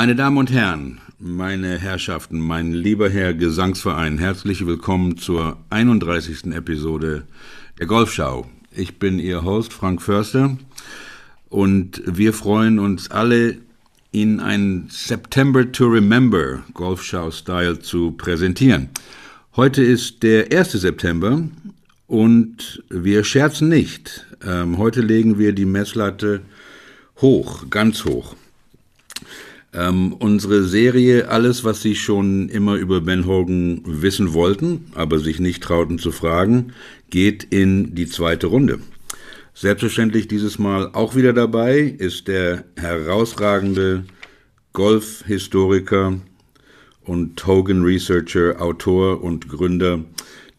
Meine Damen und Herren, meine Herrschaften, mein lieber Herr Gesangsverein, herzlich willkommen zur 31. Episode der Golfschau. Ich bin Ihr Host Frank Förster und wir freuen uns alle, Ihnen ein September to Remember Golfschau-Style zu präsentieren. Heute ist der 1. September und wir scherzen nicht. Ähm, heute legen wir die Messlatte hoch, ganz hoch. Ähm, unsere Serie Alles, was Sie schon immer über Ben Hogan wissen wollten, aber sich nicht trauten zu fragen, geht in die zweite Runde. Selbstverständlich dieses Mal auch wieder dabei ist der herausragende Golfhistoriker und Hogan Researcher, Autor und Gründer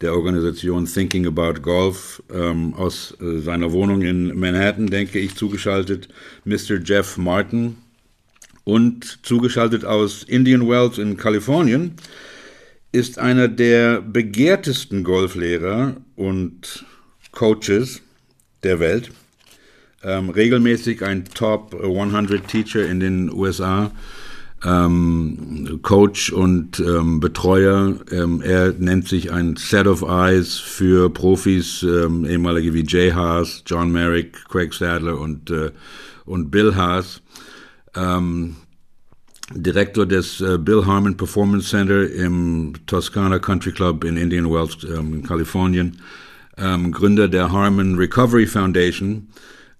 der Organisation Thinking About Golf ähm, aus äh, seiner Wohnung in Manhattan, denke ich, zugeschaltet Mr. Jeff Martin und zugeschaltet aus Indian Wells in Kalifornien ist einer der begehrtesten Golflehrer und Coaches der Welt. Ähm, regelmäßig ein Top 100 Teacher in den USA, ähm, Coach und ähm, Betreuer. Ähm, er nennt sich ein Set of Eyes für Profis, ähm, ehemalige wie Jay Haas, John Merrick, Craig Sadler und, äh, und Bill Haas ähm, Direktor des äh, Bill Harmon Performance Center im Toscana Country Club in Indian Wells, ähm, in Kalifornien, ähm, Gründer der Harmon Recovery Foundation.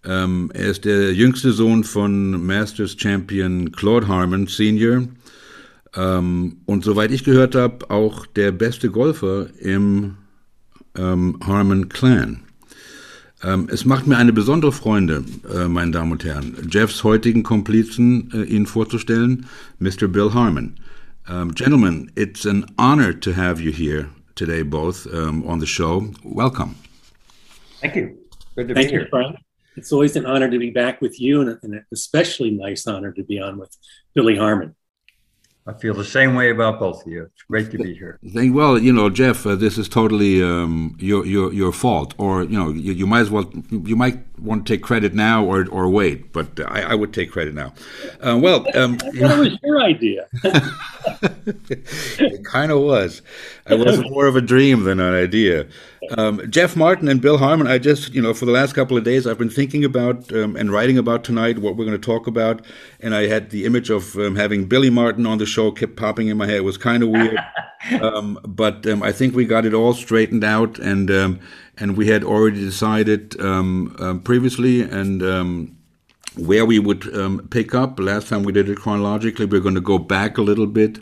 Ähm, er ist der jüngste Sohn von Masters Champion Claude Harmon Senior ähm, und soweit ich gehört habe, auch der beste Golfer im ähm, Harmon Clan. Ähm, es macht mir eine besondere Freude, äh, meine Damen und Herren, Jeffs heutigen Komplizen äh, Ihnen vorzustellen, Mr. Bill Harmon. Um, gentlemen, it's an honor to have you here today, both um, on the show. Welcome. Thank you. Good to Thank be you, here. Frank. It's always an honor to be back with you, and an especially nice honor to be on with Billy Harmon. I feel the same way about both of you. It's great to be here. Think, Well, you know, Jeff, uh, this is totally um, your your your fault, or you know, you, you, might as well you might want to take credit now or or wait, but I, I would take credit now. Uh, well, um, was your idea. it kind of was. It was more of a dream than an idea. Um, Jeff Martin and Bill Harmon, I just, you know, for the last couple of days, I've been thinking about um, and writing about tonight what we're going to talk about. And I had the image of um, having Billy Martin on the show kept popping in my head. It was kind of weird. Um, but um, I think we got it all straightened out. And, um, and we had already decided previously and where we would pick up. Last time we did it chronologically, we're going to go back a little bit.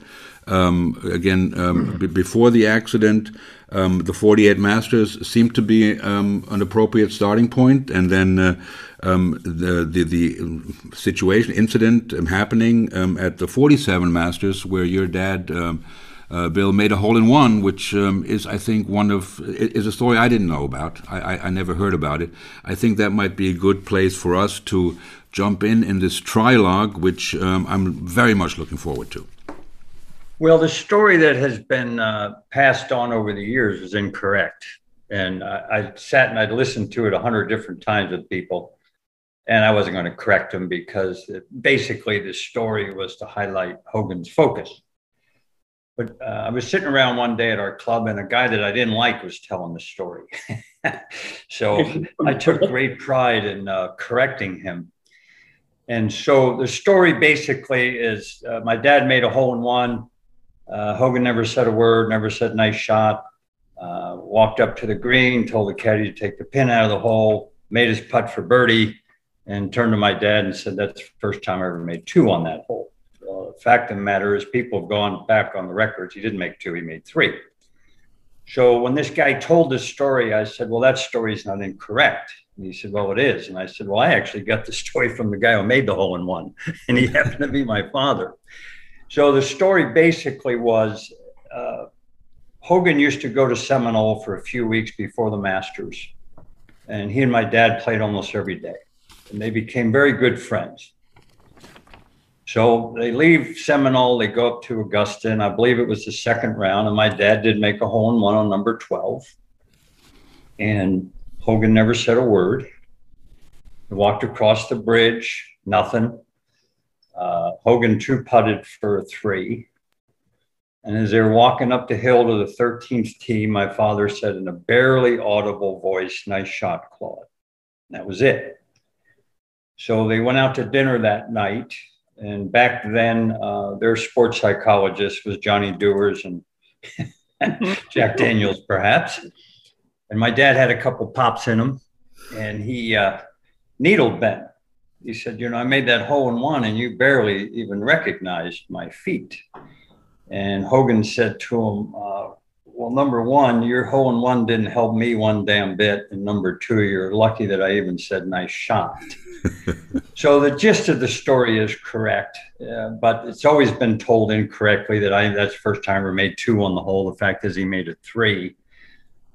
Um, again, um, b- before the accident, um, the 48 Masters seemed to be um, an appropriate starting point, and then uh, um, the, the, the situation incident um, happening at the 47 Masters, where your dad. Uh, Bill made a hole in one, which um, is, I think, one of is a story I didn't know about. I, I, I, never heard about it. I think that might be a good place for us to jump in in this trilogue, which um, I'm very much looking forward to. Well, the story that has been uh, passed on over the years is incorrect. And I, I sat and I'd listened to it a hundred different times with people, and I wasn't going to correct them because it, basically the story was to highlight Hogan's focus. But uh, I was sitting around one day at our club, and a guy that I didn't like was telling the story. so I took great pride in uh, correcting him. And so the story basically is uh, my dad made a hole in one uh, Hogan never said a word, never said nice shot. Uh, walked up to the green, told the caddy to take the pin out of the hole, made his putt for birdie, and turned to my dad and said, That's the first time I ever made two on that hole. Fact of the matter is, people have gone back on the records. He didn't make two, he made three. So when this guy told this story, I said, Well, that story is not incorrect. And he said, Well, it is. And I said, Well, I actually got the story from the guy who made the hole in one, and he happened to be my father. So the story basically was uh, Hogan used to go to Seminole for a few weeks before the Masters, and he and my dad played almost every day, and they became very good friends. So they leave Seminole, they go up to Augusta, and I believe it was the second round, and my dad did make a hole in one on number 12. And Hogan never said a word. We walked across the bridge, nothing. Uh, Hogan two putted for a three. And as they were walking up the hill to the 13th tee, my father said in a barely audible voice, Nice shot, Claude. And that was it. So they went out to dinner that night. And back then, uh, their sports psychologist was Johnny Dewars and Jack Daniels, perhaps. And my dad had a couple pops in him, and he uh, needled Ben. He said, You know, I made that hole in one, and you barely even recognized my feat. And Hogan said to him, uh, Well, number one, your hole in one didn't help me one damn bit. And number two, you're lucky that I even said nice shot. so the gist of the story is correct, uh, but it's always been told incorrectly that I that's the first time I made two on the hole. The fact is he made a three.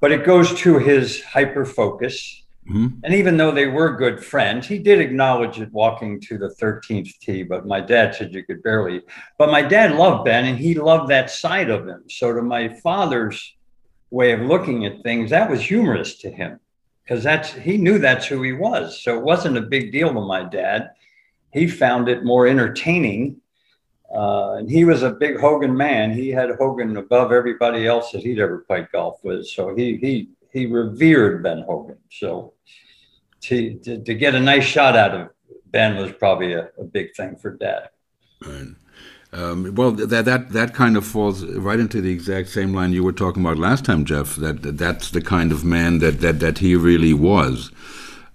But it goes to his hyper focus. Mm-hmm. And even though they were good friends, he did acknowledge it walking to the 13th tee. But my dad said you could barely. But my dad loved Ben and he loved that side of him. So, to my father's way of looking at things, that was humorous to him because that's he knew that's who he was. So it wasn't a big deal to my dad. He found it more entertaining. Uh, and he was a big Hogan man. He had Hogan above everybody else that he'd ever played golf with. So he he he revered Ben Hogan. So to to, to get a nice shot out of Ben was probably a, a big thing for Dad. Right. Um, well, that that that kind of falls right into the exact same line you were talking about last time, Jeff. That, that that's the kind of man that that that he really was.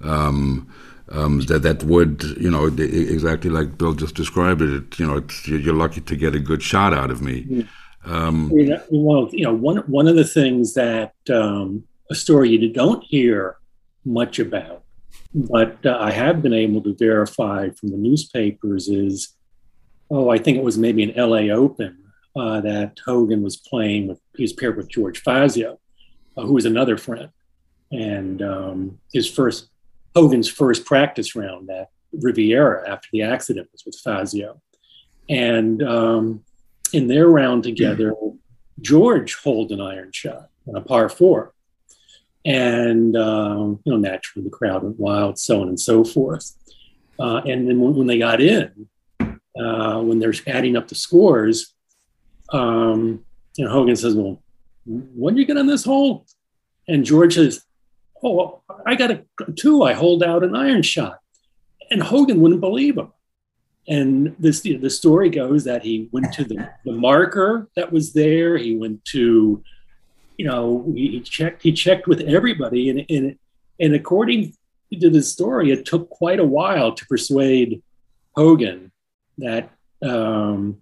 Um, um, that that would you know exactly like Bill just described it. You know, you're lucky to get a good shot out of me. Um, well, you know, one one of the things that um, a story you don't hear much about, but uh, I have been able to verify from the newspapers is oh, I think it was maybe an LA Open uh, that Hogan was playing with, he was paired with George Fazio, uh, who was another friend. And um, his first, Hogan's first practice round at Riviera after the accident was with Fazio. And um, in their round together, George holed an iron shot on a par four. And, um, you know, naturally the crowd went wild, so on and so forth. Uh, and then when, when, they got in, uh, when they're adding up the scores, um, you know, Hogan says, "Well, when you get on this hole?" And George says, "Oh, I got a two. I hold out an iron shot," and Hogan wouldn't believe him. And this the story goes that he went to the, the marker that was there. He went to, you know, he checked. He checked with everybody, and and and according to the story, it took quite a while to persuade Hogan that um,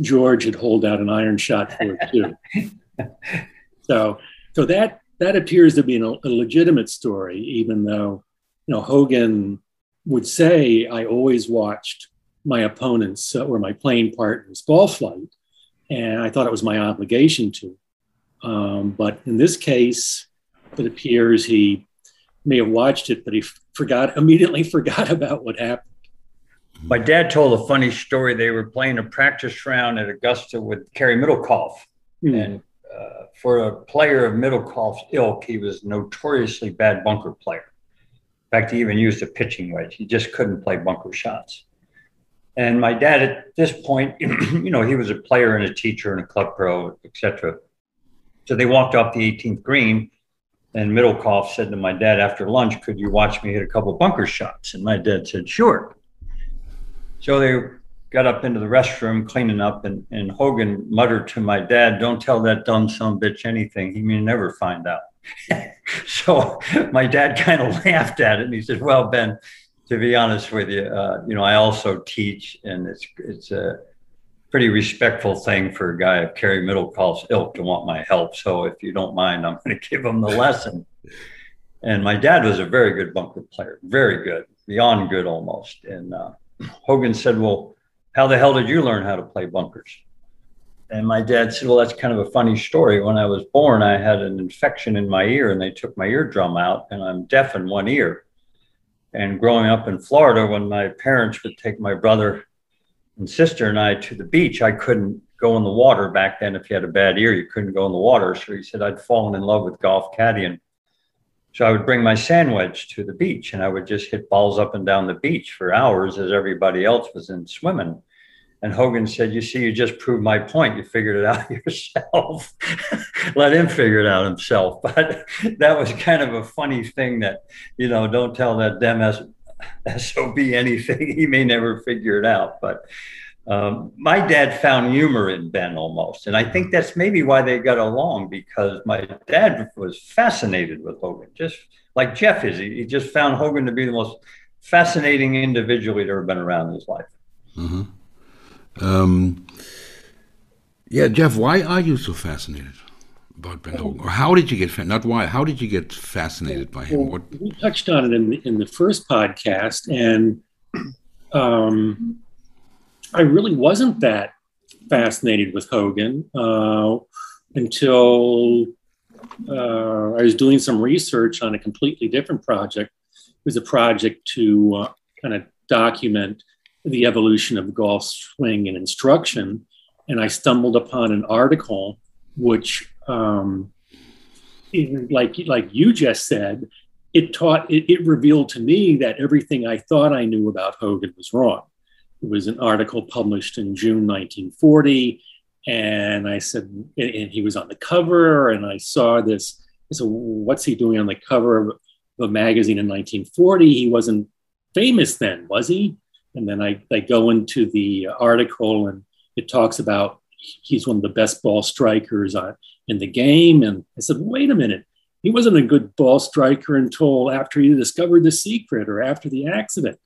George had holed out an iron shot for it too. so, so that that appears to be an, a legitimate story, even though you know Hogan would say, "I always watched my opponents uh, or my playing partners' ball flight, and I thought it was my obligation to." Um, but in this case, it appears he may have watched it, but he forgot immediately forgot about what happened. My dad told a funny story. They were playing a practice round at Augusta with Cary Middlecoff. Mm. And uh, for a player of Middlecoff's ilk, he was notoriously bad bunker player. In fact, he even used a pitching wedge. He just couldn't play bunker shots. And my dad, at this point, you know, he was a player and a teacher and a club pro, etc. So they walked off the 18th green, and Middlecoff said to my dad after lunch, "Could you watch me hit a couple bunker shots?" And my dad said, "Sure." So they got up into the restroom cleaning up, and, and Hogan muttered to my dad, Don't tell that dumb son bitch anything. He may never find out. so my dad kind of laughed at it and he said, Well, Ben, to be honest with you, uh, you know, I also teach, and it's it's a pretty respectful thing for a guy of Cary Middlecoff's ilk to want my help. So if you don't mind, I'm going to give him the lesson. And my dad was a very good bunker player, very good, beyond good almost. And uh, Hogan said, Well, how the hell did you learn how to play bunkers? And my dad said, Well, that's kind of a funny story. When I was born, I had an infection in my ear and they took my eardrum out, and I'm deaf in one ear. And growing up in Florida, when my parents would take my brother and sister and I to the beach, I couldn't go in the water back then. If you had a bad ear, you couldn't go in the water. So he said I'd fallen in love with golf caddying So I would bring my sand wedge to the beach and I would just hit balls up and down the beach for hours as everybody else was in swimming. And Hogan said, You see, you just proved my point. You figured it out yourself. Let him figure it out himself. But that was kind of a funny thing that, you know, don't tell that dem SOB anything. He may never figure it out. But um, my dad found humor in Ben almost. And I think that's maybe why they got along because my dad was fascinated with Hogan, just like Jeff is. He, he just found Hogan to be the most fascinating individual he'd ever been around in his life. Mm-hmm. Um, yeah, Jeff, why are you so fascinated about Ben Hogan? Or how did you get not why? How did you get fascinated by him? What? We touched on it in the, in the first podcast, and um, I really wasn't that fascinated with Hogan uh, until uh, I was doing some research on a completely different project. It was a project to uh, kind of document the evolution of golf swing and instruction. And I stumbled upon an article which, um, like, like you just said, it taught it, it revealed to me that everything I thought I knew about Hogan was wrong. It was an article published in June 1940. And I said, and he was on the cover, and I saw this. So, what's he doing on the cover of a magazine in 1940? He wasn't famous then, was he? And then I, I go into the article and it talks about he's one of the best ball strikers on, in the game. And I said, wait a minute, he wasn't a good ball striker until after he discovered the secret or after the accident.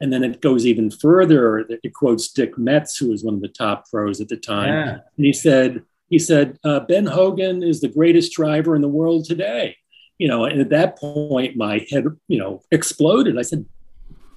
And then it goes even further. It quotes Dick Metz, who was one of the top pros at the time. Yeah. And he said, he said, uh, Ben Hogan is the greatest driver in the world today. You know, and at that point, my head, you know, exploded. I said,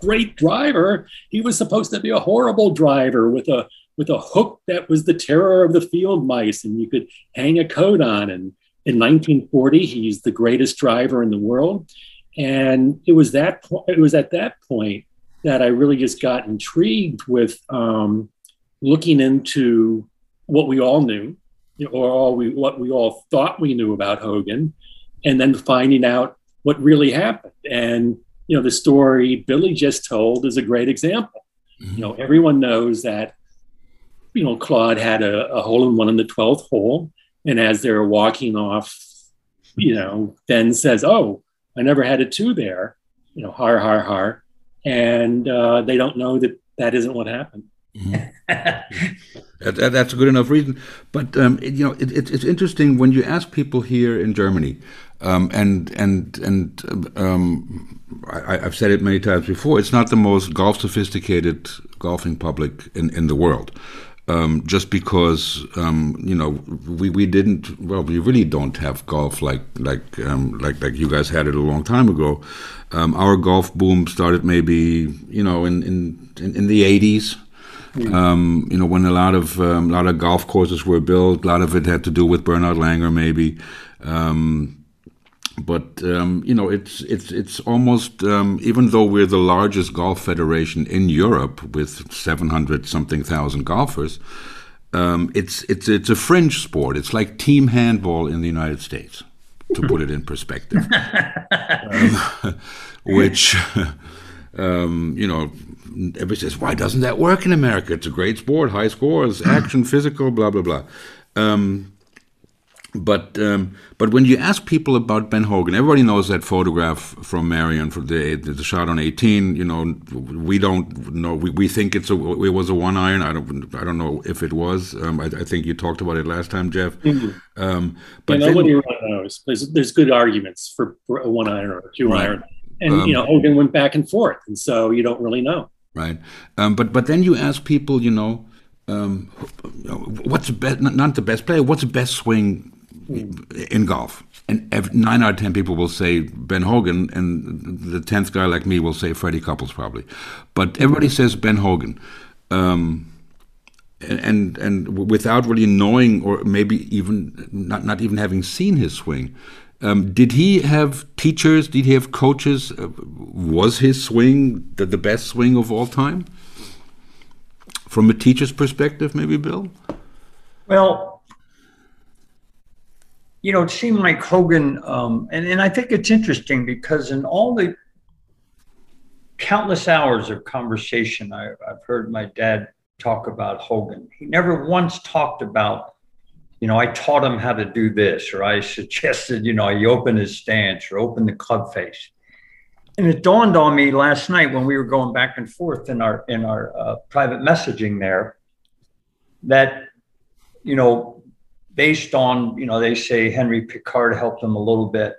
great driver. He was supposed to be a horrible driver with a with a hook that was the terror of the field mice, and you could hang a coat on. And in 1940, he's the greatest driver in the world. And it was that po- it was at that point that I really just got intrigued with um, looking into what we all knew, or all we what we all thought we knew about Hogan, and then finding out what really happened. And you know, the story Billy just told is a great example. Mm-hmm. You know, everyone knows that, you know, Claude had a, a hole in one in the 12th hole. And as they're walking off, you know, Ben says, Oh, I never had a two there, you know, har, har, har. And uh, they don't know that that isn't what happened. Mm-hmm. that, that's a good enough reason. But, um, it, you know, it, it, it's interesting when you ask people here in Germany, um, and and and um, I, have said it many times before. It's not the most golf sophisticated golfing public in, in the world. Um, just because um, you know we, we didn't well we really don't have golf like like um, like like you guys had it a long time ago. Um, our golf boom started maybe you know in in in, the eighties. Um, you know, when a lot of um, a lot of golf courses were built, a lot of it had to do with Bernhard Langer, maybe. Um, but um, you know it's it's it's almost um, even though we're the largest golf federation in Europe with 700 something thousand golfers um, it's it's it's a fringe sport. It's like team handball in the United States to put it in perspective. Which um, you know everybody says why doesn't that work in America? It's a great sport. High scores action physical blah blah blah. Um, but um, but when you ask people about Ben Hogan, everybody knows that photograph from Merion for the the shot on 18. You know, we don't know. We, we think it's a it was a one iron. I don't I don't know if it was. Um, I, I, think you talked about it last time, Jeff. Mm-hmm. Um, but yeah, nobody knows. There's there's good arguments for, for a one iron or a two right. iron, and you um, know Hogan went back and forth, and so you don't really know. Right. Um, but but then you ask people, you know. Um, what's the best? Not the best player. What's the best swing in golf. And nine out of ten people will say Ben Hogan, and the tenth guy like me will say Freddie Couples probably. But everybody says Ben Hogan, um, and and without really knowing, or maybe even not not even having seen his swing. Um, did he have teachers? Did he have coaches? Uh, was his swing the, the best swing of all time? From a teacher's perspective, maybe, Bill? Well, you know, it seemed like Hogan, um, and, and I think it's interesting because in all the countless hours of conversation I, I've heard my dad talk about Hogan, he never once talked about you know, I taught him how to do this, or I suggested, you know, he open his stance or open the club face. And it dawned on me last night when we were going back and forth in our in our uh, private messaging there that, you know, based on, you know, they say Henry Picard helped them a little bit.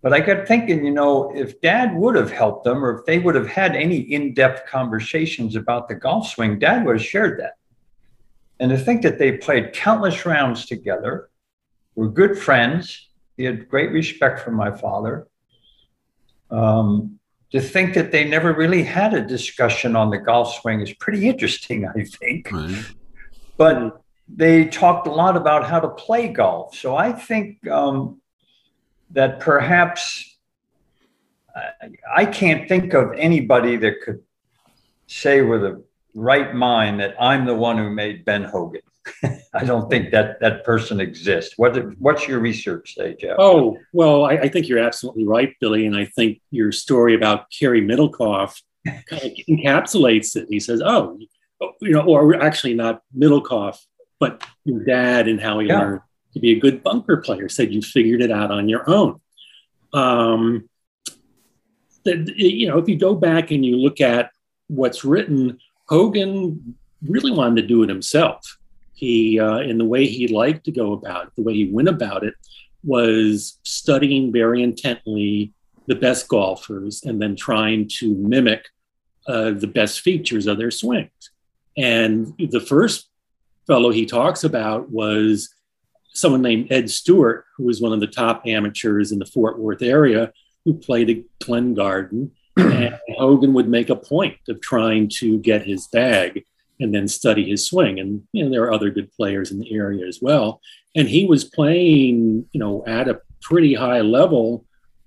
But I got thinking, you know, if dad would have helped them or if they would have had any in depth conversations about the golf swing, dad would have shared that. And to think that they played countless rounds together, were good friends. He had great respect for my father. Um, to think that they never really had a discussion on the golf swing is pretty interesting, I think. Right. But they talked a lot about how to play golf. So I think um, that perhaps I, I can't think of anybody that could say with a right mind that I'm the one who made Ben Hogan. I don't think that that person exists. What, what's your research say, Jeff? Oh, well, I, I, think you're absolutely right, Billy. And I think your story about Cary Middlecoff kind of encapsulates it. He says, oh, you know, or actually not Middlecoff, but your dad and how he yeah. learned to be a good bunker player said you figured it out on your own. Um, that, you know, if you go back and you look at what's written, Hogan really wanted to do it himself. He, uh, in the way he liked to go about it, the way he went about it, was studying very intently the best golfers and then trying to mimic uh, the best features of their swings. And the first fellow he talks about was someone named Ed Stewart, who was one of the top amateurs in the Fort Worth area, who played at Glen Garden and Hogan would make a point of trying to get his bag and then study his swing. And you know, there are other good players in the area as well. And he was playing, you know, at a pretty high level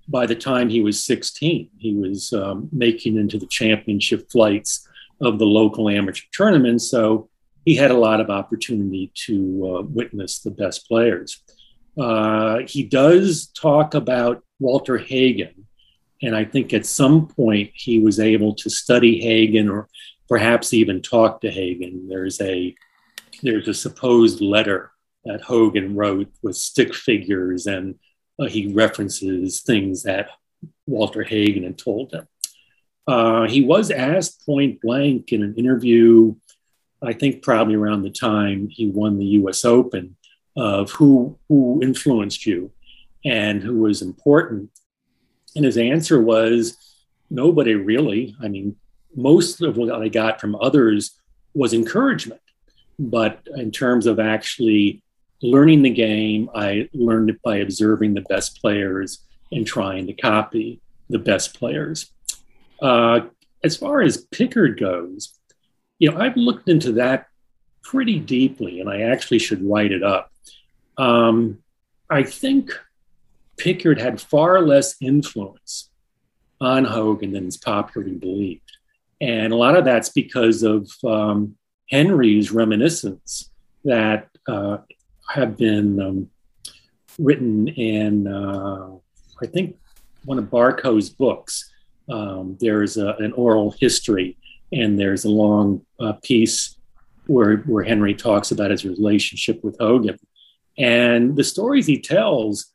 by the time he was 16. He was um, making into the championship flights of the local amateur tournaments. So he had a lot of opportunity to uh, witness the best players. Uh, he does talk about Walter Hagen and I think at some point he was able to study Hagen or perhaps even talk to Hagen. There's a there's a supposed letter that Hogan wrote with stick figures, and uh, he references things that Walter Hagen had told him. Uh, he was asked point blank in an interview, I think probably around the time he won the U.S. Open, of who who influenced you and who was important. And his answer was nobody really. I mean, most of what I got from others was encouragement. But in terms of actually learning the game, I learned it by observing the best players and trying to copy the best players. Uh, as far as Picard goes, you know, I've looked into that pretty deeply, and I actually should write it up. Um, I think Picard had far less influence on Hogan than is popularly believed. And a lot of that's because of um, Henry's reminiscence that uh, have been um, written in, uh, I think, one of Barkow's books. Um, there's a, an oral history, and there's a long uh, piece where, where Henry talks about his relationship with Hogan. And the stories he tells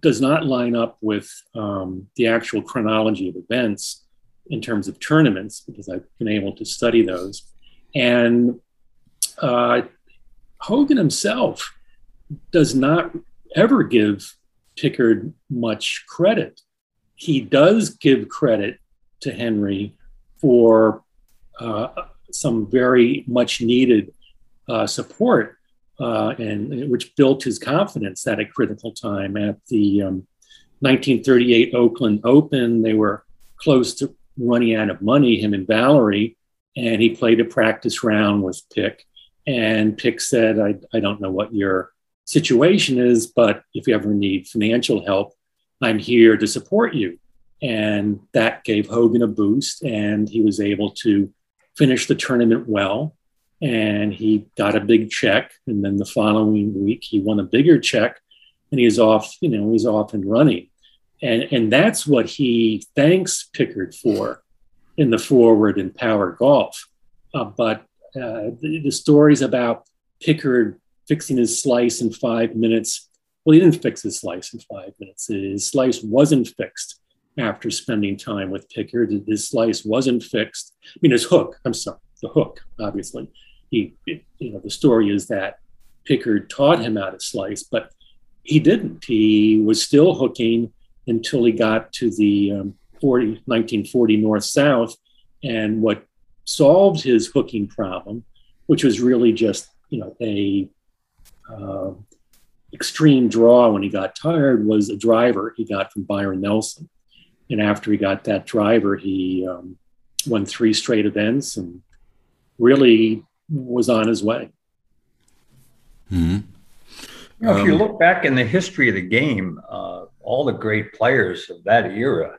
does not line up with um, the actual chronology of events in terms of tournaments because I've been able to study those. And uh, Hogan himself does not ever give Picard much credit. He does give credit to Henry for uh, some very much needed uh, support uh, and which built his confidence at a critical time. At the um, 1938 Oakland Open, they were close to running out of money, him and Valerie, and he played a practice round with Pick. And Pick said, I, I don't know what your situation is, but if you ever need financial help, I'm here to support you. And that gave Hogan a boost, and he was able to finish the tournament well and he got a big check. And then the following week, he won a bigger check. and he's off, you know, he's off and running. And, and that's what he thanks Picard for in the foreword and power golf. Uh, but uh, the, the, stories about Picard fixing his slice in five minutes, well, he didn't fix his slice in five minutes. His slice wasn't fixed after spending time with Picard. His slice wasn't fixed. I mean, his hook, I'm sorry, the hook, obviously. He, you know, the story is that Picard taught him how to slice, but he didn't. He was still hooking until he got to the um, 40, 1940 North South. And what solved his hooking problem, which was really just, you know, a uh, extreme draw when he got tired, was a driver he got from Byron Nelson. And after he got that driver, he um, won three straight events and really was on his way. Mm-hmm. You know, if you um, look back in the history of the game, uh, all the great players of that era,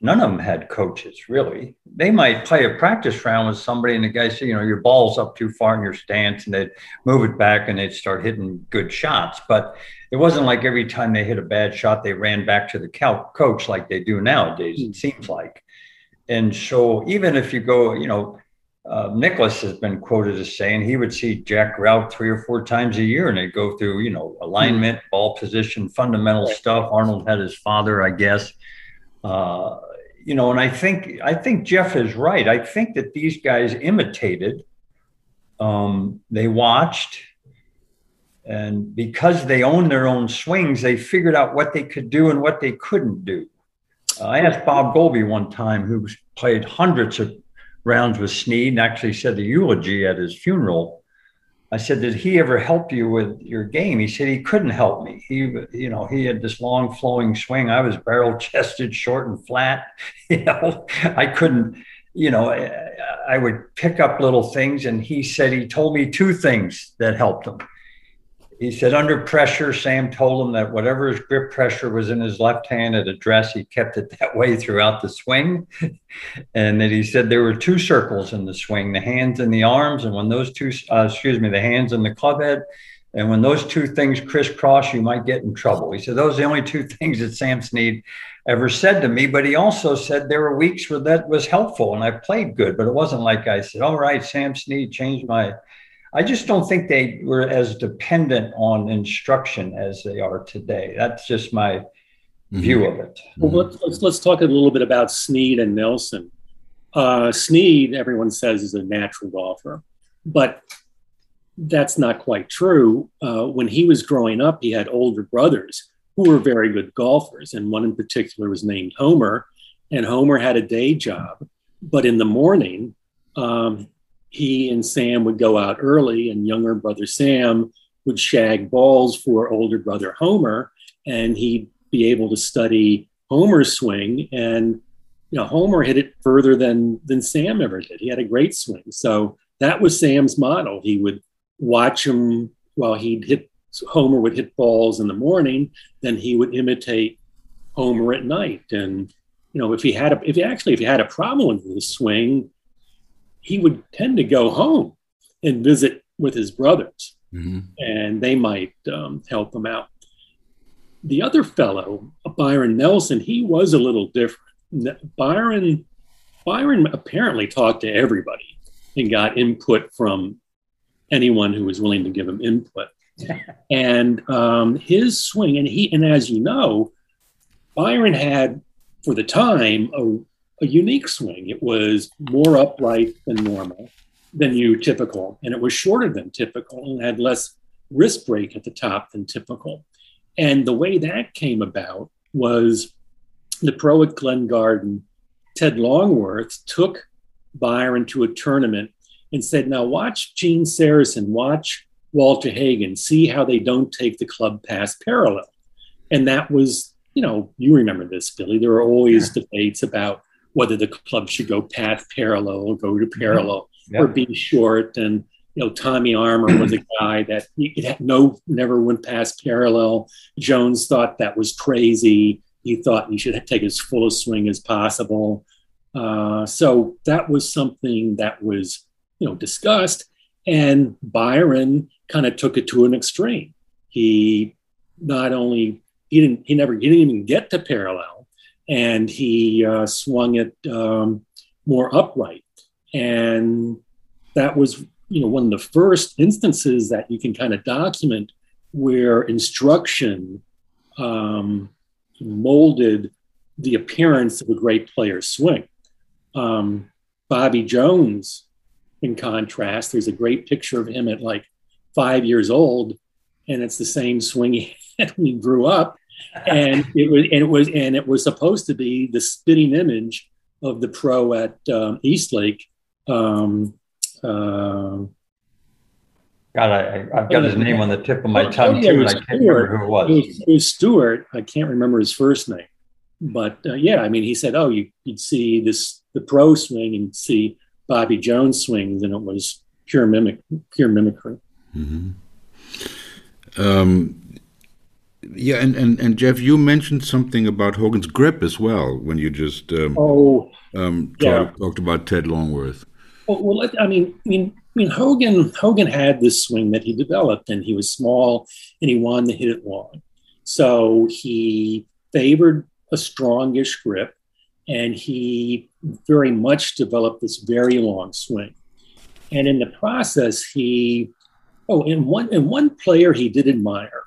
none of them had coaches really. They might play a practice round with somebody, and the guy said, "You know, your ball's up too far in your stance," and they'd move it back and they'd start hitting good shots. But it wasn't like every time they hit a bad shot, they ran back to the coach like they do nowadays. It hmm. seems like, and so even if you go, you know uh, Nicklaus has been quoted as saying he would see Jack Grout three or four times a year and they'd go through, you know, alignment, mm-hmm. ball position, fundamental stuff. Arnold had his father, I guess. Uh, you know, and I think I think Jeff is right. I think that these guys imitated, um, they watched, and because they owned their own swings, they figured out what they could do and what they couldn't do. Uh, I asked Bob Goalby one time, who played hundreds of rounds with Snead and actually said the eulogy at his funeral. I said, "Did he ever help you with your game?" He said he couldn't help me. He, you know, he had this long flowing swing. I was barrel chested, short and flat. You know, I couldn't. You know, I would pick up little things, and he said he told me two things that helped him he said under pressure, Sam told him that whatever his grip pressure was in his left hand at address, he kept it that way throughout the swing. and that he said there were two circles in the swing, the hands and the arms. And when those two, uh, excuse me, the hands and the club head, and when those two things crisscross, you might get in trouble. He said those are the only two things that Sam Snead ever said to me. But he also said there were weeks where that was helpful and I played good, but it wasn't like I said, all right, Sam Snead changed my I just don't think they were as dependent on instruction as they are today. That's just my mm-hmm. view of it. Well, let's, let's, let's talk a little bit about Snead and Nelson. Uh, Snead, everyone says, is a natural golfer, but that's not quite true. Uh, when he was growing up, he had older brothers who were very good golfers, and one in particular was named Homer. And Homer had a day job, but in the morning, um, he and Sam would go out early, and younger brother Sam would shag balls for older brother Homer, and he'd be able to study Homer's swing. And you know, Homer hit it further than than Sam ever did. He had a great swing. So that was Sam's model. He would watch him while he'd hit Homer would hit balls in the morning, then he would imitate Homer at night. And you know, if he had a if he actually if he had a problem with the swing, he would tend to go home and visit with his brothers, mm-hmm. and they might um, help him out. The other fellow, Byron Nelson, he was a little different. Byron, Byron apparently talked to everybody and got input from anyone who was willing to give him input. and um, his swing, and he, and as you know, Byron had, for the time, a a unique swing. It was more upright than normal, than you typical, and it was shorter than typical and had less wrist break at the top than typical. And the way that came about was the pro at Glen Garden, Ted Longworth, took Byron to a tournament and said, Now watch Gene Sarazen, watch Walter Hagen, see how they don't take the club past parallel. And that was, you know, you remember this, Billy. There were always yeah. debates about whether the club should go path parallel or go to parallel yeah. or be short. And you know, Tommy Armour was a guy that he had no never went past parallel. Jones thought that was crazy. He thought he should take as full a swing as possible. Uh, so that was something that was you know discussed, and Byron kind of took it to an extreme. He not only he didn't he never he didn't even get to parallel, and he uh, swung it um, more upright, and that was you know one of the first instances that you can kind of document where instruction um, molded the appearance of a great player's swing. Um, Bobby Jones, in contrast, there's a great picture of him at like five years old, and it's the same swing he had when he grew up. And it was, and it was, and it was supposed to be the spitting image of the pro at um, Eastlake. Um, uh, God, I, have got his name on the tip of my oh, tongue oh, yeah, too, and I can't remember who it was. It was, it was Stewart. I can't remember his first name, but uh, yeah, I mean, he said, "Oh, you, would see this the pro swing and see Bobby Jones swings, and it was pure mimic, pure mimicry." Mm-hmm. Um, yeah, and, and and Jeff, you mentioned something about Hogan's grip as well when you just um, oh um, yeah. talked about Ted Longworth. Well, well, I mean, I mean, I mean, Hogan Hogan had this swing that he developed, and he was small, and he wanted to hit it long. So he favored a strongish grip, and he very much developed this very long swing. And in the process, he oh, in one in one player he did admire.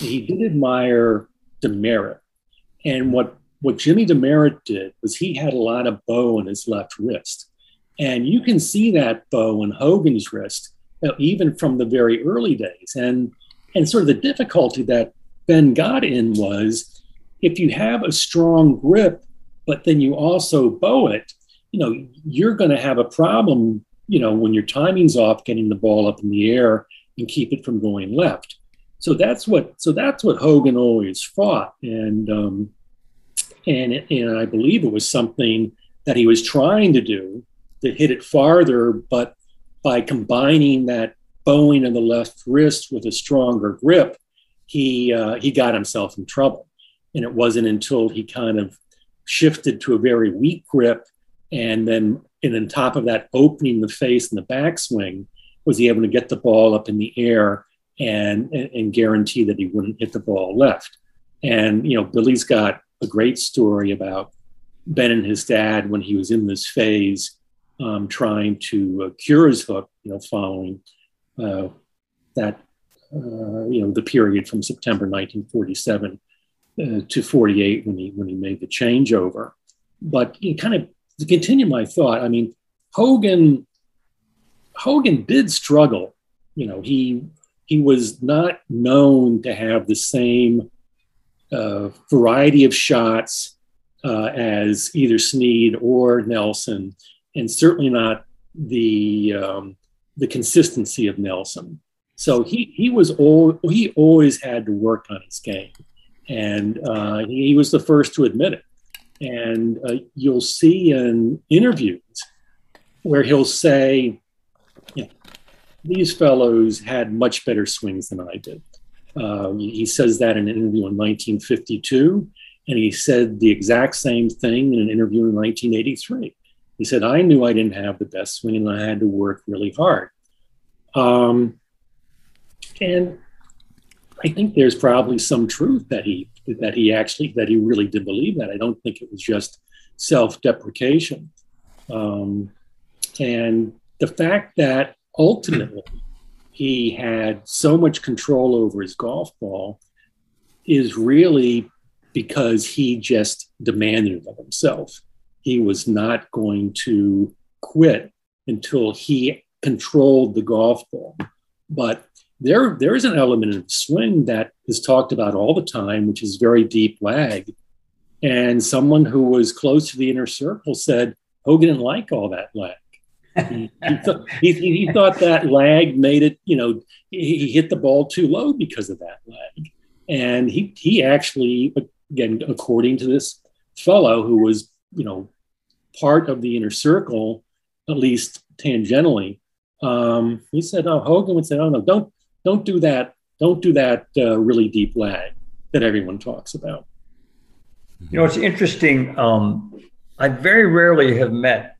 He did admire Demaret. and what what Jimmy Demaret did was he had a lot of bow in his left wrist. And you can see that bow in Hogan's wrist, you know, even from the very early days. And, and sort of the difficulty that Ben got in was if you have a strong grip, but then you also bow it, you know, you're going to have a problem, you know, when your timing's off, getting the ball up in the air and keep it from going left. So that's what so that's what Hogan always fought, and um, and and I believe it was something that he was trying to do to hit it farther, but by combining that bowing in the left wrist with a stronger grip, he uh, he got himself in trouble. And it wasn't until he kind of shifted to a very weak grip, and then and on top of that, opening the face and the backswing, was he able to get the ball up in the air and, and, guarantee that he wouldn't hit the ball left. And you know, Billy's got a great story about Ben and his dad when he was in this phase um, trying to uh, cure his hook, you know, following uh, that, uh, you know, the period from September 1947 uh, to 48 when he when he made the changeover. But you know, kind of to continue my thought, I mean, Hogan Hogan did struggle. You know, he he was not known to have the same uh, variety of shots uh, as either Snead or Nelson and certainly not the um, the consistency of Nelson. So he he was all he always had to work on his game, and uh, he, he, was the first to admit it. And uh, you'll see in interviews where he'll say, you know, "These fellows had much better swings than I did." Uh, he says that in an interview in 1952, and he said the exact same thing in an interview in 1983. He said, I knew I didn't have the best swing and I had to work really hard. Um, and I think there's probably some truth that he that he actually that he really did believe that. I don't think it was just self-deprecation. Um, and the fact that ultimately he had so much control over his golf ball is really because he just demanded it of himself he was not going to quit until he controlled the golf ball. But there, there is an element of swing that is talked about all the time, which is very deep lag. And someone who was close to the inner circle said Hogan didn't like all that lag. He, he, th- he, he, thought that lag made it, you know, he, hit the ball too low because of that lag. And he, he actually, again, according to this fellow who was you know, part of the inner circle, at least tangentially. Um, he said, "Oh, Hogan would say, oh no, don't don't do that. Don't do that uh, really deep lag that everyone talks about." You know, it's interesting. Um, I very rarely have met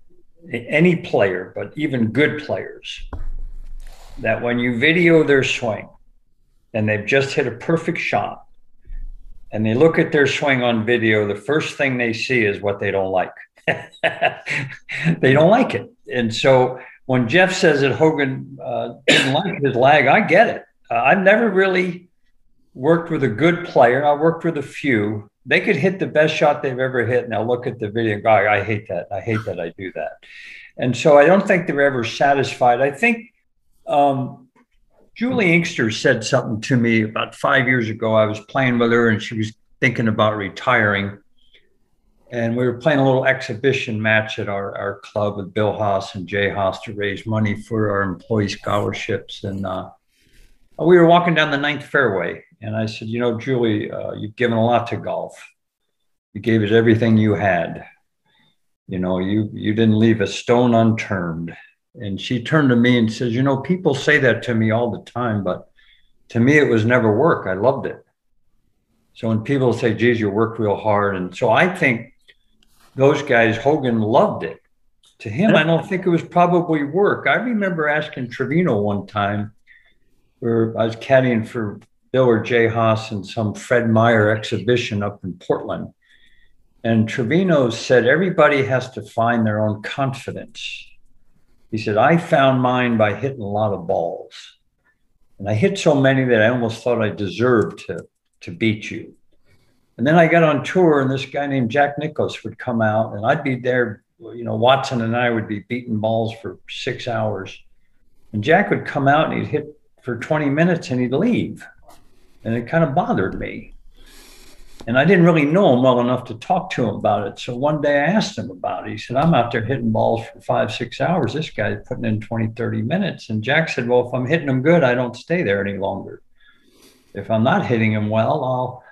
any player, but even good players, that when you video their swing, and they've just hit a perfect shot and they look at their swing on video, the first thing they see is what they don't like. they don't like it. And so when Jeff says that Hogan uh, didn't like his lag, I get it. Uh, I've never really worked with a good player. I worked with a few. They could hit the best shot they've ever hit, and I'll look at the video and go, I hate that. I hate that I do that. And so I don't think they're ever satisfied. I think um, Julie Inkster said something to me about five years ago. I was playing with her and she was thinking about retiring. And we were playing a little exhibition match at our, our club with Bill Haas and Jay Haas to raise money for our employee scholarships. And uh, we were walking down the ninth fairway. And I said, You know, Julie, uh, you've given a lot to golf. You gave it everything you had. You know, you, you didn't leave a stone unturned. And she turned to me and says, You know, people say that to me all the time, but to me, it was never work. I loved it. So when people say, geez, you worked real hard. And so I think those guys, Hogan loved it. To him, I don't think it was probably work. I remember asking Trevino one time, where I was caddying for Bill or Jay Haas in some Fred Meyer exhibition up in Portland. And Trevino said, everybody has to find their own confidence. He said, I found mine by hitting a lot of balls. And I hit so many that I almost thought I deserved to to beat you. And then I got on tour, and this guy named Jack Nicklaus would come out, and I'd be there. You know, Watson and I would be beating balls for six hours. And Jack would come out and he'd hit for 20 minutes and he'd leave. And it kind of bothered me. And I didn't really know him well enough to talk to him about it. So one day I asked him about it. He said, I'm out there hitting balls for five, six hours. This guy's putting in 20, 30 minutes. And Jack said, Well, if I'm hitting them good, I don't stay there any longer if I'm not hitting him well, I'll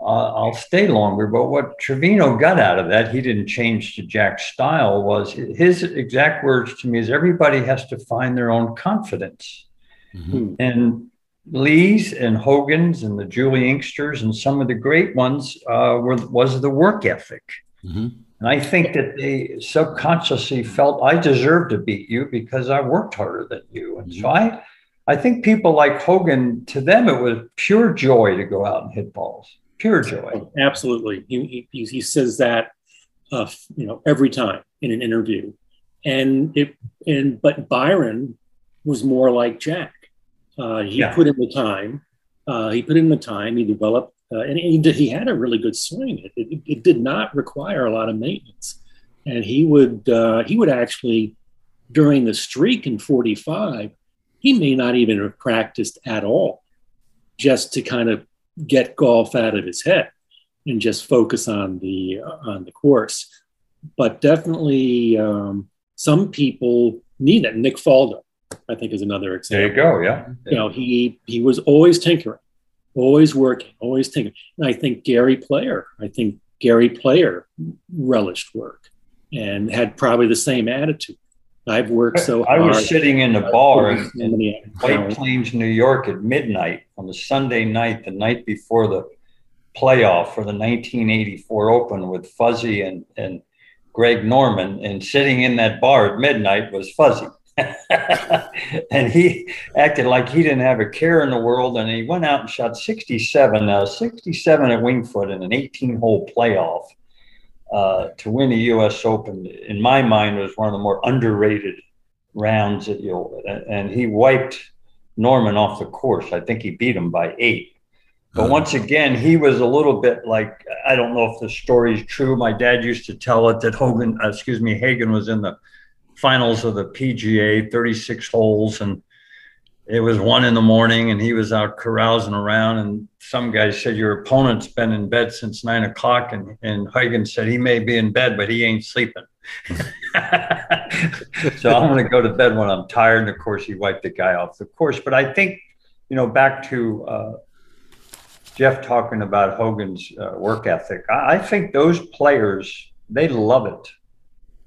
uh, I'll stay longer. But what Trevino got out of that, he didn't change to Jack's style. Was his exact words to me is everybody has to find their own confidence, mm-hmm. and Lee's and Hogan's and the Julie Inksters and some of the great ones uh, were was the work ethic. Mm-hmm. And I think that they subconsciously felt I deserve to beat you because I worked harder than you. And mm-hmm. so I I think people like Hogan, to them, it was pure joy to go out and hit balls. Pure joy. Absolutely. He, he, he says that, uh, you know, every time in an interview. And it, and, but Byron was more like Jack. Uh, he yeah. put in the time. Uh, he put in the time. He developed, uh, and he, did, he had a really good swing. It, it, it, did not require a lot of maintenance, and he would uh, he would actually during the streak in '45 he may not even have practiced at all just to kind of get golf out of his head and just focus on the uh, on the course but definitely um, some people need it nick faldo i think is another example there you go yeah. You know he he was always tinkering always working always tinkering. And i think gary player i think gary player relished work and had probably the same attitude. I've worked so I was sitting in a bar in, in White Plains, New York at midnight on a Sunday night, the night before the playoff for the 1984 Open with Fuzzy and, and Greg Norman. And sitting in that bar at midnight was Fuzzy. and he acted like he didn't have a care in the world. And he went out and shot 67, now 67 at Winged Foot in an 18 hole playoff uh, to win the U.S. Open, in my mind, was one of the more underrated rounds that you'll. and he wiped Norman off the course. I think he beat him by eight. But uh-huh. once again, he was a little bit like I don't know if the story is true. My dad used to tell it that Hogan, uh, excuse me, Hagen was in the finals of the PGA, 36 holes, and it was one in the morning and he was out carousing around and some guy said your opponent's been in bed since nine o'clock and, and Hagen said he may be in bed but he ain't sleeping. So i'm going to go to bed when i'm tired and of course he wiped the guy off the course. But i think you know back to uh, jeff talking about hogan's uh, work ethic I, I, think those players they love it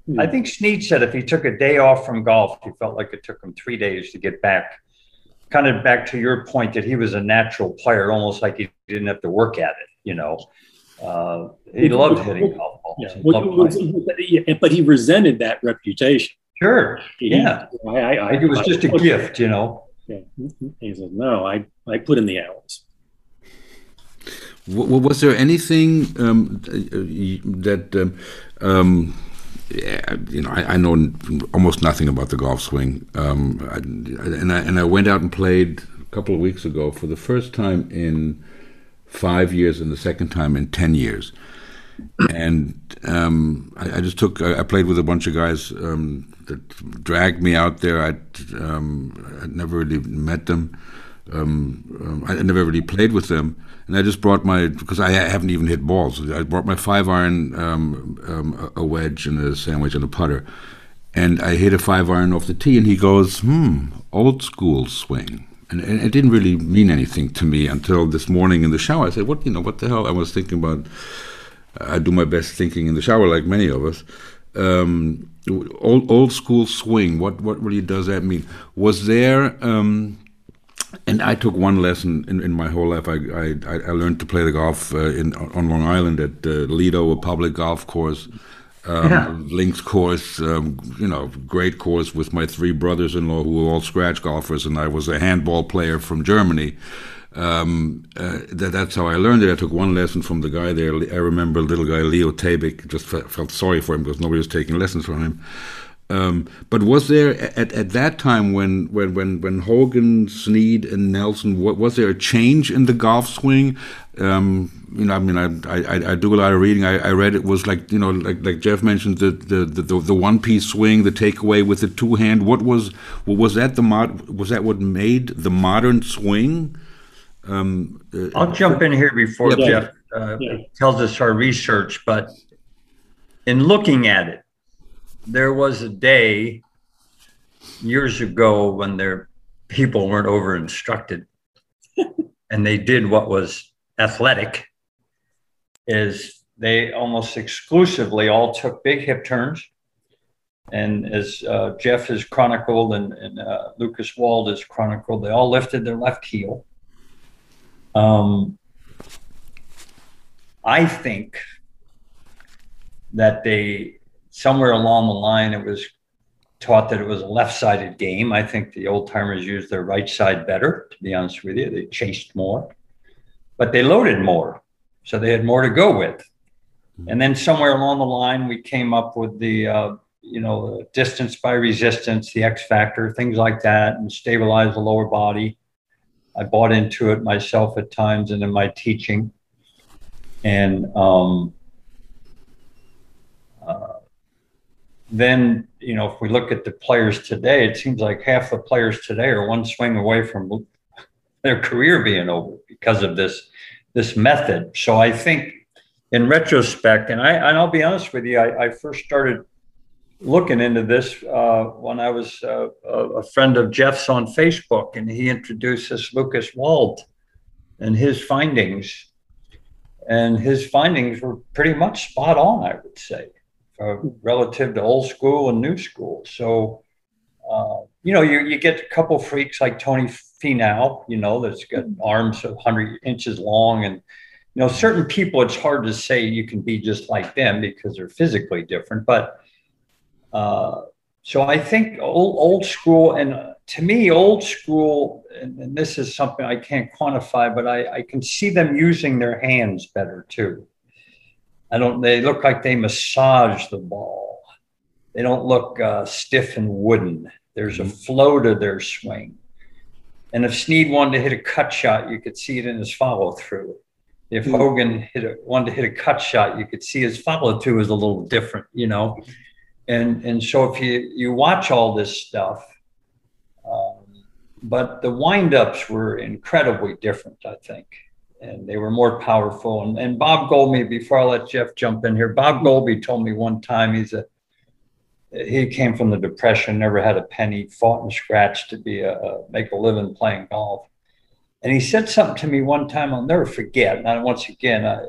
mm. i think snead said if he took a day off from golf he felt like it took him three days to get back kind of back to your point that he was a natural player, almost like he didn't have to work at it. You know, uh, he loved hitting golf balls. Yeah. Was, yeah, but he resented that reputation. Sure. He, yeah. I, I, I, it was just a gift, you know. Okay. He says, no, I, I put in the hours. Was there anything um, that um, um, yeah, you know, I, I, know almost nothing about the golf swing, um, I, and I and I went out and played a couple of weeks ago for the first time in five years, and the second time in ten years. And um, I, I, just took. I, played with a bunch of guys um, that dragged me out there. I'd, um, I'd never really met them. Um, I never really played with them and I just brought my because I haven't even hit balls. I brought my five iron, um, um, a wedge, and a sandwich and a putter, and I hit a five iron off the tee, and he goes, "Hmm, old school swing." And, and, it didn't really mean anything to me until this morning in the shower. I said, "What you know? What the hell?" I was thinking about. I do my best thinking in the shower, like many of us. Um, old old school swing. What what really does that mean? Was there? Um, and I took one lesson in, in my whole life. I, I, I learned to play the golf uh, in on Long Island at uh, Lido, a public golf course, um, yeah. links course. Um, you know, great course with my three brothers-in-law who were all scratch golfers, and I was a handball player from Germany. Um, uh, that, that's how I learned it. I took one lesson from the guy there. I remember a little guy, Leo Tabik. Just felt sorry for him because nobody was taking lessons from him. Um, but was there at, at that time when when when when Hogan, Snead, and Nelson what, was there a change in the golf swing? Um, you know, I mean, I, I, I do a lot of reading. I, I, read it was like you know, like like Jeff mentioned the the the, the one piece swing, the takeaway with the two hand. What was was that the mod? Was that what made the modern swing? Um, uh, I'll jump in here before yeah, Jeff uh, yeah. tells us our research, but in looking at it there was a day years ago when their people weren't over instructed and they did what was athletic is they almost exclusively all took big hip turns. And as uh, jeff has chronicled and, and uh, lucas wald has chronicled they all lifted their left heel. Um, i think that they somewhere along the line, it was taught that it was a left sided game. I think the old timers used their right side better, to be honest with you. They chased more, but they loaded more. So they had more to go with. And then somewhere along the line, we came up with the, uh, you know, distance by resistance, the X factor, things like that, and stabilize the lower body. I bought into it myself at times and in my teaching. And um, then you know if we look at the players today it seems like half the players today are one swing away from their career being over because of this this method. So i think in retrospect and i and i'll be honest with you i, I first started looking into this uh, when i was uh, a friend of jeff's on facebook and he introduced this lucas wald and his findings. And his findings were pretty much spot on i would say uh, relative to old school and new school. So, uh, you know, you, you get a couple freaks like Tony Finau, you know, that's got arms of 100 inches long. And, you know, certain people, it's hard to say you can be just like them because they're physically different. But uh, so I think old, old school, and uh, to me, old school, and, and, this is something I can't quantify, but I, I can see them using their hands better too. I don't. They look like they massage the ball. They don't look uh, stiff and wooden. There's a mm-hmm. flow to their swing. And if Snead wanted to hit a cut shot, you could see it in his follow through. If mm-hmm. Hogan hit a, wanted to hit a cut shot, you could see his follow through is a little different, you know. And and so if you you watch all this stuff, um, but the windups were incredibly different, I think and they were more powerful. And, and Bob Goalby, before I let Jeff jump in here, Bob Goalby told me one time he's a he came from the depression, never had a penny, fought and scratched to be a, a make a living playing golf. And he said something to me one time I'll never forget. And once again, I,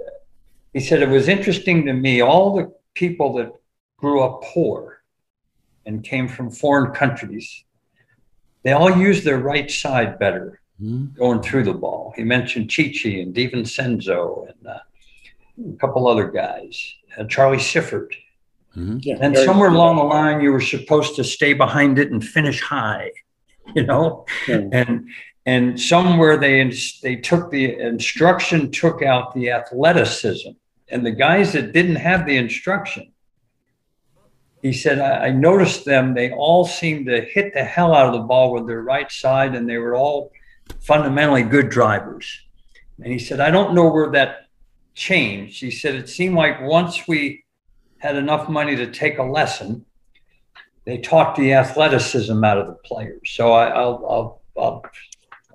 he said it was interesting to me all the people that grew up poor and came from foreign countries, they all used their right side better mm-hmm. going through the ball. He mentioned Chi Chi and De Vicenzo and uh, a couple other guys, uh, Charlie Sifford. Mm-hmm. Yeah, and somewhere along the line, you were supposed to stay behind it and finish high. you know, yeah. and and somewhere they they took the instruction took out the athleticism, and the guys that didn't have the instruction. He said, I, I noticed them. They all seemed to hit the hell out of the ball with their right side, and they were all fundamentally good drivers. And he said, I don't know where that changed. He said, it seemed like once we had enough money to take a lesson, they talked the athleticism out of the players. So I, will I'll, I'll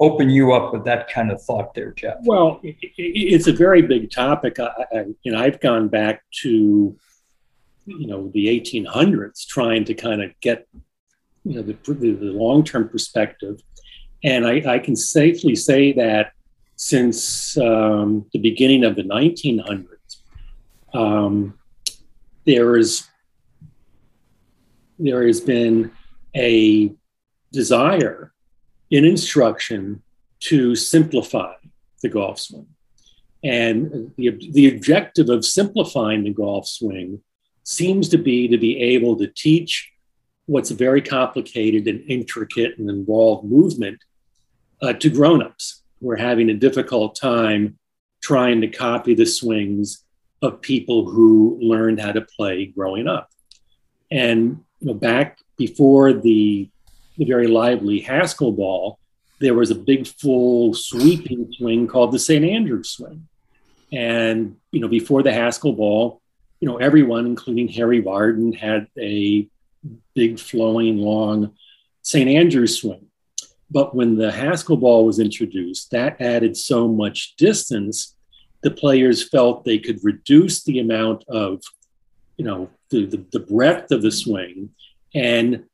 open you up with that kind of thought there, Jeff. Well, it's a very big topic. I, I, know, I've gone back to, you know, the 1800s trying to kind of get, you know, the, the, the long-term perspective. And I, I can safely say that since um, the beginning of the 1900s, um, there is there has been a desire in instruction to simplify the golf swing. And the, the objective of simplifying the golf swing seems to be to be able to teach what's a very complicated and intricate and involved movement uh, to grown-ups who are having a difficult time trying to copy the swings of people who learned how to play growing up. And you know, back before the, the very lively Haskell ball, there was a big full sweeping swing called the St. Andrews swing. And, you know, before the Haskell ball, you know, everyone, including Harry Vardon, had a big flowing long St. Andrews swing. But when the Haskell ball was introduced, that added so much distance, the players felt they could reduce the amount of, you know, the, the, the breadth of the swing. And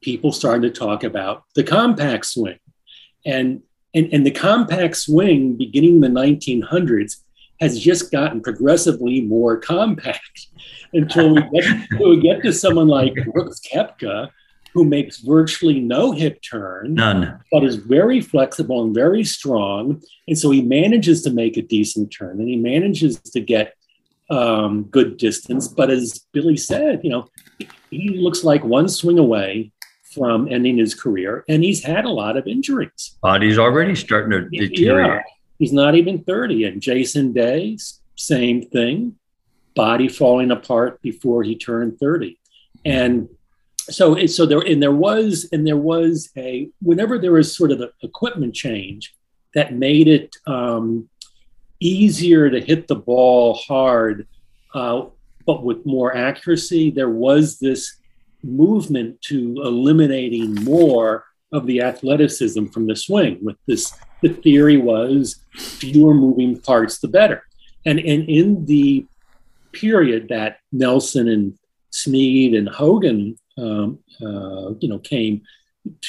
people started to talk about the compact swing. And, and, and the compact swing, beginning in the 1900s, has just gotten progressively more compact until we get, until we get to someone like Brooks Koepka, who makes virtually no hip turn, none, but is very flexible and very strong. And so he manages to make a decent turn and he manages to get um, good distance. But as Billy said, you know, he looks like one swing away from ending his career, and he's had a lot of injuries. Body's already starting to deteriorate. Yeah, he's not even 30. And Jason Day, same thing, body falling apart before he turned 30. And so, so there, and there was, and there was a, whenever there was sort of an equipment change that made it um, easier to hit the ball hard, uh, but with more accuracy. There was this movement to eliminating more of the athleticism from the swing. With this, the theory was fewer moving parts, the better. And, and in the period that Nelson and Snead and Hogan, um, uh, you know, came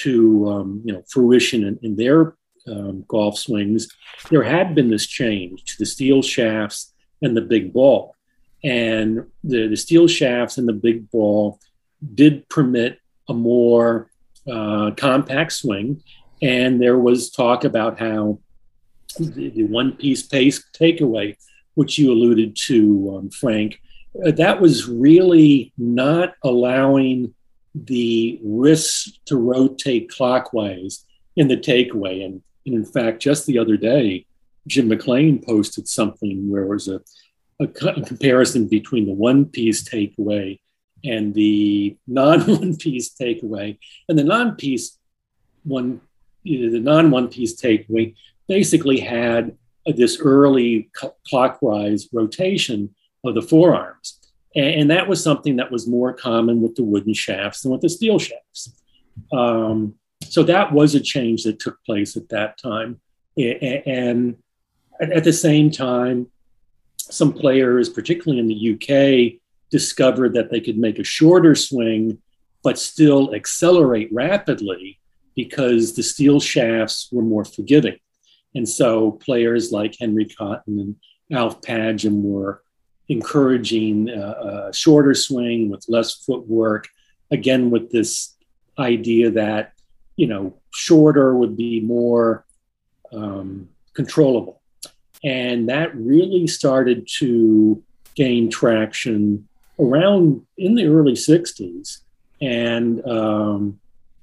to um, you know fruition in, in their um, golf swings, there had been this change to the steel shafts and the big ball. And the, the steel shafts and the big ball did permit a more uh, compact swing. And there was talk about how the, the one piece pace takeaway, which you alluded to, um, Frank, uh, that was really not allowing the wrists to rotate clockwise in the takeaway. And and in fact, just the other day, Jim McLean posted something where it was a, a, a comparison between the one piece takeaway and the non one piece takeaway. And the non piece one, the non one piece takeaway basically had this early clockwise rotation of the forearms. And, that was something that was more common with the wooden shafts than with the steel shafts. Um, so that was a change that took place at that time. And at the same time, some players, particularly in the UK, discovered that they could make a shorter swing, but still accelerate rapidly because the steel shafts were more forgiving. And so players like Henry Cotton and Alf Padgham were encouraging a shorter swing with less footwork, again, with this idea that you know, shorter would be more um, controllable. And that really started to gain traction around in the early 60s. And um,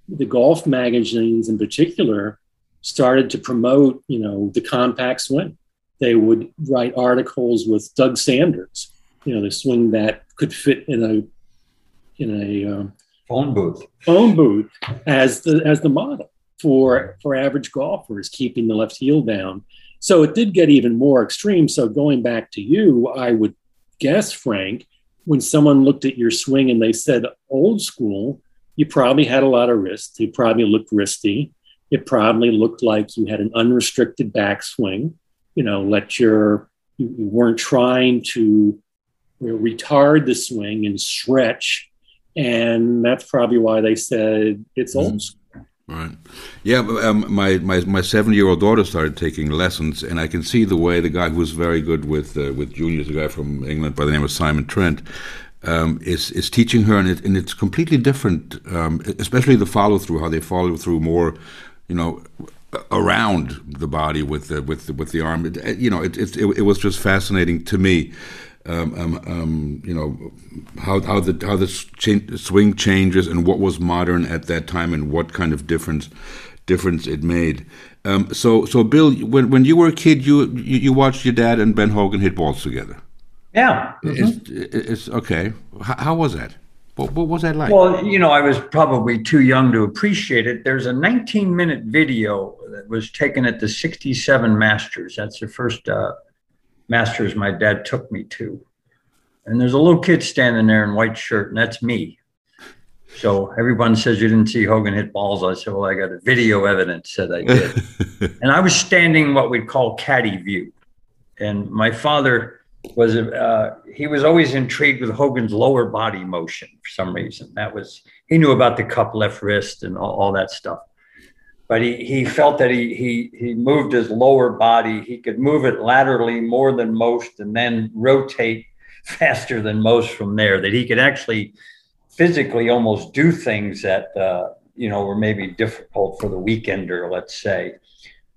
the golf magazines in particular started to promote, you know, the compact swing. They would write articles with Doug Sanders, you know, the swing that could fit in a in a um, phone booth phone booth as the as the model for for average golfers, keeping the left heel down. So it did get even more extreme. So going back to you, I would guess, Frank, when someone looked at your swing and they said old school, you probably had a lot of wrist. You probably looked wristy. It probably looked like you had an unrestricted backswing. You know, let your you, you weren't trying to you know, retard the swing and stretch, and that's probably why they said it's mm-hmm. old school. Right. Yeah. Um, my my my seven year old daughter started taking lessons, and I can see the way the guy who was very good with uh, with juniors, a guy from England by the name of Simon Trent, um, is is teaching her, and, it, and it's completely different. Um, especially the follow through, how they follow through more, you know, around the body with the with the, with the arm. It, you know, it, it it was just fascinating to me um, um, um, you know how how the how the swing changes and what was modern at that time and what kind of difference difference it made. Um, so so Bill, when when you were a kid, you you, you watched your dad and Ben Hogan hit balls together. Yeah, mm-hmm. it's, it's, okay. How, how was that? What, what, was that like? Well, you know, I was probably too young to appreciate it. There's a 19 minute video that was taken at the 67 Masters. That's the first uh, Masters my dad took me to. And there's a little kid standing there in white shirt, and that's me. So everyone says you didn't see Hogan hit balls. I said, well, I got a video evidence that I did. and I was standing what we'd call caddy view. And my father was, uh, he was always intrigued with Hogan's lower body motion for some reason. That was, he knew about the cup left wrist and all, all that stuff but he, he felt that he, he, he moved his lower body. He could move it laterally more than most and then rotate faster than most from there, that he could actually physically almost do things that, uh, you know, were maybe difficult for the weekender, let's say.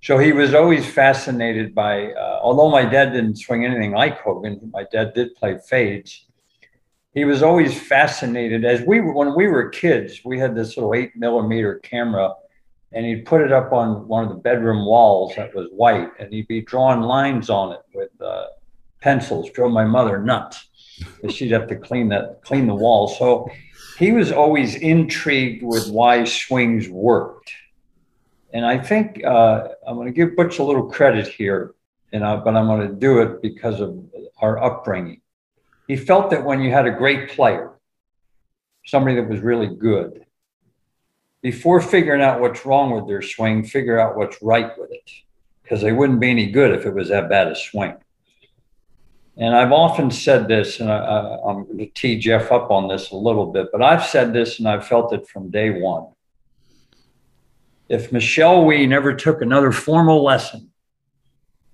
So he was always fascinated by, uh, although my dad didn't swing anything like Hogan, my dad did play fades. He was always fascinated as we were, when we were kids, we had this little eight millimeter camera and he'd put it up on one of the bedroom walls that was white, and he'd be drawing lines on it with uh, pencils. Drove my mother nuts. she'd have to clean that, clean the wall. So he was always intrigued with why swings worked. And I think uh, I'm going to give Butch a little credit here, you know, but I'm going to do it because of our upbringing. He felt that when you had a great player, somebody that was really good, before figuring out what's wrong with their swing, figure out what's right with it because they wouldn't be any good if it was that bad a swing. And I've often said this, and I, am going to tee Jeff up on this a little bit, but I've said this and I've felt it from day one. If Michelle Wie never took another formal lesson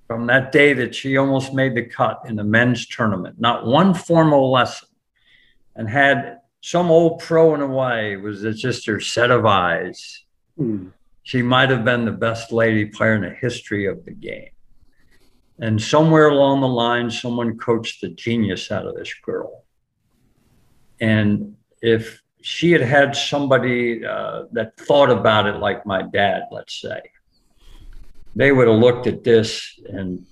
from that day that she almost made the cut in the men's tournament, not one formal lesson, and had some old pro in a way was it just her set of eyes. Mm. She might have been the best lady player in the history of the game. And somewhere along the line, someone coached the genius out of this girl. And if she had had somebody uh, that thought about it like my dad, let's say, they would have looked at this and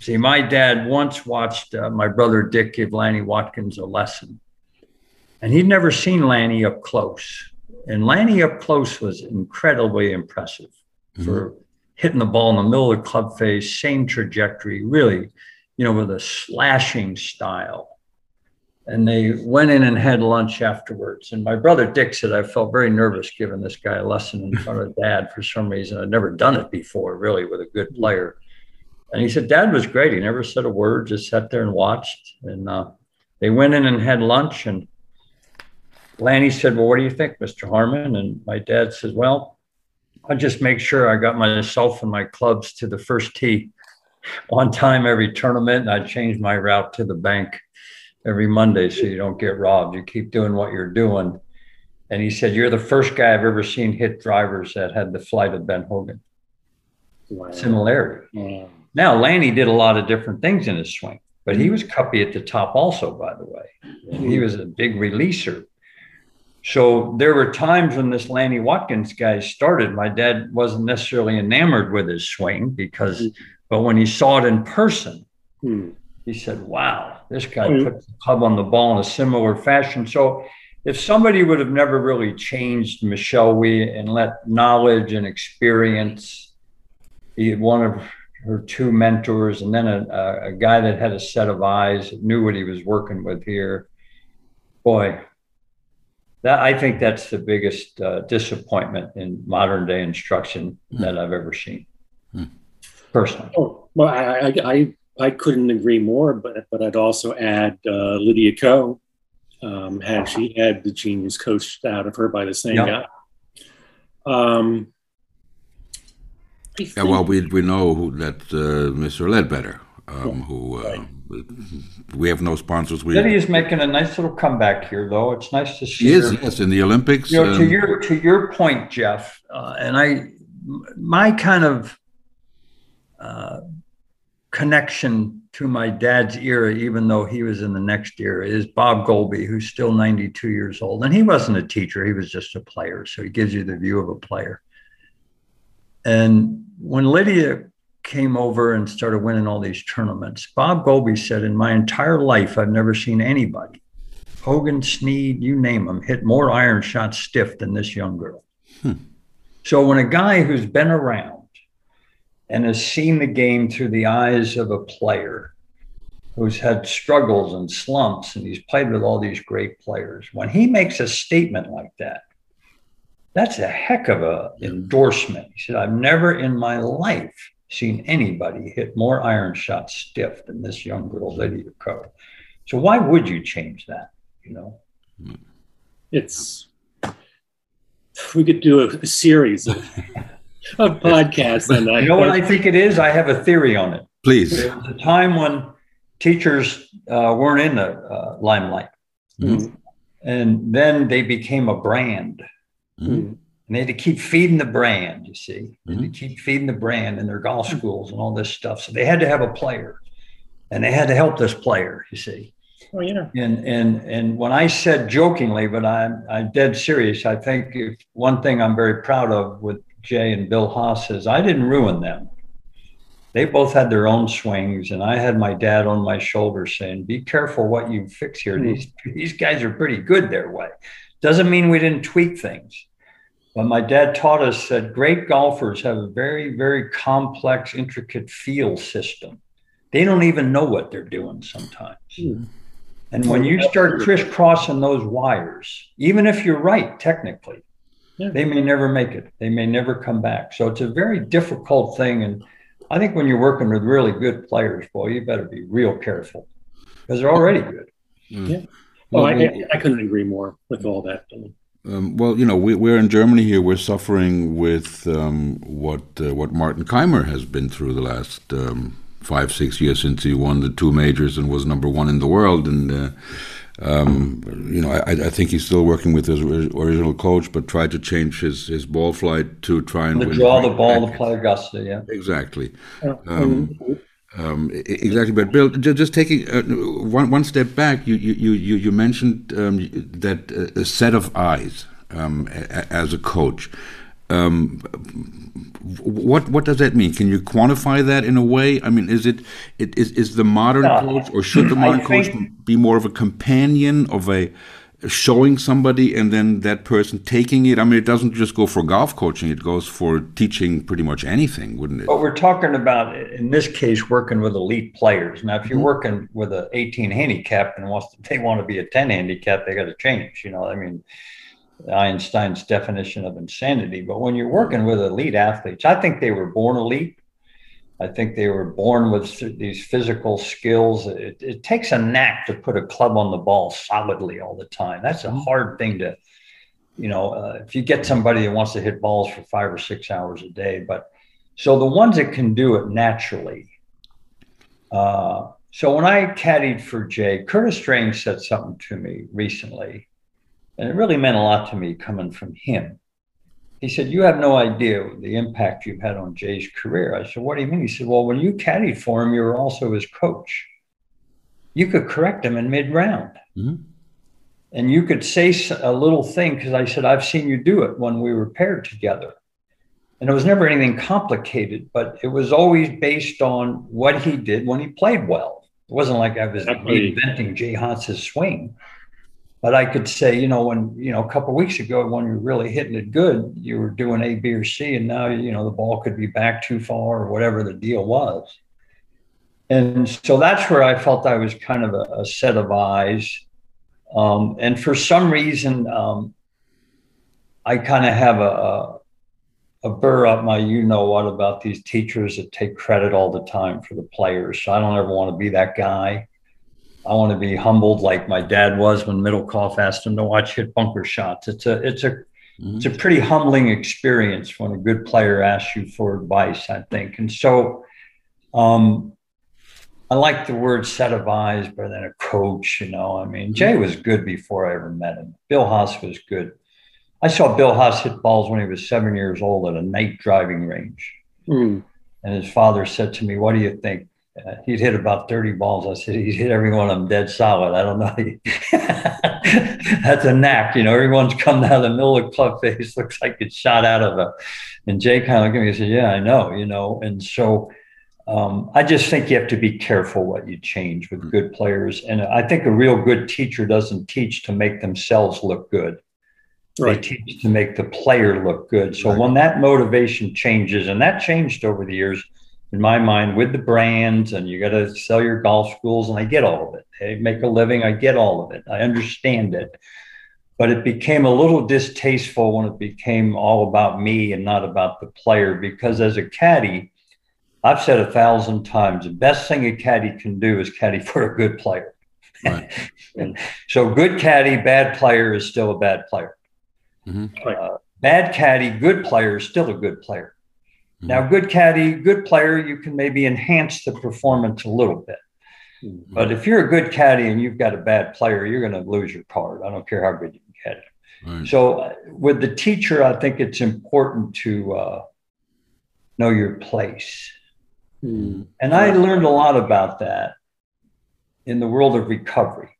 see. My dad once watched uh, my brother Dick give Lanny Wadkins a lesson and he'd never seen Lanny up close. And Lanny up close was incredibly impressive mm-hmm. for hitting the ball in the middle of the club face, same trajectory, really, you know, with a slashing style. And they went in and had lunch afterwards. And my brother Dick said, I felt very nervous giving this guy a lesson in front of dad for some reason. I'd never done it before, really, with a good player. And he said, Dad was great. He never said a word, just sat there and watched. And uh, they went in and had lunch. And Lanny said, Well, what do you think, Mr. Harmon? And my dad said, Well, I just make sure I got myself and my clubs to the first tee on time every tournament. And I change my route to the bank every Monday so you don't get robbed. You keep doing what you're doing. And he said, You're the first guy I've ever seen hit drivers that had the flight of Ben Hogan. Wow. Similarity. Yeah. Now, Lanny did a lot of different things in his swing, but he was cuppy at the top also, by the way. He was a big releaser So there were times when this Lanny Wadkins guy started, my dad wasn't necessarily enamored with his swing because, mm. but when he saw it in person, mm. He said, wow, this guy mm. put the club on the ball in a similar fashion. So if somebody would have never really changed Michelle Wie and let knowledge and experience be one of her two mentors and then a, a guy that had a set of eyes, knew what he was working with here, boy, that I think that's the biggest uh, disappointment in modern day instruction mm. that I've ever seen, mm. personally. Oh, well, I, I, I couldn't agree more, but but I'd also add uh, Lydia Ko, um, had she had the genius coached out of her by the same guy. Um, yeah, well, we we know who, that uh, Mr. Leadbetter, um, yeah, who uh, right we have no sponsors. We Lydia is making a nice little comeback here, though. It's nice to see. She is, her. yes, in the Olympics. You know, to your to your point, Jeff, uh, and I, my kind of uh, connection to my dad's era, even though he was in the next era, is Bob Goalby, who's still 92 years old, and he wasn't a teacher; he was just a player. So he gives you the view of a player. And when Lydia came over and started winning all these tournaments. Bob Goalby said, In my entire life, I've never seen anybody, Hogan, Snead, you name them, hit more iron shots stiff than this young girl. Hmm. So when a guy who's been around and has seen the game through the eyes of a player who's had struggles and slumps and he's played with all these great players, when he makes a statement like that, that's a heck of a endorsement. He said, I've never in my life seen anybody hit more iron shots stiff than this young girl, Lydia Ko. So why would you change that? You know, it's we could do a, a series of, of podcasts. And you know what I think it is? I have a theory on it. Please. There was a time when teachers uh, weren't in the uh, limelight, mm-hmm. and then they became a brand. Mm-hmm. And they had to keep feeding the brand, you see. They mm-hmm. had to keep feeding the brand in their golf schools and all this stuff. So they had to have a player. And they had to help this player, you see. Oh, yeah. And and and when I said jokingly, but I'm I'm dead serious, I think if one thing I'm very proud of with Jay and Bill Haas is I didn't ruin them. They both had their own swings, and I had my dad on my shoulder saying, "Be careful what you fix here. Mm-hmm. These these guys are pretty good their way. Doesn't mean we didn't tweak things." But my dad taught us that great golfers have a very, very complex, intricate feel system. They don't even know what they're doing sometimes. Mm. And when you start crisscrossing those wires, even if you're right technically, yeah. they may never make it. They may never come back. So it's a very difficult thing. And I think when you're working with really good players, boy, you better be real careful because they're already good. Mm. Yeah. Well, I, I, couldn't agree more with all that. Um, well, you know, we, are in Germany here. We're suffering with um, what uh, what Martin Kaymer has been through the last um, five, six years since he won the two majors and was number one in the world. And uh, um, you know, I, I, think he's still working with his original coach, but tried to change his, his ball flight to try and to draw the ball to play Augusta. Yeah, exactly. Um, um, exactly, but Bill, just taking uh, one one step back, you you you you mentioned um, that uh, a set of eyes um, as a coach. Um, what what does that mean? Can you quantify that in a way? I mean, is it, it is is the modern coach, or should the modern coach be more of a companion of a showing somebody and then that person taking it. I mean, it doesn't just go for golf coaching, it goes for teaching pretty much anything, wouldn't it? But we're talking about, in this case, working with elite players. Now, if you're mm-hmm. working with an 18 handicap and wants to, they want to be a 10 handicap, they got to change. You know, I mean, Einstein's definition of insanity. But when you're working with elite athletes, I think they were born elite. I think they were born with these physical skills. It, it, takes a knack to put a club on the ball solidly all the time. That's a mm-hmm. hard thing to, you know, uh, if you get somebody that wants to hit balls for five or six hours a day. But so the ones that can do it naturally. Uh, so when I caddied for Jay, Curtis Strange said something to me recently, and it really meant a lot to me coming from him he said, You have no idea the impact you've had on Jay's career. I said, What do you mean? He said, Well, when you caddied for him, you were also his coach. You could correct him in mid round. Mm-hmm. And you could say a little thing because I said, I've seen you do it when we were paired together. And it was never anything complicated, but it was always based on what he did when he played well. It wasn't like I was inventing Jay Haas's swing. But I could say, you know, when, you know, a couple weeks ago, when you're really hitting it good, you were doing A, B, or C, and now, you know, the ball could be back too far or whatever the deal was. And so that's where I felt I was kind of a, a set of eyes. Um, and for some reason, um, I kind of have a, a, a burr up my you know what about these teachers that take credit all the time for the players. So I don't ever want to be that guy. I want to be humbled like my dad was when Middlecoff asked him to watch hit bunker shots. It's a it's a mm-hmm. it's a pretty humbling experience when a good player asks you for advice, I think. And so um, I like the word set of eyes better than a coach, you know. I mean, Jay was good before I ever met him. Bill Haas was good. I saw Bill Haas hit balls when he was seven years old at a night driving range. Mm. And his father said to me, What do you think? Uh, he'd hit about 30 balls. I said, he'd hit every one of them dead solid. I don't know. That's a knack. You know, everyone's come down the middle of the club face, looks like it's shot out of a. And Jay kind of looked at me and said, Yeah, I know, you know. And so um, I just think you have to be careful what you change with hmm. good players. And I think a real good teacher doesn't teach to make themselves look good. Right. They teach to make the player look good. So right. when that motivation changes, and that changed over the years, in my mind with the brands and you got to sell your golf schools and i get all of it. They make a living i get all of it. I understand it. But it became a little distasteful when it became all about me and not about the player because as a caddy i've said a thousand times the best thing a caddy can do is caddy for a good player. Right. and so good caddy bad player is still a bad player. Mm-hmm. uh, bad caddy good player is still a good player now, good caddy, good player, you can maybe enhance the performance a little bit. Mm-hmm. But if you're a good caddy and you've got a bad player, you're going to lose your card. I don't care how good you can caddy. Right. So, uh, with the teacher, I think it's important to uh, know your place. Mm-hmm. And I learned a lot about that in the world of recovery.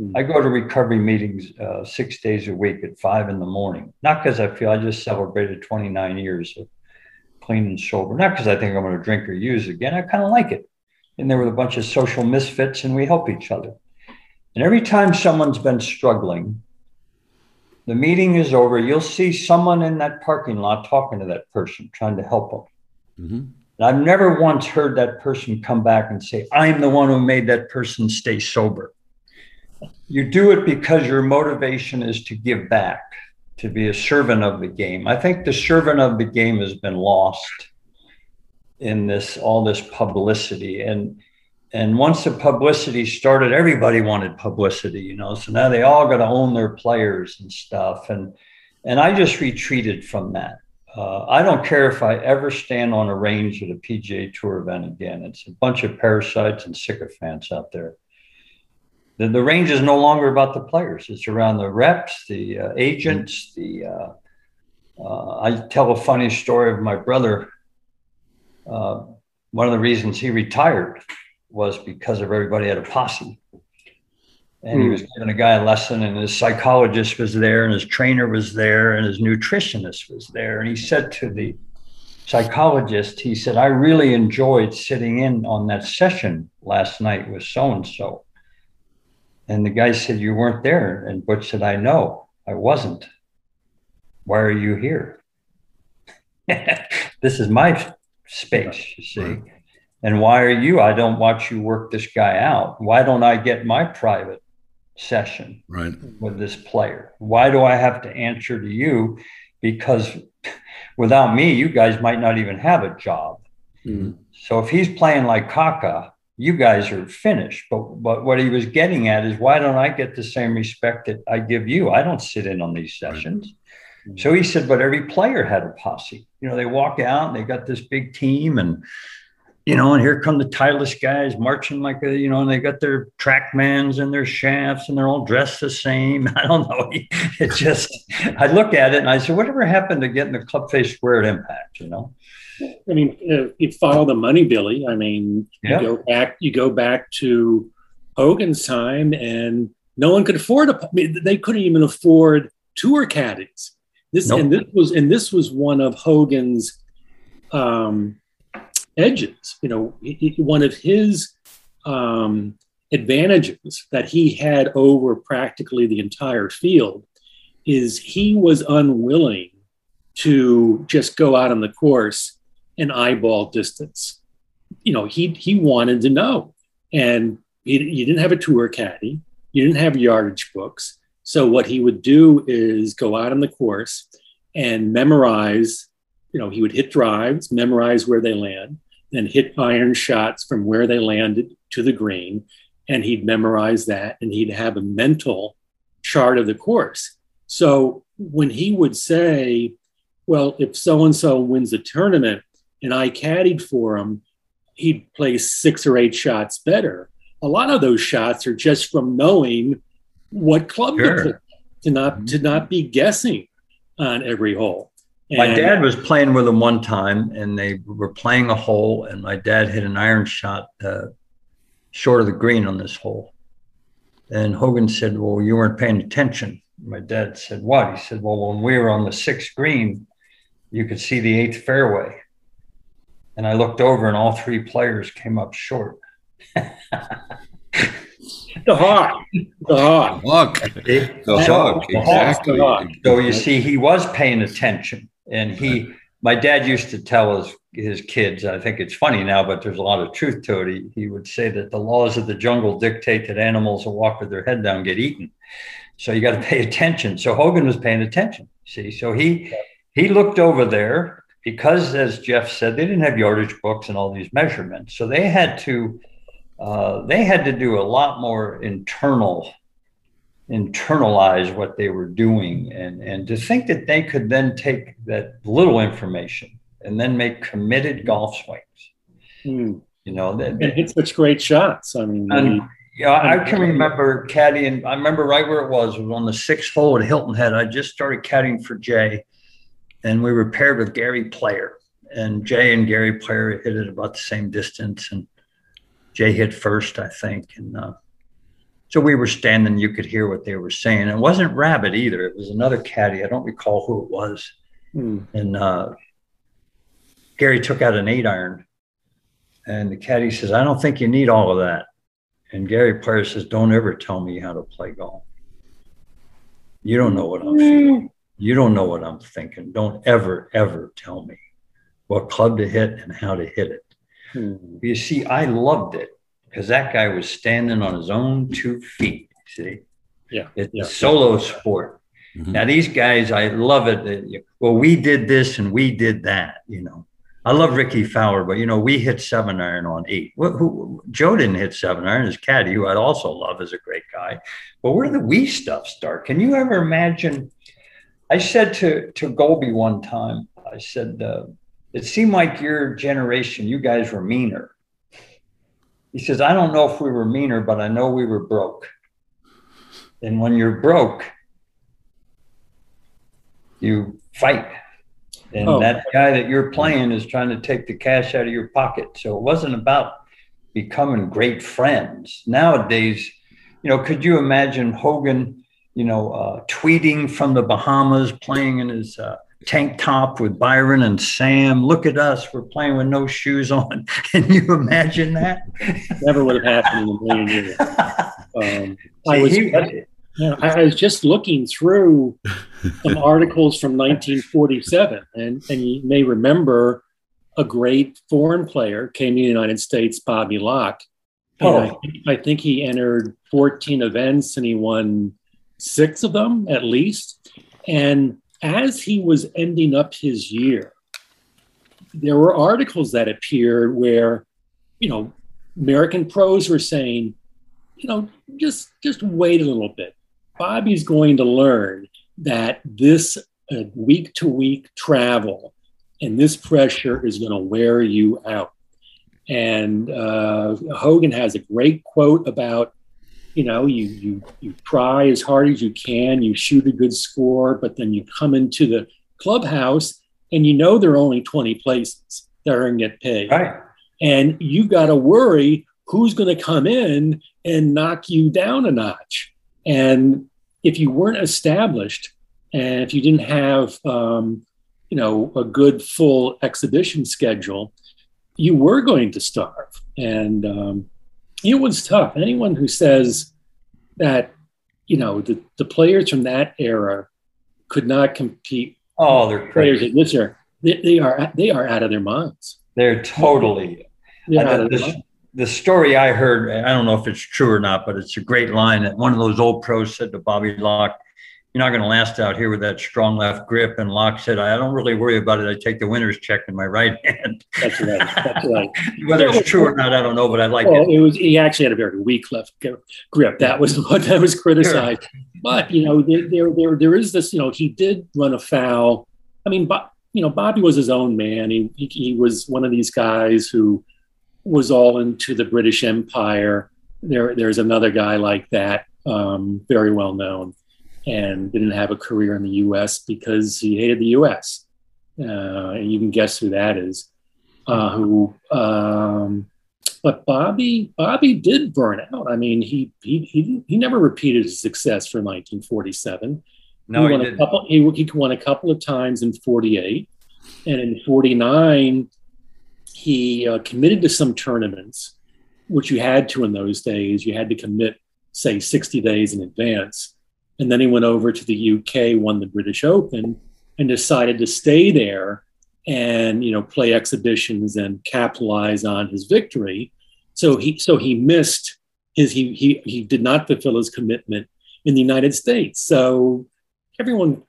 Mm-hmm. I go to recovery meetings uh, six days a week at five in the morning, not because I feel I just celebrated 29 years of clean and sober. Not because I think I'm going to drink or use again. I kind of like it. And there were a bunch of social misfits, and we help each other. And every time someone's been struggling, the meeting is over. You'll see someone in that parking lot talking to that person, trying to help them. Mm-hmm. And I've never once heard that person come back and say, I'm the one who made that person stay sober. You do it because your motivation is to give back to be a servant of the game. I think the servant of the game has been lost in this all this publicity. And and once the publicity started everybody wanted publicity you know so now they all got to own their players and stuff. And and i just retreated from that. Uh, i don't care if i ever stand on a range at a pga tour event again. It's a bunch of parasites and sycophants out there the, the range is no longer about the players. It's around the reps, the uh, agents, the. Uh, uh, I tell a funny story of my brother. Uh, one of the reasons he retired was because of everybody had a posse. And mm. he hmm. was giving a guy a lesson, and his psychologist was there, and his trainer was there, and his nutritionist was there. And he said to the psychologist, he said, I really enjoyed sitting in on that session last night with so and so. And the guy said, You weren't there. And Butch said, I know, I wasn't. Why are you here? this is my space, you see. Right. And why are you? I don't watch you work this guy out. Why don't I get my private session right. with this player? Why do I have to answer to you? Because without me, you guys might not even have a job. Mm. So if he's playing like Kaka, you guys are finished. But but what he was getting at is why don't I get the same respect that I give you? I don't sit in on these sessions. Right. So he said, but every player had a posse. You know, they walk out and they got this big team and you know, and here come the Titleist guys marching like a, you know, and they got their trackmans and their shafts and they're all dressed the same. I don't know. It just, I look at it and I said, whatever happened to getting the club face square at impact, you know? I mean, uh, you follow the money, Billy. I mean, yeah. you go back, you go back to Hogan's time, and No one could afford a. I mean, they couldn't even afford tour caddies. This nope. and this was and this was one of Hogan's um, edges. You know, one of his um, advantages that he had over practically the entire field is he was unwilling to just go out on the course and eyeball distance. You know, he he wanted to know, and he, you didn't have a tour caddy, you didn't have yardage books. So what he would do is go out on the course and memorize. You know, he would hit drives, memorize where they land, then hit iron shots from where they landed to the green, and he'd memorize that, and he'd have a mental chart of the course. So when he would say, well, if so and so wins the tournament and I caddied for him, he'd place six or eight shots better. A lot of those shots are just from knowing what club sure. to play, to not mm-hmm. to not be guessing on every hole. And my dad was playing with him one time, and they were playing a hole, and my dad hit an iron shot uh, short of the green on this hole. And Hogan said, "Well, you weren't paying attention." My dad said, "What?" He said, "Well, when we were on the sixth green, you could see the eighth fairway. And I looked over and all three players came up short. the hawk. The hawk. Hawk. The, the hawk. Exactly. So you see, he was paying attention. And he, my dad used to tell his, his kids, I think it's funny now, but there's a lot of truth to it. He, he would say that the laws of the jungle dictate that animals will walk with their head down get eaten. So you got to pay attention. So Hogan was paying attention. See, so he he looked over there because, as Jeff said, they didn't have yardage books and all these measurements, so they had to uh, they had to do a lot more internal internalize what they were doing and and to think that they could then take that little information and then make committed golf swings mm. you know that, and hit such great shots i mean and, yeah, I can remember caddying. I remember right where it was. It was on the sixth hole at Hilton Head. I just started caddying for Jay, and we were paired with Gary Player. And Jay and Gary Player hit it about the same distance, and Jay hit first, I think. And uh, so we were standing, you could hear what they were saying. It wasn't Rabbit either, it was another caddy. I don't recall who it was. Hmm. And uh, Gary took out an eight iron, and the caddy says, I don't think you need all of that. And Gary Player says, Don't ever tell me how to play golf. You don't know what I'm feeling. You don't know what I'm thinking. Don't ever, ever tell me what club to hit and how to hit it. Hmm. You see, I loved it because that guy was standing on his own two feet. See? Yeah. It's yeah. a solo sport. Mm-hmm. Now, these guys, I love it. Well, we did this and we did that, you know. I love Rickie Fowler, but you know, we hit seven iron on eight. Who, who, Joe didn't hit seven iron. His caddy, who I'd also love, is a great guy. But where did the we stuff start? Can you ever imagine I said to to Goalby one time, I said, uh, it seemed like your generation, you guys were meaner. He says, I don't know if we were meaner, but I know we were broke. And when you're broke, you fight. And oh. that guy that you're playing is trying to take the cash out of your pocket. So it wasn't about becoming great friends. Nowadays, you know, could you imagine Hogan you know, uh, tweeting from the Bahamas, playing in his uh, tank top with Byron and Sam. Look at us, we're playing with no shoes on. Can you imagine that? Never would have happened in a million years. Um, I was. Yeah, I was just looking through some articles from 1947, and, and you may remember a great foreign player came to the United States, Bobby Locke. Oh. I, I, think he entered 14 events and he won six of them at least. And as he was ending up his year, there were articles that appeared where, you know, American pros were saying, you know, just just wait a little bit. Bobby's going to learn that this week to week travel and this pressure is going to wear you out. And uh, Hogan has a great quote about you know you you you try as hard as you can you shoot a good score but then you come into the clubhouse and you know there are only 20 places that are going to get paid. Right. And you got to worry who's going to come in and knock you down a notch. And if you weren't established and if you didn't have, um, you know, a good full exhibition schedule, you were going to starve. And um, it was tough. Anyone who says that, you know, the, the players from that era could not compete. Oh, they're players this year. They, they, are they are out of their minds. They're totally. They're out of their minds the story I heard, I don't know if it's true or not, but it's a great line that one of those old pros said to Bobby Locke, You're not going to last out here with that strong left grip. And Locke said, I don't really worry about it. I take the winner's check in my right hand. That's right. That's right. Whether it's true or not, I don't know, but I like well, it. it was, he actually had a very weak left grip. That was what that was criticized. Sure. But, you know, there, there, there, there is this, you know, he did run afoul. I mean, but, you know, Bobby was his own man. He, he, he was one of these guys who, was all into the British Empire. There, there's another guy like that, um, very well known, and didn't have a career in the U.S. because he hated the U.S. Uh, and you can guess who that is. Uh, who, um, but Bobby, Bobby did burn out. I mean, he he he, he never repeated his success for 1947. No, he won he a couple. He, he won a couple of times in 48, and in 49 he uh, committed to some tournaments, which you had to in those days. You had to commit, say, 60 days in advance. And then he went over to the UK, won the British Open, and decided to stay there and you know play exhibitions and capitalize on his victory. So he so he missed his he he he did not fulfill his commitment in the United States. So everyone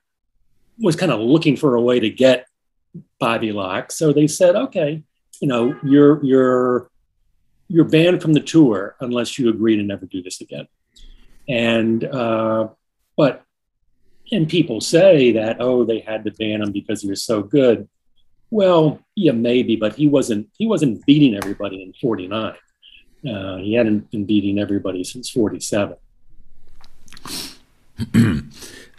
was kind of looking for a way to get Bobby Locke. So they said, okay, you know, you're you're you're banned from the tour unless you agree to never do this again. And uh, but and people say that oh they had to ban him because he was so good. Well, yeah, maybe, but he wasn't he wasn't beating everybody in '49. Uh, he hadn't been beating everybody since '47.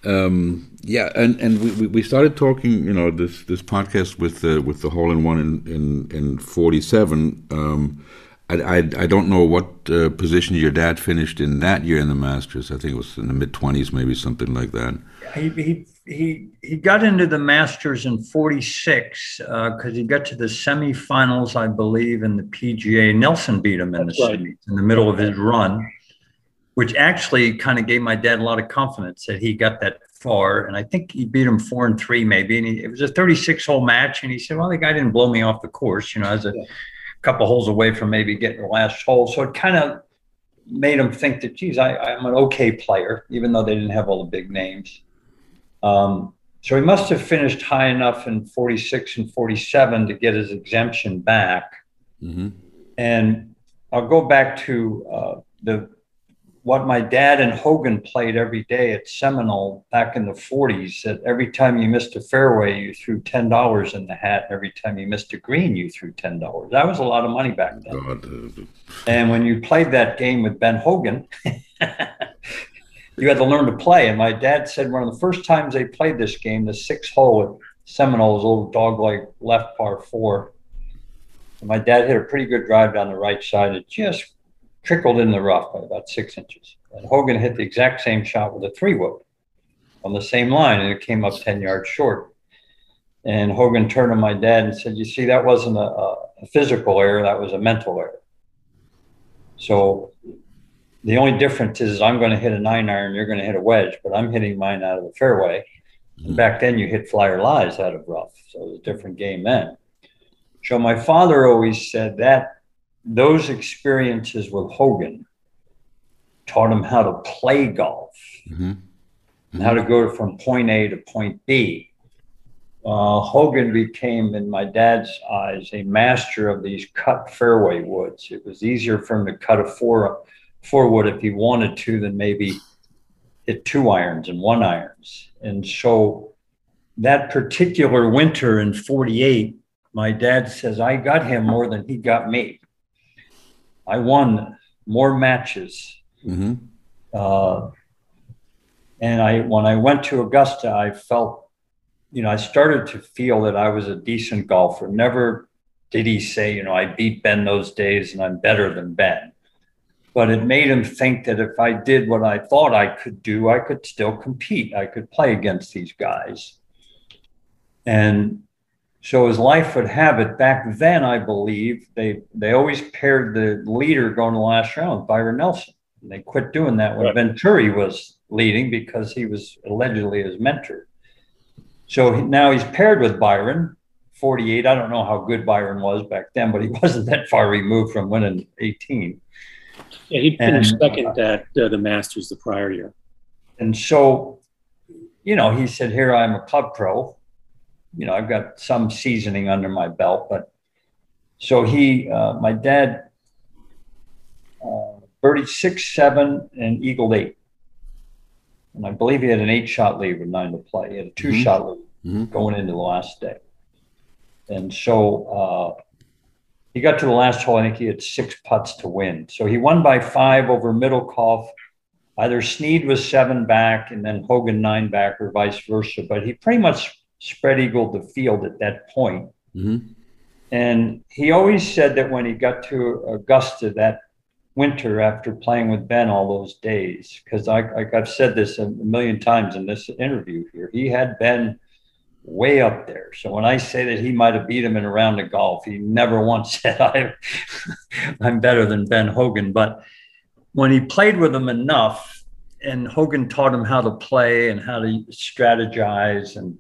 Um, yeah, and, and we, we started talking, you know, this this podcast with the with the hole in one in in, in forty seven. Um, I, I, I don't know what uh, position your dad finished in that year in the Masters. I think it was in the mid twenties, maybe something like that. He he he, he got into the Masters in forty six because uh, he got to the semifinals, I believe, in the PGA. Nelson beat him in That's the right. semis in the middle of his run which actually kind of gave my dad a lot of confidence that he got that far. And I think he beat him four and three, maybe. And he, it was a 36 hole match. And he said, Well, the guy didn't blow me off the course. You know, I was a yeah. Couple holes away from maybe getting the last hole. So it kind of made him think that, geez, I, I'm an okay player, even though they didn't have all the big names. Um, so he must have finished high enough in 46 and 47 to get his exemption back. Mm-hmm. And I'll go back to uh, the what my dad and Hogan played every day at Seminole back in the 40s that every time you missed a fairway, you threw $10 in the hat. Every time you missed a green, you threw $10. That was a lot of money back then. God. Uh, and when you played that game with Ben Hogan, you had to learn to play. And my dad said one of the first times they played this game, the six hole at Seminole's old dog leg left par four. And my dad hit a pretty good drive down the right side. It just trickled in the rough by about six inches. And Hogan hit the exact same shot with a three wood on the same line, and it came up 10 yards short. And Hogan turned to my dad and said, You see, that wasn't a, a physical error, that was a mental error. So the only difference is I'm going to hit a nine iron, you're going to hit a wedge, but I'm hitting mine out of the fairway. And back then, you hit flyer lies out of rough. So it was a different game then. So my father always said that those experiences with Hogan taught him how to play golf mm-hmm. Mm-hmm. and how to go from point A to point B. Uh, Hogan became, in my dad's eyes, a master of these cut fairway woods. It was easier for him to cut a four four wood if he wanted to than maybe hit two irons and one irons. And so that particular winter in 48, my dad says, I got him more than he got me. I won more matches. Mm-hmm. Uh, and I, when I went to Augusta, I felt, you know, I started to feel that I was a decent golfer. Never did he say, you know, I beat Ben those days and I'm better than Ben. but it made him think that if I did what I thought I could do, I could still compete. I could play against these guys. And so as life would have it, back then, I believe they they always paired the leader going to the last round, Byron Nelson. And they quit doing that when right. Venturi was leading because he was allegedly his mentor. So now he's paired with Byron, 48. I don't know how good Byron was back then, but he wasn't that far removed from winning 18. Yeah, he finished and, second at uh, the Masters the prior year. And so, you know, he said, Here I'm a club pro. You know, I've got some seasoning under my belt. But so he, uh, my dad, uh, birdied six, seven, and eagled eight. And I believe he had an eight shot lead with nine to play. He had a two mm-hmm. shot lead mm-hmm. going into the last day. And so, uh, he got to the last hole. I think he had six putts to win. So he won by five over Middlecoff. Either Snead was seven back and then Hogan nine back, or vice versa. But he pretty much spread eagled the field at that point. Mm-hmm. And he always said that when he got to Augusta that winter after playing with Ben all those days, because like I've said this a million times in this interview here, he had Ben way up there. So when I say that he might have beat him in a round of golf, he never once said I, I'm better than Ben Hogan. But when he played with him enough, and Hogan taught him how to play and how to strategize, and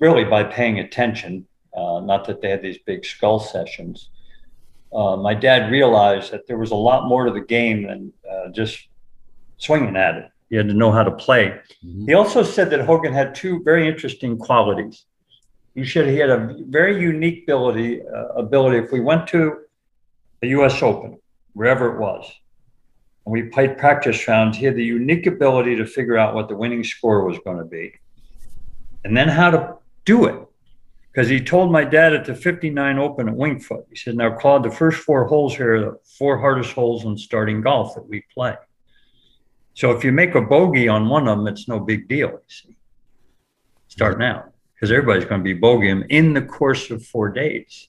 really by paying attention, uh, not that they had these big skull sessions. Uh, my dad realized that there was a lot more to the game than uh, just swinging at it. You had to know how to play. Mm-hmm. He also said that Hogan had two very interesting qualities. He said he had a very unique ability. Uh, ability. If we went to the U.S. Open, wherever it was, and we played practice rounds, he had the unique ability to figure out what the winning score was going to be, and then how to do it. Because he told my dad at the 59 Open at Winged Foot, he said, "Now, Claude, the first four holes here are the four hardest holes in starting golf that we play." So if you make a bogey on one of them, it's no big deal. You see, starting out because everybody's going to be bogeying in the course of four days.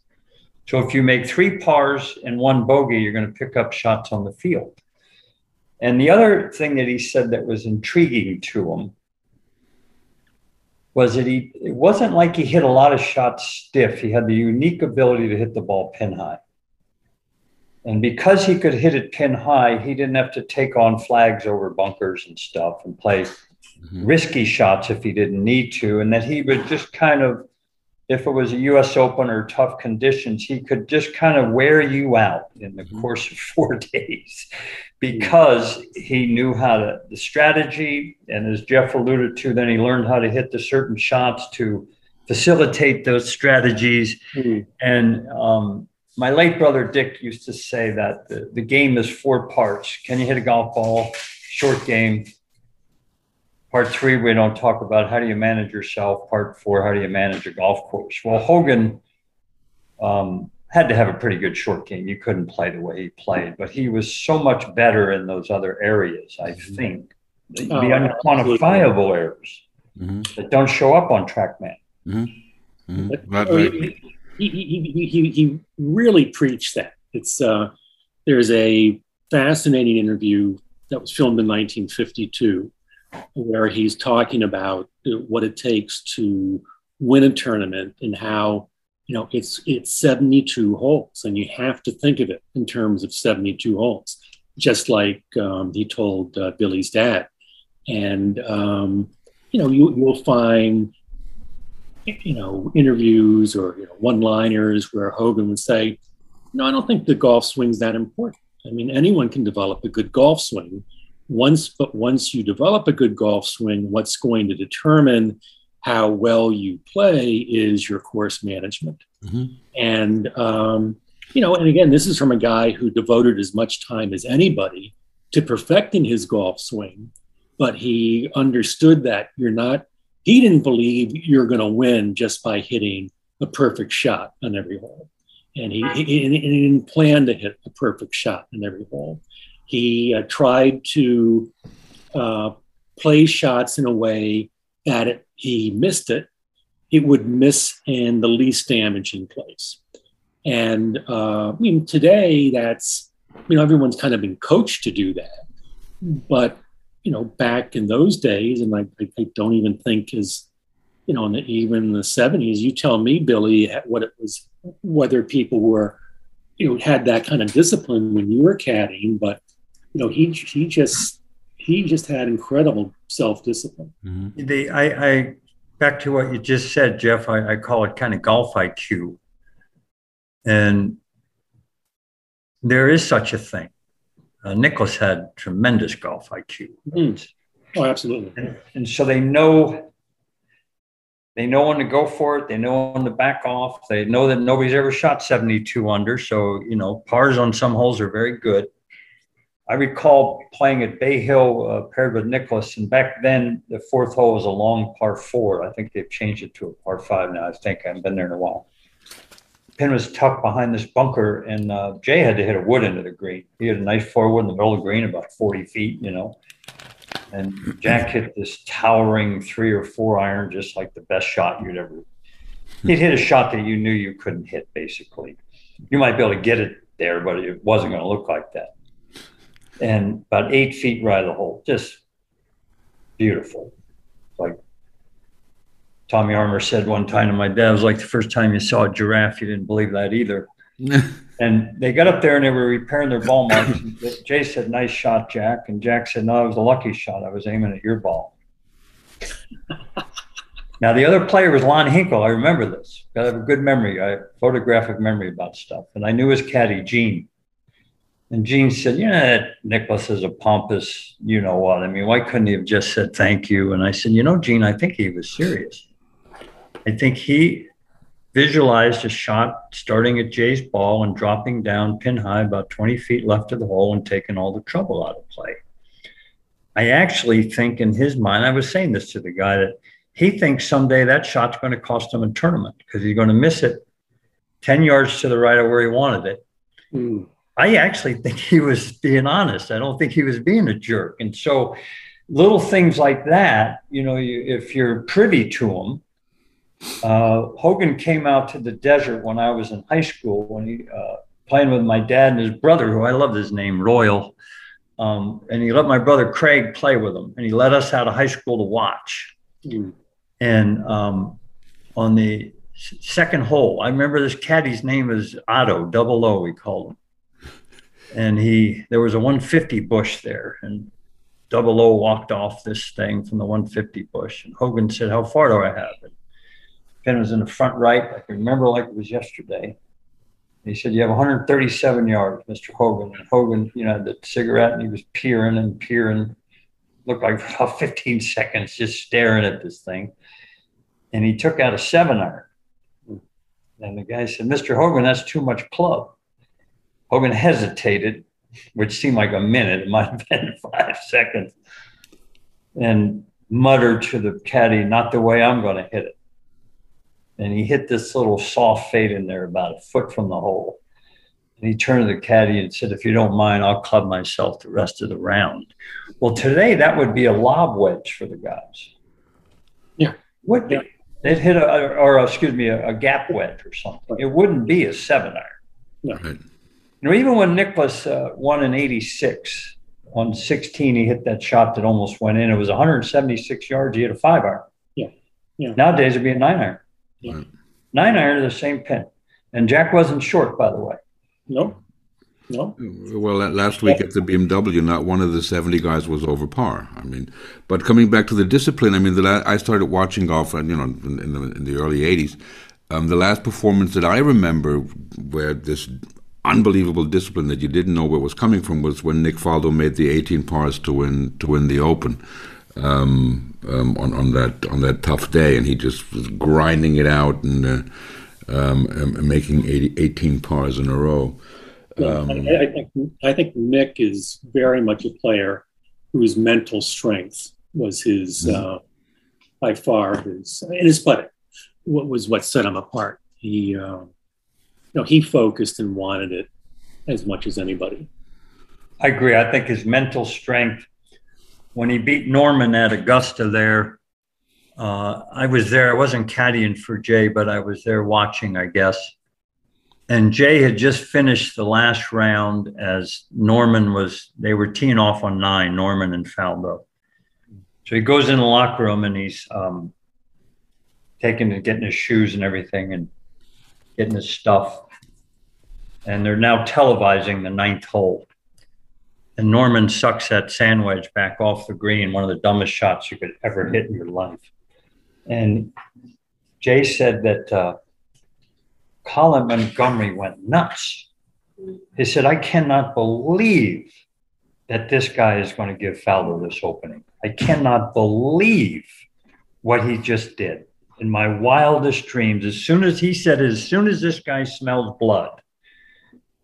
So if you make three pars and one bogey, you're going to pick up shots on the field. And the other thing that he said that was intriguing to him was that he it wasn't like he hit a lot of shots stiff. He had the unique ability to hit the ball pin high. And because he could hit it pin high, he didn't have to take on flags over bunkers and stuff and play mm-hmm. risky shots if he didn't need to. And that he would just kind of, if it was a US Open or tough conditions, he could just kind of wear you out in the mm-hmm. course of four days because he knew how to, the strategy. And as Jeff alluded to, then he learned how to hit the certain shots to facilitate those strategies. Mm-hmm. And, um, my late brother Dick used to say that the, the game is four parts. Can you hit a golf ball? Short game. Part three, we don't talk about how do you manage yourself. Part four, how do you manage a golf course? Well, Hogan um, had to have a pretty good short game. You couldn't play the way he played, but he was so much better in those other areas, I mm-hmm. think. The, oh, the unquantifiable errors mm-hmm. that don't show up on TrackMan. Mm-hmm. Mm-hmm he, he, he, he really preached that. It's uh, there's a fascinating interview that was filmed in 1952 where he's talking about what it takes to win a tournament and how you know it's it's 72 holes and you have to think of it in terms of 72 holes just like um, he told uh, billy's dad and um, you know you, you'll find you know, interviews or you know, one-liners where Hogan would say, "No, I don't think the golf swing's that important. I mean, anyone can develop a good golf swing. Once, but once you develop a good golf swing, what's going to determine how well you play is your course management. Mm-hmm. And um, you know, and again, this is from a guy who devoted as much time as anybody to perfecting his golf swing, but he understood that you're not he didn't believe you're going to win just by hitting a perfect shot on every hole. And he, he, he didn't plan to hit a perfect shot in every hole. He uh, tried to uh, play shots in a way that it, he missed it, it would miss in the least damaging place. And uh, I mean, today that's you know, everyone's kind of been coached to do that. But, you know, back in those days, and I, I don't even think is, you know, in the, even in the 70s, you tell me, Billy, what it was, whether people were, you know, had that kind of discipline when you were caddying, but, you know, he, he just, he just had incredible self discipline. Mm-hmm. The, I, I, back to what you just said, Jeff, I, I call it kind of golf IQ. And there is such a thing. Uh, Nicklaus had tremendous golf IQ. Mm. Oh, absolutely. And, and, so they know they know when to go for it. They know when to back off. They know that nobody's ever shot 72 under. So, you know, pars on some holes are very good. I recall playing at Bay Hill uh, paired with Nicklaus, and back then the fourth hole was a long par four. I think they've changed it to a par five now. I think I haven't been there in a while pin was tucked behind this bunker, and uh, Jay had to hit a wood into the green. He had a nice forward in the middle of the green, about 40 feet, you know. And Jack hit this towering three or four iron, just like the best shot you'd ever. He'd hit a shot that you knew you couldn't hit, basically. You might be able to get it there, but it wasn't going to look like that. And about eight feet right of the hole, just beautiful. Like Tommy Armour said one time to my dad, it was like the first time you saw a giraffe. You didn't believe that either. and they got up there and they were repairing their ball marks. Jay said, "Nice shot, Jack." And Jack said, "No, it was a lucky shot. I was aiming at your ball." now the other player was Lon Hinkle. I remember this. I have a good memory. I have photographic memory about stuff. And I knew his caddy, Gene. And Gene said, "Yeah, Nicklaus is a pompous, you know what? I mean, why couldn't he have just said thank you?" And I said, "You know, Gene, I think he was serious." I think he visualized a shot starting at Jay's ball and dropping down pin high about 20 feet left of the hole and taking all the trouble out of play. I actually think in his mind, I was saying this to the guy that he thinks someday that shot's going to cost him a tournament because he's going to miss it 10 yards to the right of where he wanted it. Mm. I actually think he was being honest. I don't think he was being a jerk. And so little things like that, you know, you, if you're privy to them, uh, Hogan came out to the desert when I was in high school when he uh, playing with my dad and his brother, who I loved his name, Royal. Um, and he let my brother Craig play with him, and he let us out of high school to watch. Mm. And um, on the second hole, I remember this caddy's name is Otto, double O, we called him. And he, there was a 150 bush there, and double O walked off this thing from the 150 bush. And Hogan said, How far do I have? And Pin was in the front right. I can remember like it was yesterday. He said, You have 137 yards, Mr. Hogan. And Hogan, you know, had the cigarette and he was peering and peering. Looked like about 15 seconds just staring at this thing. And he took out a seven iron. And the guy said, Mr. Hogan, that's too much club. Hogan hesitated, which seemed like a minute. It might have been five seconds. And muttered to the caddy, Not the way I'm going to hit it and he hit this little soft fade in there about a foot from the hole. And he turned to the caddy and said, If you don't mind, I'll club myself the rest of the round. Well, today that would be a lob wedge for the guys. Yeah. Would be. Yeah. They'd hit a, or excuse me, a, a, gap wedge or something. It wouldn't be a seven iron. No. Right. You know, even when Nicklaus uh, won in 86, on 16, he hit that shot that almost went in. It was 176 yards. He hit a five iron. Yeah. Yeah. Nowadays, it'd be a nine iron. Yeah. Nine iron to the same pin. And Jack wasn't short, by the way. No. No. Well, last week at the BMW, not one of the 70 guys was over par. I mean, but coming back to the discipline, I mean, the la- I started watching golf, you know, in, in, the, in the, early 80s. Um, the last performance that I remember where this unbelievable discipline that you didn't know where was coming from was when Nick Faldo made the 18 pars to win to win the Open um, um, on on that on that tough day, and he just was grinding it out and uh, um, making 80, 18 pars in a row. Um, I, I, think I think Nick is very much a player whose mental strength was his mm-hmm. uh, by far his and his putting. What was what set him apart. He uh, you know he focused and wanted it as much as anybody. I agree. I think his mental strength when he beat Norman at Augusta there, uh, I was there. I wasn't caddying for Jay, but I was there watching, I guess. and Jay had just finished the last round as Norman was, they were teeing off on nine, Norman and Faldo. So he goes in the locker room and he's um, taking and getting his shoes and everything and getting his stuff. And they're now televising the ninth hole. And Norman sucks that sand wedge back off the green, one of the dumbest shots you could ever hit in your life. And Jay said that uh, Colin Montgomerie went nuts. He said, I cannot believe that this guy is going to give Faldo this opening. I cannot believe what he just did. In my wildest dreams, as soon as he said, as soon as this guy smells blood,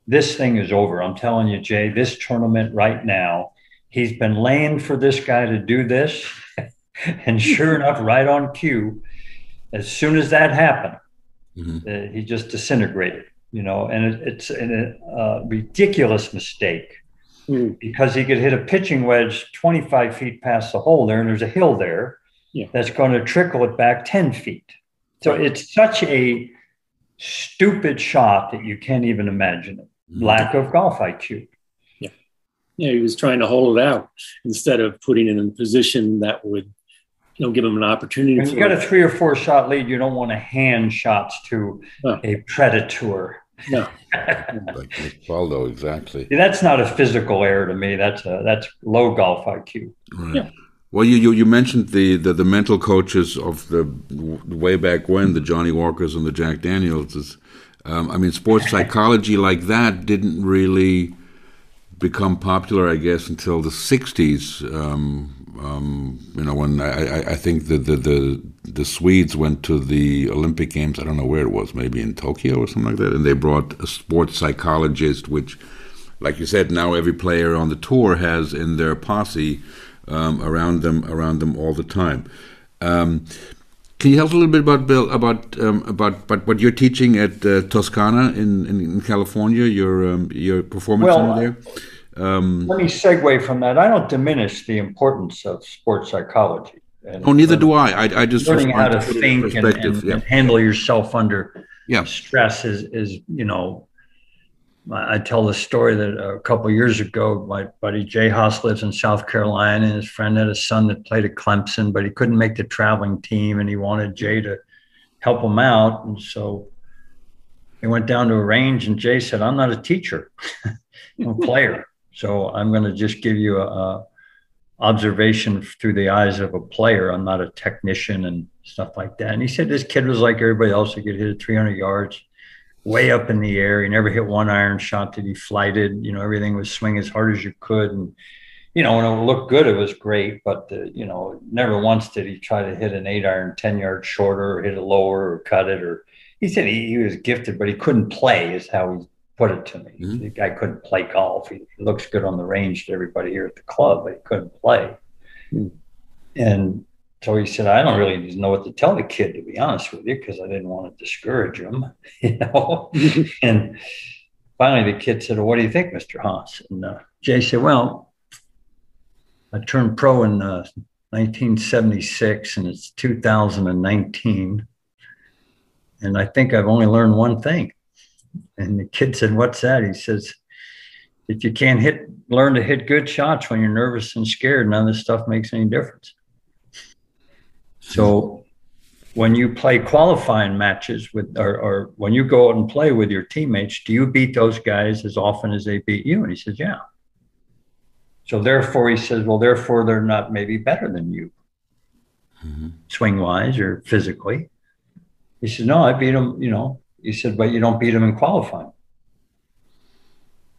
this thing is over. I'm telling you, Jay, this tournament right now, he's been laying for this guy to do this. and sure enough, right on cue, as soon as that happened, mm-hmm. uh, he just disintegrated, you know, and it, it's a uh, ridiculous mistake mm. because he could hit a pitching wedge 25 feet past the hole there, and there's a hill there yeah. that's going to trickle it back 10 feet. So it's such a stupid shot that you can't even imagine it. Mm. Lack of golf IQ. Yeah. Yeah, he was trying to hold it out instead of putting it in a position that would you know, give him an opportunity. When you got a three or four shot lead, you don't want to hand shots to no. a predator. No, like Faldo, exactly. That's not a physical error to me. That's a that's low golf IQ. Right. Yeah. Well, you, you, you mentioned the, the, the mental coaches of the way back when the Johnnie Walkers and the Jack Daniels. Um, I mean, sports psychology like that didn't really become popular, I guess, until the '60s. Um, um, you know, when I, I think the, the, the the Swedes went to the Olympic Games, I don't know where it was, maybe in Tokyo or something like that, and they brought a sports psychologist, which, like you said, now every player on the tour has in their posse um, around them around them all the time. Um, can you tell us a little bit about Bill about um, about about what you're teaching at uh, Toscana in, in, in California? Your um, your performance well, there. Um, Let me segue from that. I don't diminish the importance of sports psychology. And, oh, neither do I. I, I just learning how to think and, and, yeah. and, handle yourself under yeah. stress is, is, you know, I tell the story that a couple years ago, my buddy Jay Haas lives in South Carolina, and his friend had a son that played at Clemson, but he couldn't make the traveling team, and he wanted Jay to help him out. And so he went down to a range, and Jay said, "I'm not a teacher, I'm a player." So I'm going to just give you a, a, observation through the eyes of a player. I'm not a technician and stuff like that. And he said this kid was like everybody else. He could hit it 300 yards, way up in the air. He never hit one iron shot that he flighted. You know, everything was swing as hard as you could. And you know, when it looked good, it was great. But uh, you know, never once did he try to hit an eight iron 10 yards shorter or hit it lower or cut it or he said he, he was gifted, but he couldn't play, is how he put it to me. Mm-hmm. The guy couldn't play golf. He, he, looks good on the range to everybody here at the club, but he couldn't play. Mm-hmm. And so he said, I don't really know what to tell the kid, to be honest with you, because I didn't want to discourage him, you know. and finally, the kid said, well, What do you think, Mr. Haas? And uh, Jay said, Well, I turned pro in uh, 1976 and it's 2019. And I think I've only learned one thing. And the kid said, What's that? He says, If you can't hit, learn to hit good shots when you're nervous and scared, none of this stuff makes any difference. So when you play qualifying matches with, or, or when you go out and play with your teammates, do you beat those guys as often as they beat you? And he says, Yeah. So therefore, he says, Well, therefore, they're not maybe better than you, mm-hmm. swing wise or physically. He said, No, I beat them, you know, he said, but you don't beat them in qualifying.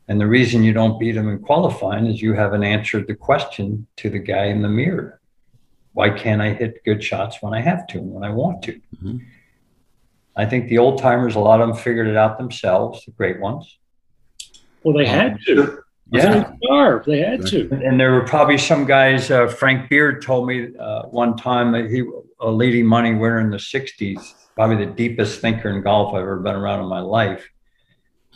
And the reason you don't beat them in qualifying is you haven't answered the question to the guy in the mirror. Why can't I hit good shots when I have to and when I want to? Mm-hmm. I think the old timers, a lot of them figured it out themselves, the great ones. Well, they had um, to. Yeah. They had to. And there were probably some guys, uh, Frank Beard told me uh, one time that he, a leading money winner in the 60s, probably the deepest thinker in golf I've ever been around in my life.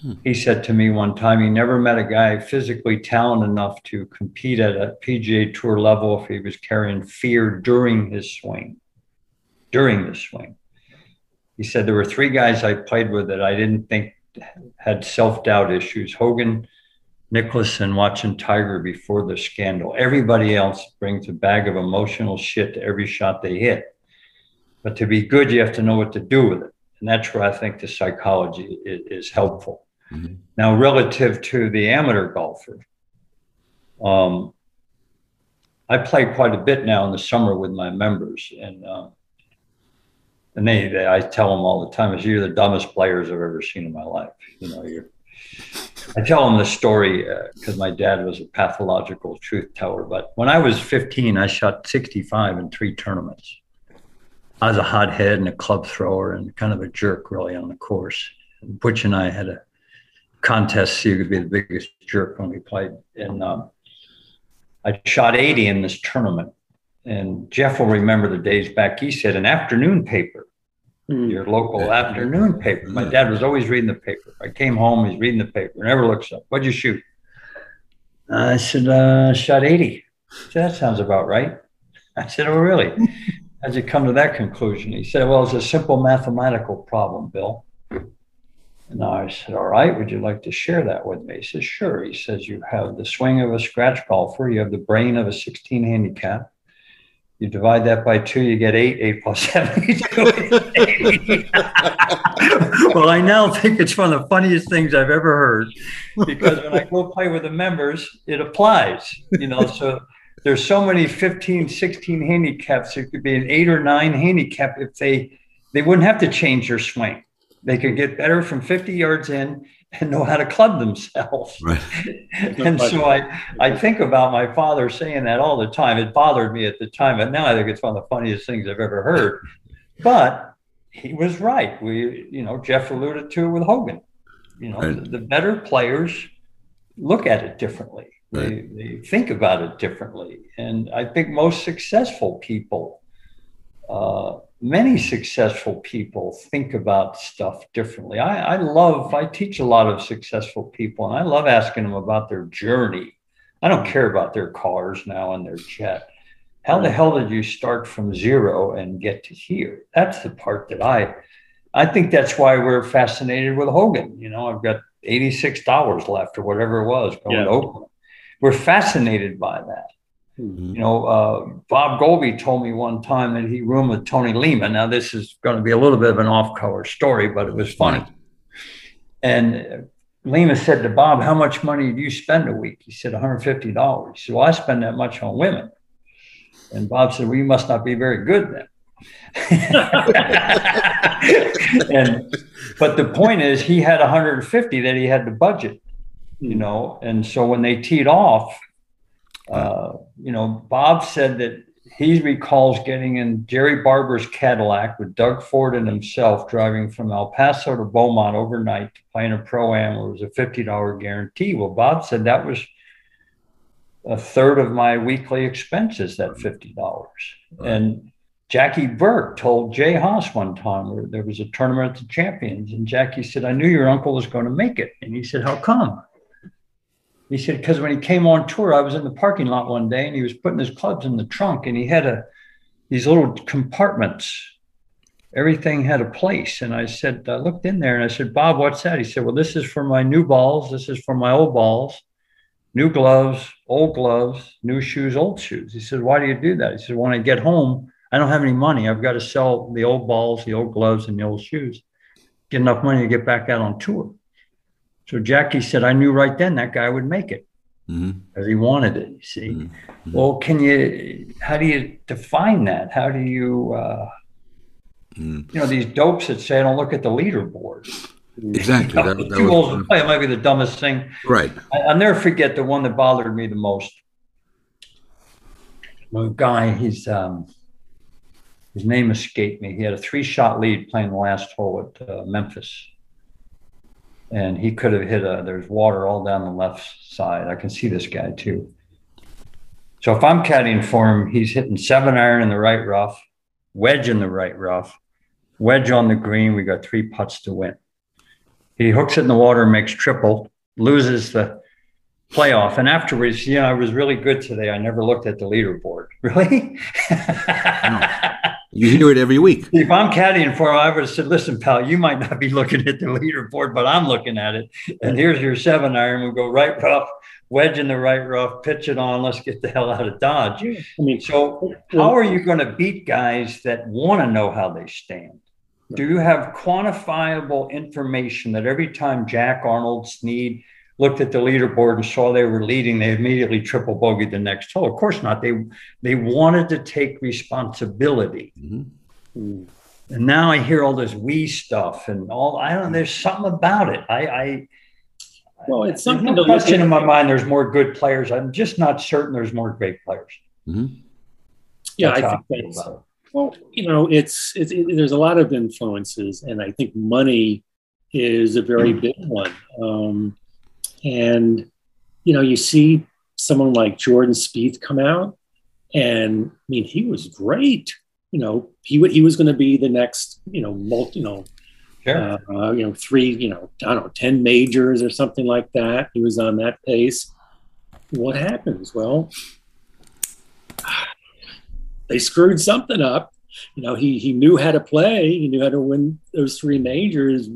Hmm. He said to me one time he never met a guy physically talented enough to compete at a PGA Tour level if he was carrying fear during his swing. During the swing. He said there were three guys I played with that I didn't think had self doubt issues. Hogan, and watching Tiger before the scandal. Everybody else brings a bag of emotional shit to every shot they hit. But to be good, you have to know what to do with it. And that's where I think the psychology is helpful. Mm-hmm. Now, relative to the amateur golfer, um, I play quite a bit now in the summer with my members, and um, and they, they, I tell them all the time, "Is you're the dumbest players I've ever seen in my life." You know, you're. I tell them the story because uh, my dad was a pathological truth teller. But when I was 15, I shot 65 in three tournaments. I was a hothead and a club thrower and kind of a jerk, really, on the course. Butch and I had a contest see who could be the biggest jerk when we played. And um, I shot 80 in this tournament. And Jeff will remember the days back. He said, an afternoon paper, mm. your local yeah. afternoon paper. My dad was always reading the paper. I came home, he's reading the paper, never looks up. What'd you shoot? I said, uh, shot 80. Said, that sounds about right. I said, oh, really? How'd you come to that conclusion? He said, well, it's a simple mathematical problem, Bill. And I said, All right, would you like to share that with me? He says, Sure. He says, You have the swing of a scratch golfer, you have the brain of a 16 handicap. You divide that by two, you get eight, eight plus seven. well, I now think it's one of the funniest things I've ever heard because when I go play with the members, it applies, you know. So there's so many 15, 16 handicaps. It could be an eight or nine handicap if they they wouldn't have to change their swing they can get better from 50 yards in and know how to club themselves. Right. and so I, I think about my father saying that all the time. It bothered me at the time, but now I think it's one of the funniest things I've ever heard. But he was right. We, you know, Jeff alluded to it with Hogan. You know, right. the, the, better players look at it differently. Right. They, they think about it differently. And I think most successful people uh, many successful people think about stuff differently. I, I, love, I teach a lot of successful people, and I love asking them about their journey. I don't care about their cars now and their jet. How the hell did you start from zero and get to here? That's the part that I, I think that's why we're fascinated with Hogan. You know, I've got $86 left or whatever it was going yeah. to Oakland. We're fascinated by that. Mm-hmm. You know, uh, Bob Goalby told me one time that he roomed with Tony Lema. Now, this is going to be a little bit of an off-color story, but it was funny. And Lema said to Bob, "How much money do you spend a week?" He said, $150. He said, "Well, I spend that much on women." And Bob said, "Well, you must not be very good then." and but the point is, he had 150 that he had to budget, you know. And so when they teed off, uh, you know, Bob said that he recalls getting in Jerry Barber's Cadillac with Doug Ford and himself driving from El Paso to Beaumont overnight to play in a pro am where it was a $50 guarantee. Well, Bob said that was a third of my weekly expenses, that $50. Right. And Jackie Burke told Jay Haas one time where there was a tournament at the champions, and Jackie said, I knew your uncle was going to make it. And he said, How come? He said, because when he came on tour, I was in the parking lot one day and he was putting his clubs in the trunk and he had a these little compartments. Everything had a place. And I said, I looked in there and I said, Bob, what's that? He said, Well, this is for my new balls. This is for my old balls, new gloves, old gloves, new shoes, old shoes. He said, Why do you do that? He said, When I get home, I don't have any money. I've got to sell the old balls, the old gloves, and the old shoes. Get enough money to get back out on tour. So Jackie said, I knew right then that guy would make it because mm-hmm. he wanted it. You see, mm-hmm. well, can you? How do you define that? How do you? Uh, mm. You know, these dopes that say, "I don't look at the leaderboard." Exactly. You know, that, that two holes in play. It might be the dumbest thing. Right. I, will never forget the one that bothered me the most. A guy, he's um, his name escaped me. He had a three-shot lead playing the last hole at uh, Memphis and he could have hit a there's water all down the left side. I can see this guy too. So if i'm caddying for him he's hitting seven iron in the right rough wedge in the right rough wedge on the green. We got three putts to win. He hooks it in the water makes triple loses the playoff. And afterwards you know i was really good today. I never looked at the leaderboard really You hear it every week. If I'm caddying for him, I would have said, listen, pal, you might not be looking at the leaderboard, but I'm looking at it. And here's your seven iron. We'll go right rough, wedge in the right rough, pitch it on. Let's get the hell out of Dodge. I mean, so how are you going to beat guys that want to know how they stand? Do you have quantifiable information that every time Jack Arnold Snead looked at the leaderboard and saw they were leading, they immediately triple bogeyed the next hole. Of course not. They they wanted to take responsibility. Mm-hmm. And now I hear all this we stuff and all. I don't. There's something about it. I. I well, it's something no question in my mind. There's more good players. I'm just not certain there's more great players. Mm-hmm. Yeah, that's I think that's. Well, you know, it's, it's it, there's a lot of influences, and I think money is a very mm. big one. Um, and, you know, you see someone like Jordan Spieth come out, and I mean, he was great. You know, he he was going to be the next, you know, multi, you know, sure. uh, you know, three, you know, I don't know, ten majors or something like that. He was on that pace. What happens? Well, they screwed something up. You know, he he knew how to play. He knew how to win those three majors.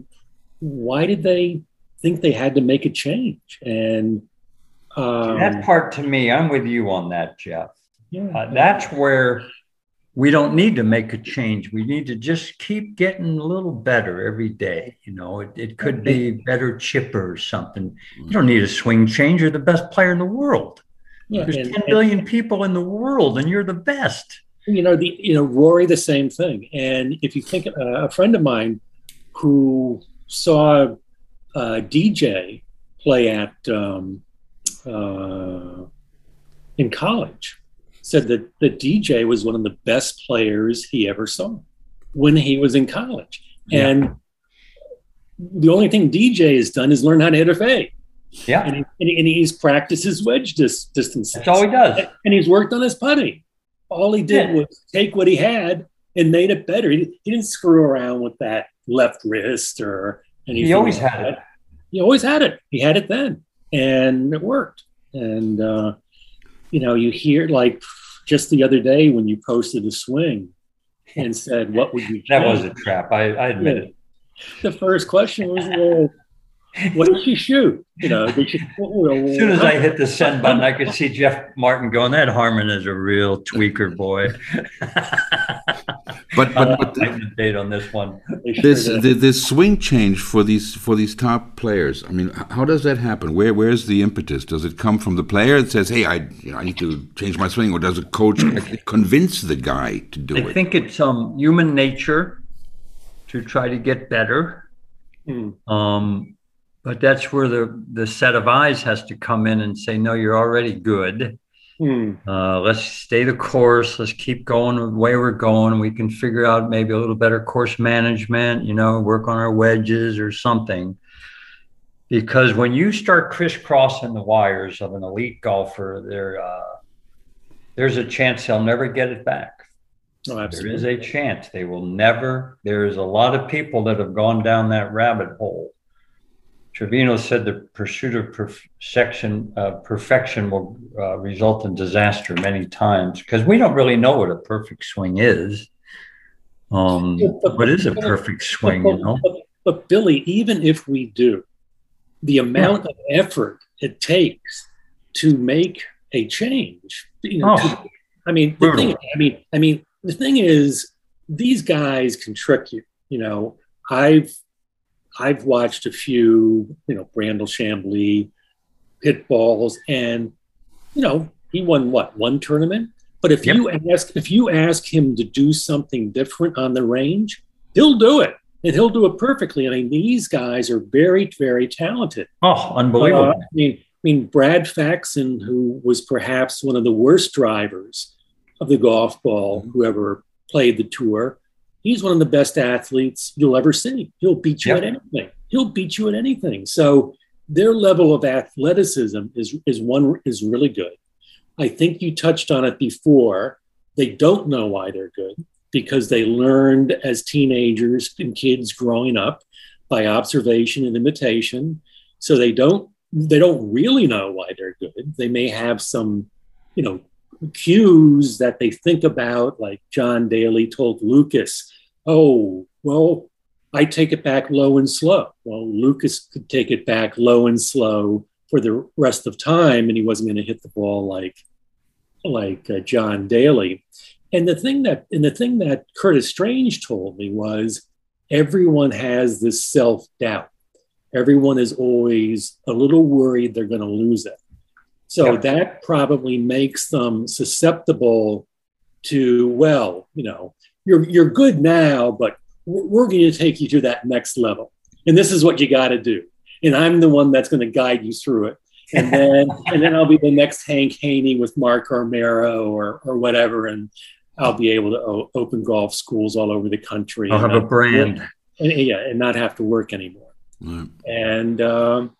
Why did they think they had to make a change. And um, that part to me, I'm with you on that, Jeff. Yeah. Uh, that's where we don't need to make a change. We need to just keep getting a little better every day. You know, it, it could be better chipper or something. You don't need a swing change. You're the best player in the world. Yeah, There's and, 10 billion and, people in the world, and you're the best. You know, the you know Rory, the same thing. And if you think uh, a friend of mine who saw uh, DJ play at um, uh, in college said that the DJ was one of the best players he ever saw when he was in college. Yeah. And the only thing DJ has done is learn how to hit a fade. Yeah. And, he, and, he's practiced his wedge dis- distance. That's all he does. And he's worked on his putting. All he did yeah. was take what he had and made it better. He, he didn't screw around with that left wrist or anything. He always had it he always had it. He had it then, and it worked. And uh, you know, you hear like just the other day when you posted a swing and said, "What would you?" that was a trap. I, I admit it. The first question was, "Well, what did she shoot?" You know, she, well, as soon as I hit the send button, I could see Jeff Martin going, "That Harmon is a real tweaker boy." but but, but the date on this one. This the, this swing change for these for these top players. I mean, how does that happen? Where where's the impetus? Does it come from the player that says, "Hey, I you know I need to change my swing," or does a coach convince the guy to do I it? I think it's um human nature to try to get better. Mm. Um, but that's where the the set of eyes has to come in and say, "No, you're already good." Hmm. Uh, let's stay the course. Let's keep going the way we're going. We can figure out maybe a little better course management, you know, work on our wedges or something. Because when you start crisscrossing the wires of an elite golfer, there, uh, there's a chance they'll never get it back. Oh, there is a chance they will never. There's a lot of people that have gone down that rabbit hole Trevino said the pursuit of perfection, uh, perfection will uh, result in disaster many times because we don't really know what a perfect swing is. Um, but, what is a perfect swing? But, you know? But, but, Billy, even if we do, the amount yeah. of effort it takes to make a change, you know, oh, to, I mean, the thing, I mean, I mean, the thing is, these guys can trick you. You know, I've I've watched a few, you know, Brandel Chamblee hit balls, and you know, he won what one tournament. But if yep. you ask if you ask him to do something different on the range, he'll do it, and he'll do it perfectly. I mean, these guys are very, very talented. Oh, unbelievable! Uh, I mean, I mean, Brad Faxon, who was perhaps one of the worst drivers of the golf ball, who ever played the tour, he's one of the best athletes you'll ever see. He'll beat you yep. at anything. He'll beat you at anything. So their level of athleticism is is one is really good. I think you touched on it before. They don't know why they're good because they learned as teenagers and kids growing up by observation and imitation. So they don't they don't really know why they're good. They may have some, you know, cues that they think about, like John Daly told Lucas, oh, well, I take it back low and slow. Well, Lucas could take it back low and slow for the rest of time, and he wasn't going to hit the ball like like uh, John Daly. And the thing that and the thing that Curtis Strange told me was everyone has this self doubt. Everyone is always a little worried they're going to lose it. So yeah. that probably makes them susceptible to well, you know, you're you're good now, but we're going to take you to that next level. And this is what you got to do. And I'm the one that's going to guide you through it. And then, and then I'll be the next Hank Haney with Mark O'Meara or, or whatever. And I'll be able to o- open golf schools all over the country. I'll have a brand. and, yeah, and not have to work anymore. Mm. And, um,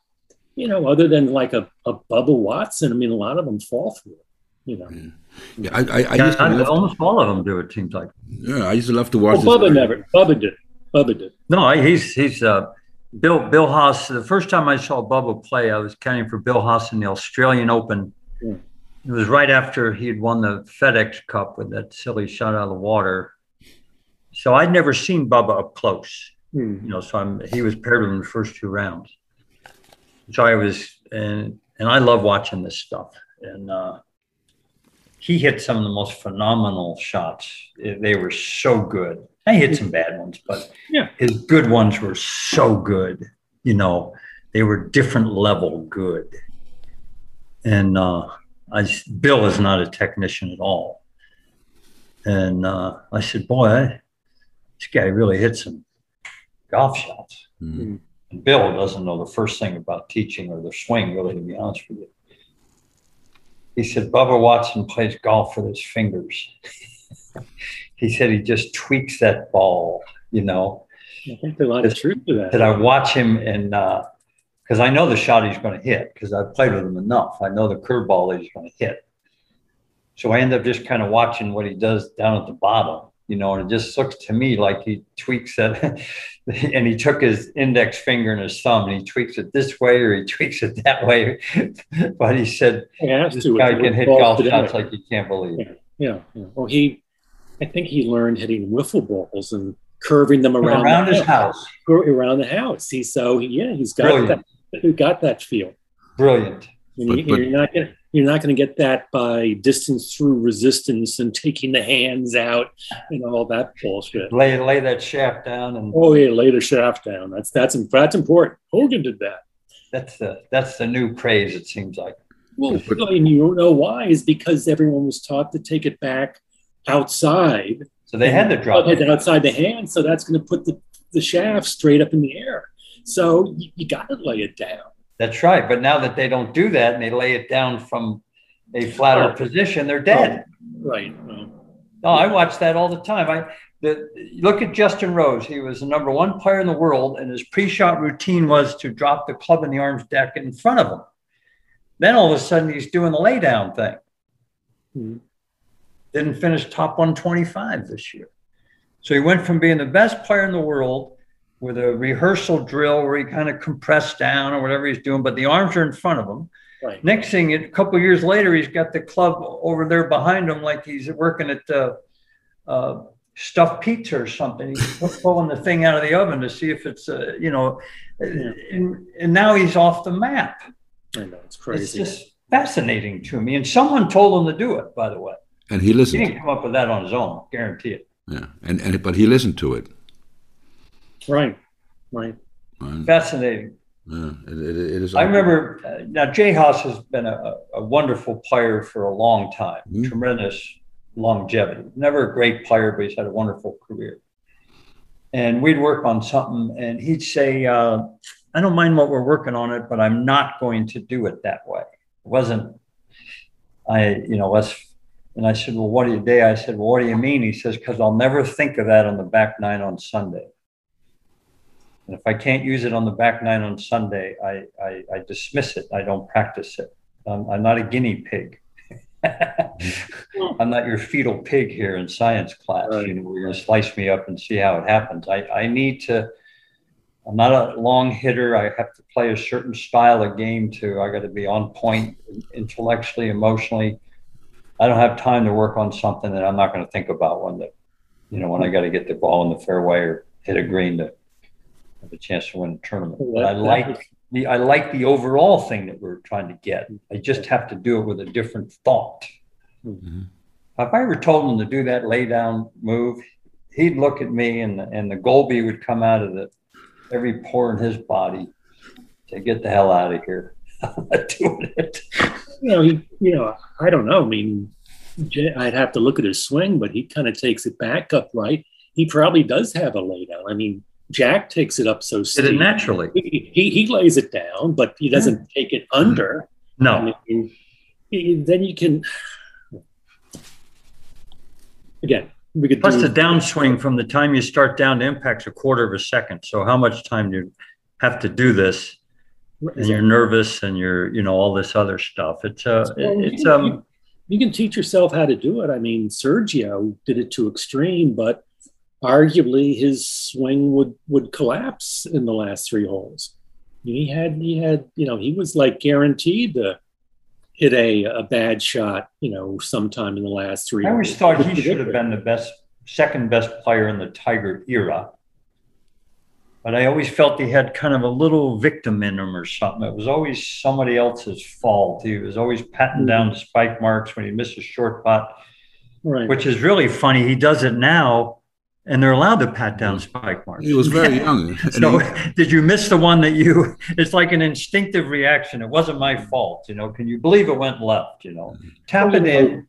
you know, other than like a, a Bubba Watson, I mean, a lot of them fall through it, you know. Yeah. Yeah, I, I, I used to almost all of them do. It seems like. Yeah, I used to love to watch. Well, Bubba never. Bubba did. Bubba did. No, he's he's uh, Bill Bill Haas. The first time I saw Bubba play, I was counting for Bill Haas in the Australian Open. Yeah. It was right after he had won the FedEx Cup with that silly shot out of the water. So I'd never seen Bubba up close. Mm. You know, so I'm, he was paired with him in the first two rounds. So I was, and and I love watching this stuff. And uh, he hit some of the most phenomenal shots. They were so good. I hit some bad ones, but yeah. his good ones were so good. You know, they were different level good. And uh, I, Bill is not a technician at all. And uh, I said, boy, I, this guy really hit some golf shots. Mm-hmm. And Bill doesn't know the first thing about teaching or the swing, really, to be honest with you he said Bubba Watson plays golf with his fingers. he said he just tweaks that ball, you know. I think there's a lot of truth to that. That I watch him and because uh, I know the shot he's going to hit because I've played with him enough. I know the curveball he's going to hit. So I end up just kind of watching what he does down at the bottom you know, and it just looks to me like he tweaks it, and he took his index finger and his thumb and he tweaks it this way or he tweaks it that way. but he said, yeah, this guy can hit golf today. shots like you can't believe. Yeah, yeah, yeah, Well, he, I think he learned hitting wiffle balls and curving them around, around the his house. house. Around the house. He so yeah, he's got Brilliant. that. He got that feel. Brilliant. But, you, are not gonna you're not going to get that by distance through resistance and taking the hands out and all that bullshit. Lay lay that shaft down and oh yeah, lay the shaft down. That's that's that's important. Hogan did that. That's the that's the new craze. It seems like. Well, I mean, you don't know why is because everyone was taught to take it back outside. So they had to drop it outside the hand. So that's going to put the, the shaft straight up in the air. So you, you got to lay it down. That's right. But now that they don't do that and they lay it down from a flatter oh. position, they're dead. Oh, right. Oh. No, I watch that all the time. I the, look at Justin Rose. He was the number one player in the world, and his pre-shot routine was to drop the club in the arms deck in front of him. Then all of a sudden, he's doing the laydown thing. Mm-hmm. Didn't finish top 125 this year. So he went from being the best player in the world with a rehearsal drill where he kind of compressed down or whatever he's doing, but the arms are in front of him. Right. Next thing, a couple years later, he's got the club over there behind him, like he's working at uh, uh, stuffed pizza or something. He's pulling the thing out of the oven to see if it's, uh, you know, yeah. and, and now he's off the map. I know it's crazy. It's just fascinating to me. And someone told him to do it, by the way. And he listened. He didn't come up with that on his own, guarantee it. Yeah, and and but he listened to it. Right, right. Fascinating. Yeah, it, it, it is. I remember uh, now Jay Haas has been a, a, wonderful player for a long time, mm-hmm. tremendous longevity. Never a great player, but he's had a wonderful career. And we'd work on something, and he'd say, uh, "I don't mind what we're working on it, but I'm not going to do it that way." It wasn't. I, you know, let's. And I said, "Well, what do you day?" I said, "Well, what do you mean?" He says, "Because I'll never think of that on the back nine on Sunday." And if I can't use it on the back nine on Sunday, I, I, I dismiss it. I don't practice it. Um, I'm not a guinea pig. I'm not your fetal pig here in science class. Right. You know, we're going to slice me up and see how it happens. I, I need to. I'm not a long hitter. I have to play a certain style of game too. I got to be on point intellectually, emotionally. I don't have time to work on something that I'm not going to think about when the, you know, when I got to get the ball in the fairway or hit a green to have a chance to win a tournament. But I like the I like the overall thing that we're trying to get. I just have to do it with a different thought. Mm-hmm. If I ever told him to do that lay down move, he'd look at me and the, and the Goalby would come out of the every pore in his body to get the hell out of here. I'm not doing it. You know, he, you know, I don't know. I mean, I'd have to look at his swing, but he kind of takes it back upright. He probably does have a laydown. I mean, Jack takes it up so steep. Did it naturally. He, he, he, lays it down, but he doesn't yeah. take it under. No. I mean, then you can. Again, we could. Plus, do, the downswing from the time you start down to impact's a quarter of a second. So, how much time do you have to do this? And you're nervous, and you're, you know, all this other stuff. It's uh, it's um. You can teach yourself how to do it. I mean, Sergio did it to extreme, but arguably his swing would would collapse in the last three holes. He had he had you know he was like guaranteed to hit a a bad shot you know sometime in the last three. I always holes. thought he should have been the best second best player in the Tiger era. But I always felt he had kind of a little victim in him or something. It was always somebody else's fault. He was always patting mm-hmm. down spike marks when he missed a short putt, right. which is really funny. He does it now and they're allowed to pat down spike marks. He was very young. so, he, did you miss the one that you? It's like an instinctive reaction. It wasn't my fault. You know, can you believe it went left? You know, tap it in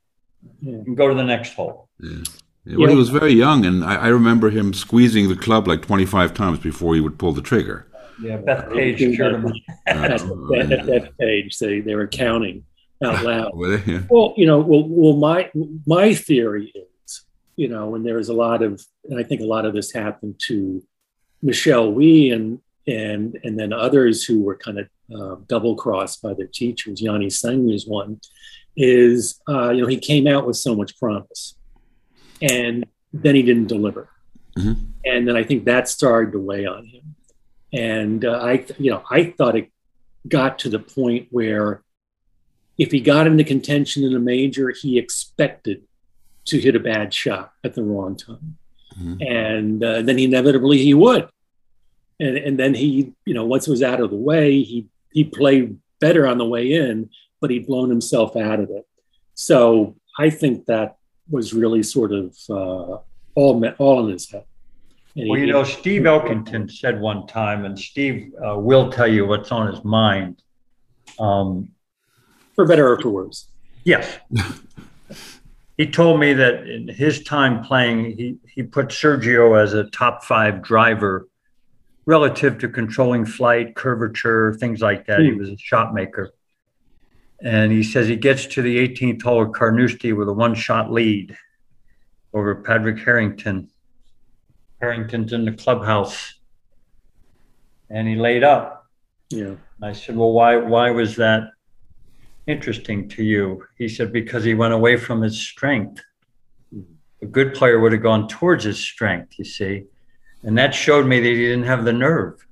and go to the next hole. Yeah. yeah well, he was very young, and I, I, remember him squeezing the club like 25 times before he would pull the trigger. Yeah, Beth uh, Page cured him. Beth, Bethpage, they, they were counting out loud. well, you know, well, well, my my theory is you know, and there was a lot of, and I think a lot of this happened to Michelle Wie and and and then others who were kind of uh, double crossed by their teachers. Yani Tseng is one. Is uh, you know he came out with so much promise, and then he didn't deliver, mm-hmm. and then I think that started to weigh on him. And uh, I, you know, I thought it got to the point where if he got into contention in a major, he expected to hit a bad shot at the wrong time. Mm-hmm. And uh, then inevitably he would. And, and then he, you know, once it was out of the way, he, he played better on the way in, but he'd blown himself out of it. So I think that was really sort of uh, all, all in his head. And well, he, you know, Steve Elkington said one time, and Steve uh, will tell you what's on his mind. Um, for better or for worse. Yes. he told me that in his time playing, he, he put Sergio as a top five driver relative to controlling flight, curvature, things like that. Mm. He hmm. was a shot maker. And he says he gets to the 18th hole at Carnoustie with a one shot lead over Padraig Harrington. Harrington's in the clubhouse and he laid up. Yeah. I said, Well, why why was that interesting to you? He said, because he went away from his strength. A good player would have gone towards his strength, you see. And that showed me that he didn't have the nerve.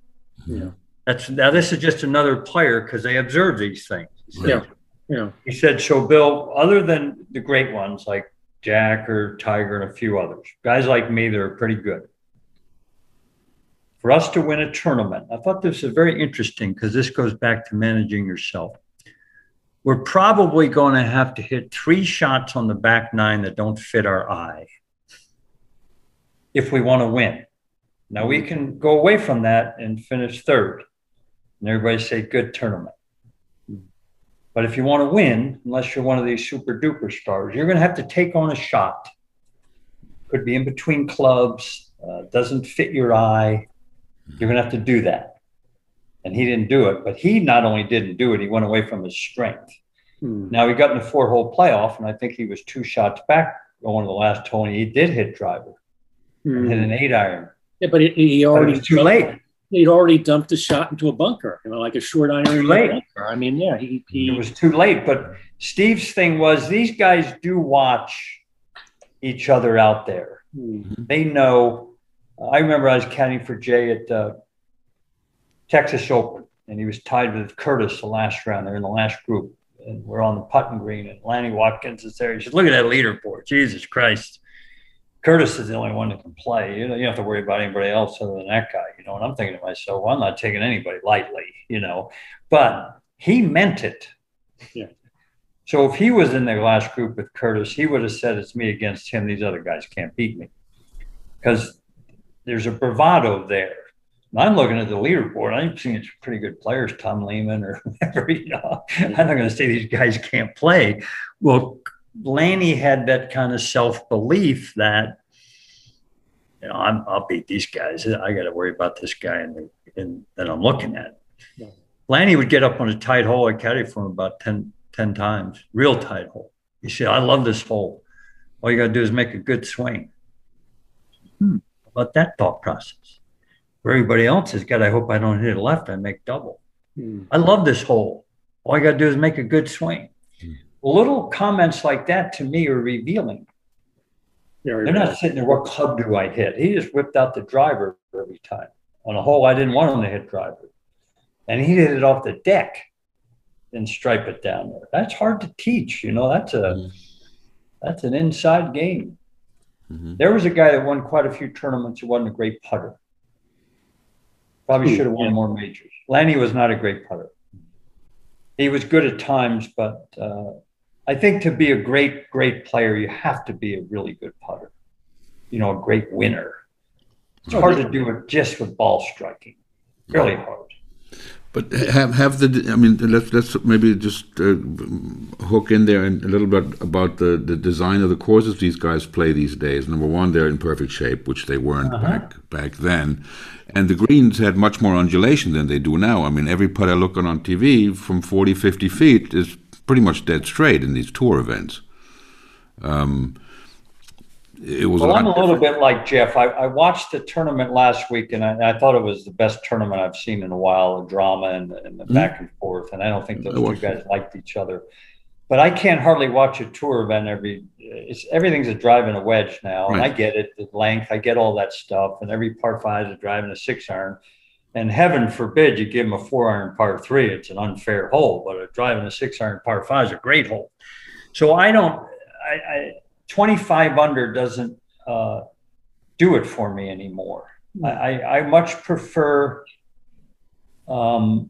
Yeah. That's now this is just another player because they observe these things. Yeah. Yeah. He said, so Bill, other than the great ones like Jack or Tiger and a few others, guys like me that are pretty good. For us to win a tournament, I thought this was very interesting because this goes back to managing yourself we're probably going to have to hit three shots on the back nine that don't fit our eye if we want to win. Now we can go away from that and finish third, and everybody say good tournament. But if you want to win, unless you're one of these super duper stars, you're going to have to take on a shot. Could be in between clubs, uh, doesn't fit your eye. You're going to have to do that and he didn't do it. But he not only didn't do it, he went away from his strength. Hmm. Now he got in the four hole playoff, and I think he was two shots back going to the last hole, and he did hit driver, hmm. hit an eight iron. Yeah, but he, he already too late. He'd already dumped a shot into a bunker, you know, like a short iron. Too late. Bunker. I mean, yeah, he, he it was too late. But Steve's thing was these guys do watch each other out there. Mm-hmm. They know. I remember I was caddying for Jay at uh, Texas Open, and he was tied with Curtis the last round. They're in the last group. and we're on the putting green, and Lanny Wadkins is there. He says, "Look at that leaderboard, Jesus Christ." Curtis is the only one that can play. You know, you don't have to worry about anybody else other than that guy. You know, and I'm thinking to myself, well, I'm not taking anybody lightly. You know, but he meant it. Yeah. So if he was in the last group with Curtis, he would have said, "It's me against him. These other guys can't beat me," because there's a bravado there. I'm looking at the leaderboard. I'm seeing some pretty good players, Tom Lehman or whatever. You know, I'm not going to say these guys can't play. Well, Lanny had that kind of self belief that you know I'm, I'll beat these guys. I got to worry about this guy and and that I'm looking at. Yeah. Lanny would get up on a tight hole. I caddied for him about 10, 10 times, real tight hole. He said, "I love this hole. All you got to do is make a good swing." Hmm. About that thought process. For everybody else has got, I hope I don't hit it left. I make double. Hmm. I love this hole. All you got to do is make a good swing. Hmm. Little comments like that to me are revealing. Very They're not sitting there, what club do I hit? He just whipped out the driver every time on a hole I didn't want him to hit driver. And he hit it off the deck and stripe it down there. That's hard to teach. You know, that's a Mhm. that's an inside game. Mhm. There was a guy that won quite a few tournaments who wasn't a great putter. Probably should have won more majors. Lanny was not a great putter. He was good at times, but uh, I think to be a great, great player, you have to be a really good putter. You know, a great winner. It's hard to do it just with ball striking. Really hard. But have have the I mean let's let's maybe just uh, hook in there and a little bit about the the design of the courses these guys play these days. Number one, they're in perfect shape, which they weren't Uh-huh. back back then, and the greens had much more undulation than they do now. I mean, every putt I look on on TV from 40, 50 feet is pretty much dead straight in these tour events. Um, it was Well, a I'm a little different. bit like Jeff. I, I watched the tournament last week, and I, I thought it was the best tournament I've seen in a while. The drama and, and the Mhm. back and forth, and I don't think those two guys liked each other. But I can't hardly watch a tour event every. It's everything's a drive and a wedge now, and I get it. The length, I get all that stuff, and every par five is a drive and a six iron. And heaven forbid you give them a four iron par three. It's an unfair hole, but a drive and a six iron par five is a great hole. So I don't. I, I 25 under doesn't uh, do it for me anymore. I, I, I much prefer um,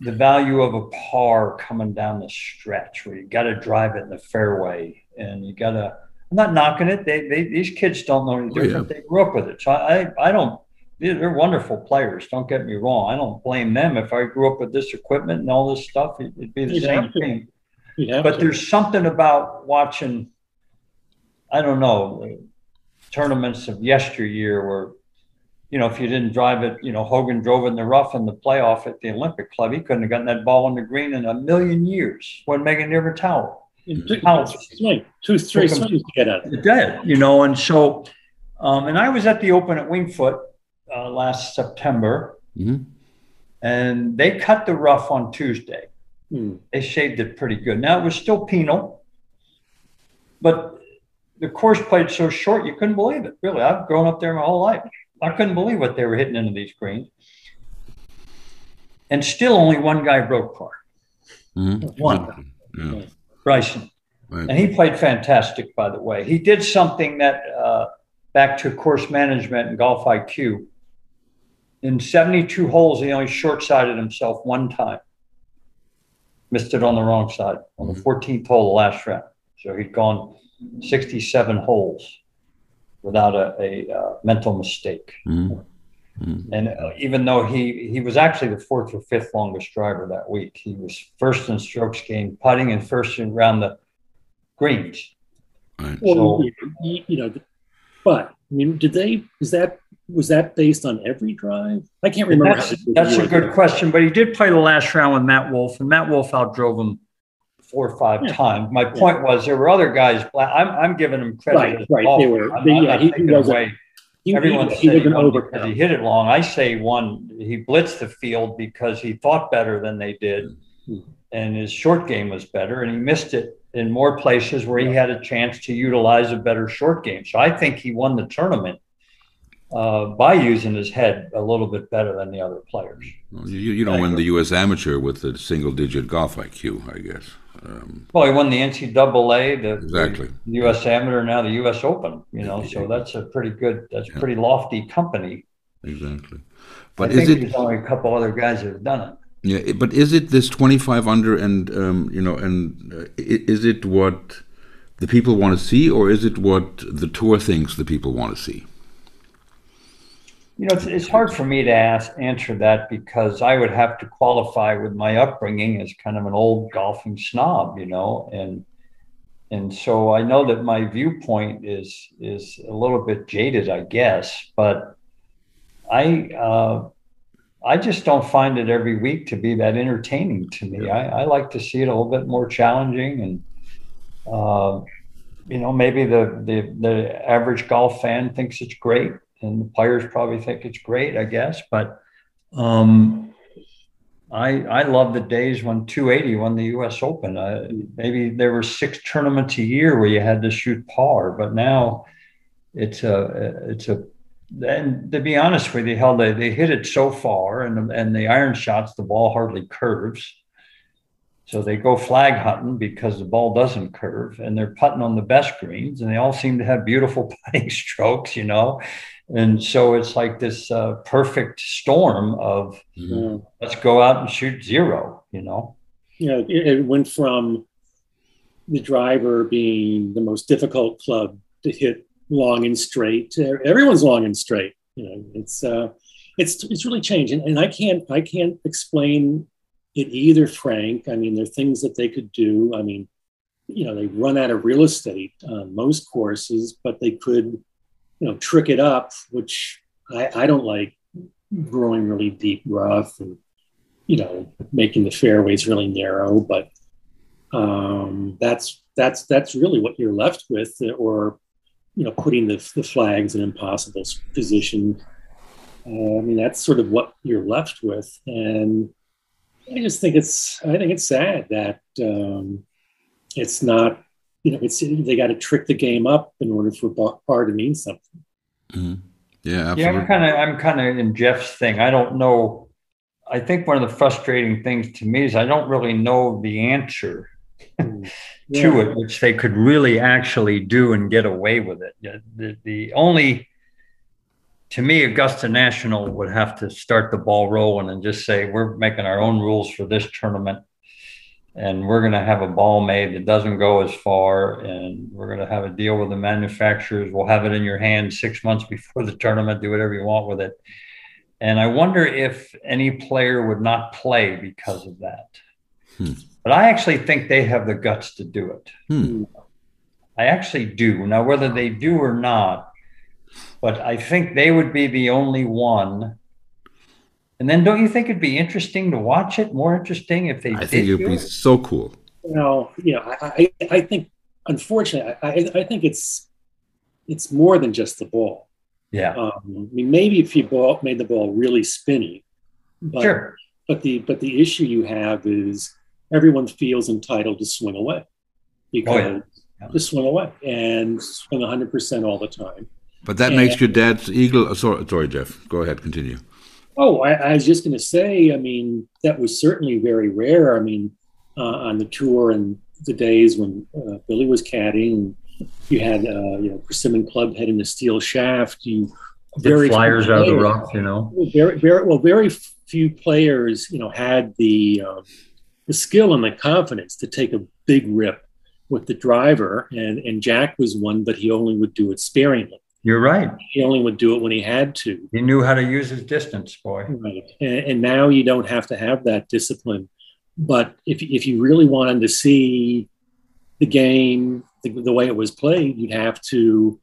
the value of a par coming down the stretch where you got to drive it in the fairway and you got to. I'm not knocking it. They, they these kids don't know any Oh, yeah. different. They grew up with it. So I, I, I don't. They're they're wonderful players. Don't get me wrong. I don't blame them. If I grew up with this equipment and all this stuff, it- it'd be the You'd same thing but to. there's something about watching i don't know the tournaments of yesteryear where you know if you didn't drive it you know hogan drove in the rough in the playoff at the olympic club he couldn't have gotten that ball on the green in a million years wasn't making near a towel two, swing, two, three swings to get out of it. it did you know and so um, and i was at the open at Winged Foot uh, last september Mhm. and they cut the rough on tuesday Hmm. they shaved it pretty good. Now it was still penal, but the course played so short you couldn't believe it. Really, I've grown up there my whole life. I couldn't believe what they were hitting into these greens, and still only one guy broke par, Mhm. One. Yeah. Bryson, Right. and he played fantastic. By the way, he did something that uh, back to course management and golf IQ. In 72 holes, he only short-sided himself one time. Missed it on the wrong side on the 14th hole, the last round. So he'd gone 67 holes without a, a uh, mental mistake. Mhm. Mhm. And uh, even though he he was actually the fourth or fifth longest driver that week, he was first in strokes gained, putting, and first in round the greens. Right. Well, So- you, you know, but I mean, did they? Is that was that based on every drive? I can't remember. That's, how that's a it. good question, but he did play the last round with Matt Wolff, and Matt Wolff outdrove him four or five Yeah. times. My point was there were other guys. I'm, I'm giving him credit. Right, as right, well. they were- I'm, they- I'm yeah, not he- he taking wasn't- away. He, he, Everyone he said he wasn't won over. because he hit it long. I say one. He blitzed the field because he thought better than they did, and his short game was better, and he missed it in more places where he had a chance to utilize a better short game. So I think he won the tournament uh, by using his head a little bit better than the other players. Well, you, you don't win the U.S. Amateur with a single-digit golf IQ, I guess. Um, well, he won the NCAA, the, exactly. U.S. Amateur, now the U.S. Open. You know, so that's a pretty good, that's yeah. pretty lofty company. Exactly. But I is it? There's only a couple other guys that have done it. Yeah, but is it this 25 under, and um, you know, and uh, is it what the people want to see, or is it what the tour thinks the people want to see? You know, it's, it's hard for me to ask, answer that because I would have to qualify with my upbringing as kind of an old golfing snob, you know, and and so I know that my viewpoint is is a little bit jaded, I guess, but I uh, I just don't find it every week to be that entertaining to me. I, I like to see it a little bit more challenging and. Uh, you know, maybe the, the the average golf fan thinks it's great, and the players probably think it's great, I guess. But um, I I love the days when 280 won the U.S. Open. Maybe there were six tournaments a year where you had to shoot par, but now it's a it's a and to be honest with you, hell, they, they hit it so far, and and the iron shots, the ball hardly curves. So they go flag hunting because the ball doesn't curve, and they're putting on the best greens, and they all seem to have beautiful putting strokes, you know and so it's like this uh, perfect storm of mm-hmm. let's go out and shoot zero you know? Yeah it, it, went from the driver being the most difficult club to hit long and straight everyone's long and straight you know? It's uh it's it's really changed. And, and i can't i can't explain it either frank. I mean there are things that they could do. I mean you know they run out of real estate on most courses but they could you know, trick it up, which I, I don't like growing really deep rough and, you know, making the fairways really narrow, but um, that's that's that's really what you're left with, or you know, putting the, the flags in impossible position. Uh, I mean, that's sort of what you're left with, and I just think it's I think it's sad that um, it's not you know, it's they got to trick the game up in order for par to mean something. Mm-hmm. Yeah, absolutely. yeah. I'm kind of I'm kind of in Jeff's thing. I don't know. I think one of the frustrating things to me is I don't really know the answer mm. yeah. to it, which they could really actually do and get away with it. The, the only to me, Augusta National would have to start the ball rolling and just say, we're making our own rules for this tournament and we're going to have a ball made that doesn't go as far and we're going to have a deal with the manufacturers. We'll have it in your hand six months before the tournament do whatever you want with it. And i wonder if any player would not play because of that. Hmm. but i actually think they have the guts to do it. Hmm. i actually do. Now whether they do or not but i think they would be the only one and then don't you think it'd be interesting to watch it? More interesting if they did? I think it'd be it? so cool. You know, you know, I, I think unfortunately, I, I think it's it's more than just the ball. Yeah. Um, I mean, maybe if you ball, made the ball really spinny, but, sure. But the but the issue you have is everyone feels entitled to swing away because oh, yeah. Yeah. to swing away and swing 100 percent all the time. But that and, makes your dad's eagle. Sorry, sorry, Jeff. Go ahead. Continue. Oh, I, I was just going to say, I mean, that was certainly very rare. I mean, uh, on the tour and the days when uh, Billy was caddying, you had, uh, you know, Persimmon Club heading the steel shaft. You very flyers out of the rough, you know. Very, very well. Very few players, you know, had the um, the skill and the confidence to take a big rip with the driver. And and Jack was one, but he only would do it sparingly. You're right. He only would do it when he had to. He knew how to use his distance, boy. Right. And, and now you don't have to have that discipline. But if, if you really wanted to see the game the, the way it was played, you'd have to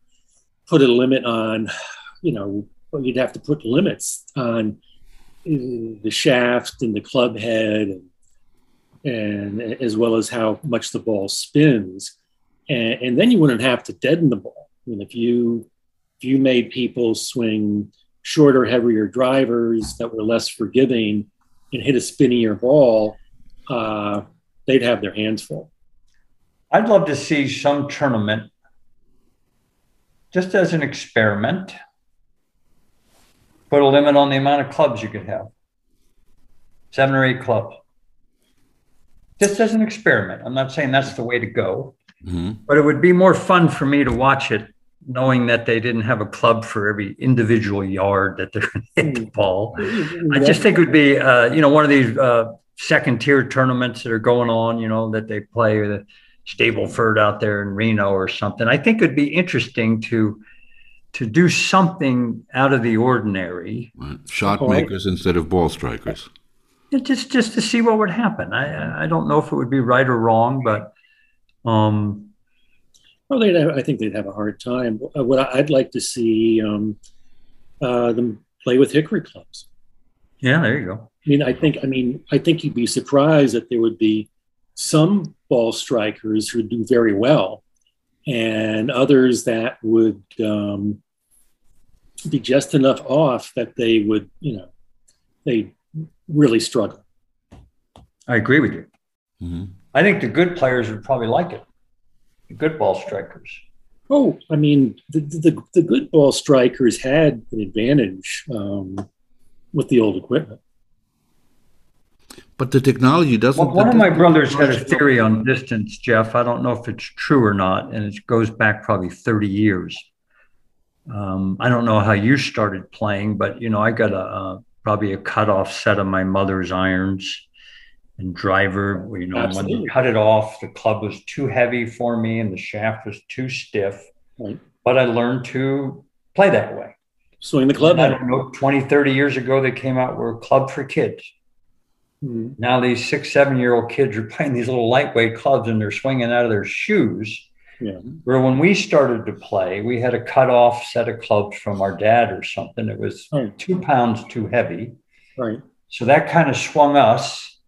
put a limit on, you know, you'd have to put limits on uh, the shaft and the club head and, and as well as how much the ball spins. And, and then you wouldn't have to deaden the ball. I mean, if you you made people swing shorter, heavier drivers that were less forgiving and hit a spinnier ball, uh, they'd have their hands full. I'd love to see some tournament just as an experiment put a limit on the amount of clubs you could have. Seven or eight clubs. Just as an experiment. I'm not saying that's the way to go, hmm but it would be more fun for me to watch it knowing that they didn't have a club for every individual yard that they're going to hit the ball. I just think it would be, uh, you know, one of these uh, second tier tournaments that are going on, you know, that they play the Stableford out there in Reno or something. I think it'd be interesting to to do something out of the ordinary, Right. Shot I- makers instead of ball strikers. Just just to see what would happen. I I don't know if it would be right or wrong, but um, Well, they'd have, I think they'd have a hard time. Uh, What I'd like to see um, uh, them play with hickory clubs. yeah, there you go. I mean, I think, I mean, I think you'd be surprised that there would be some ball strikers who do very well, and others that would um, be just enough off that they would, you know, they really struggle. I agree with you. hmm I think the good players would probably like it. The good ball strikers. Oh, I mean, the the, the good ball strikers had an advantage um, with the old equipment. But the technology doesn't. Well, one of my brothers had a theory on distance, Jeff. I don't know if it's true or not, and it goes back probably 30 years. Um, I don't know how you started playing, but you know, I got a, uh probably a cutoff set of my mother's irons and driver. You know, when Absolutely. they cut it off, the club was too heavy for me and the shaft was too stiff. Right. But I learned to play that way. Swing the club I don't know, 20, 30 years ago, they came out with a club for kids. Mm, Now these six, seven year old kids are playing these little lightweight clubs and they're swinging out of their shoes. Yeah. Where when we started to play, we had a cut off set of clubs from our dad or something. It was Right. two pounds too heavy. Right. So that kind of swung us.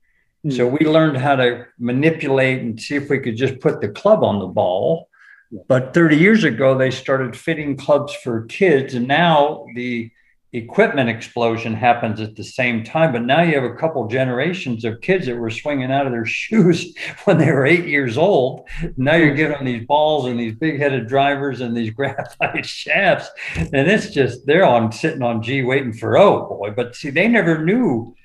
Mm. So we learned how to manipulate and see if we could just put the club on the ball. Yeah. But 30 years ago, they started fitting clubs for kids, and now the equipment explosion happens at the same time. But now you have a couple generations of kids that were swinging out of their shoes when they were eight years old. Now you're giving them these balls and these big headed drivers and these graphite shafts. And it's just, they're on sitting on G waiting for oh boy. But see, they never knew,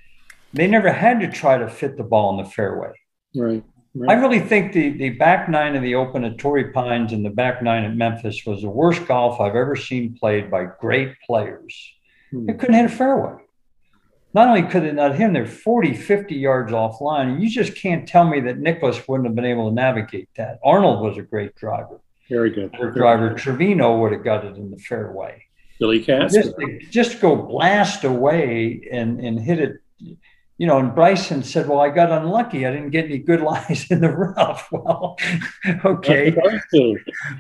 they never had to try to fit the ball in the fairway. Right. I really think the, the back nine of the Open at Torrey Pines and the back nine at Memphis was the worst golf I've ever seen played by great players. Hmm. They couldn't hit a fairway. Not only could they not hit them, they're 40, 50 yards offline. You just can't tell me that Nicklaus wouldn't have been able to navigate that. Arnold was a great driver. Very good. Driver Trevino would have got it in the fairway. Billy Casper. Just, just go blast away and, and hit it. You know, and Bryson said, Well, I got unlucky. I didn't get any good lies in the rough. Well, okay.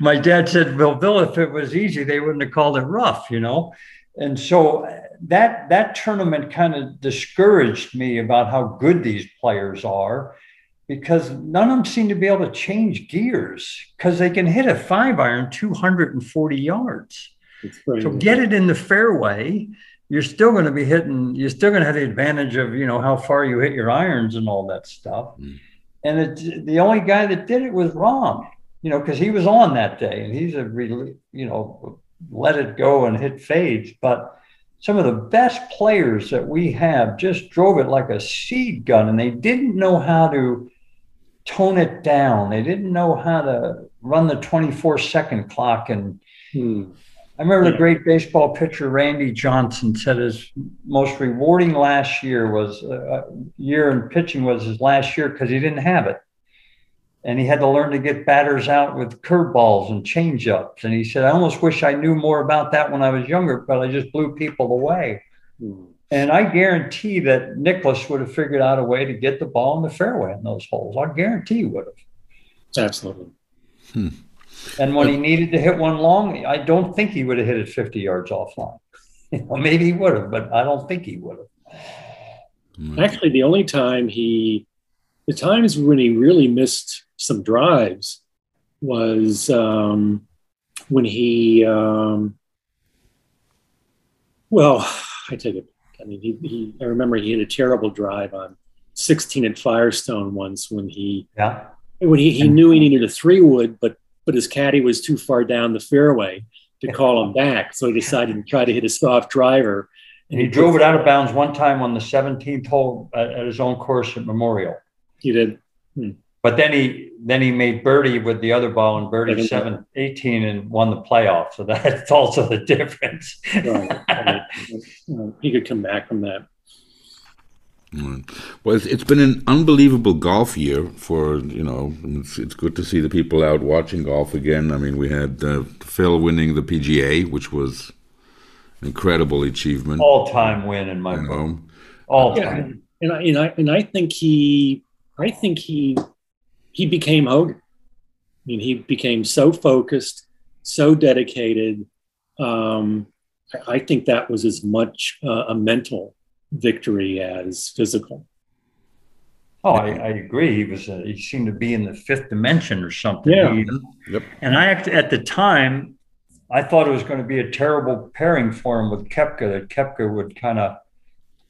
My dad said, Well, Bill, if it was easy, they wouldn't have called it rough, you know? And so uh, that that tournament kind of discouraged me about how good these players are because none of them seem to be able to change gears because they can hit a five iron 240 yards. So get it in the fairway. You're still going to be hitting. You're still going to have the advantage of you know how far you hit your irons and all that stuff. Mm. And it, the only guy that did it was Rahm, you know, because he was on that day and he's a really you know let it go and hit fades. But some of the best players that we have just drove it like a seed gun, and they didn't know how to tone it down. They didn't know how to run the 24 second clock and Hmm. I remember Yeah. the great baseball pitcher Randy Johnson said his most rewarding last year was uh, year in pitching was his last year because he didn't have it, and he had to learn to get batters out with curveballs and changeups. And he said, "I almost wish I knew more about that when I was younger, but I just blew people away." Hmm. And I guarantee that Nicklaus would have figured out a way to get the ball in the fairway in those holes. I guarantee he would have. Absolutely. And when he needed to hit one long, I don't think he would have hit it 50 yards offline. Well, maybe he would have, but I don't think he would have. Actually, the only time he, the times when he really missed some drives was um, when he, um, well, I take it. I mean, he, he, I remember he had a terrible drive on 16 at Firestone once when he, Yeah. when he, he knew he needed a three wood, but but his caddy was too far down the fairway to call him back, so he decided to try to hit a soft driver, And he drove it out of bounds one time on the 17th hole at, at his own course at Memorial. He did. Hmm. But then he then he made birdie with the other ball and birdie 7 18 and won the playoff. So that's also the difference. right, right. He could come back from that. Well, it's, it's been an unbelievable golf year for you know. It's, it's good to see the people out watching golf again. I mean, we had uh, Phil winning the PGA, which was an incredible achievement, all time win in my book, all time. Yeah, and I, and I and I think he, I think he, he became Hogan. I mean, he became so focused, so dedicated. Um, I, I think that was as much uh, a mental victory as physical. Oh, I, I agree. He was uh, he seemed to be in the fifth dimension or something. Yeah. He, yep. And I at the time I thought it was going to be a terrible pairing for him with Koepka, That Koepka would kind of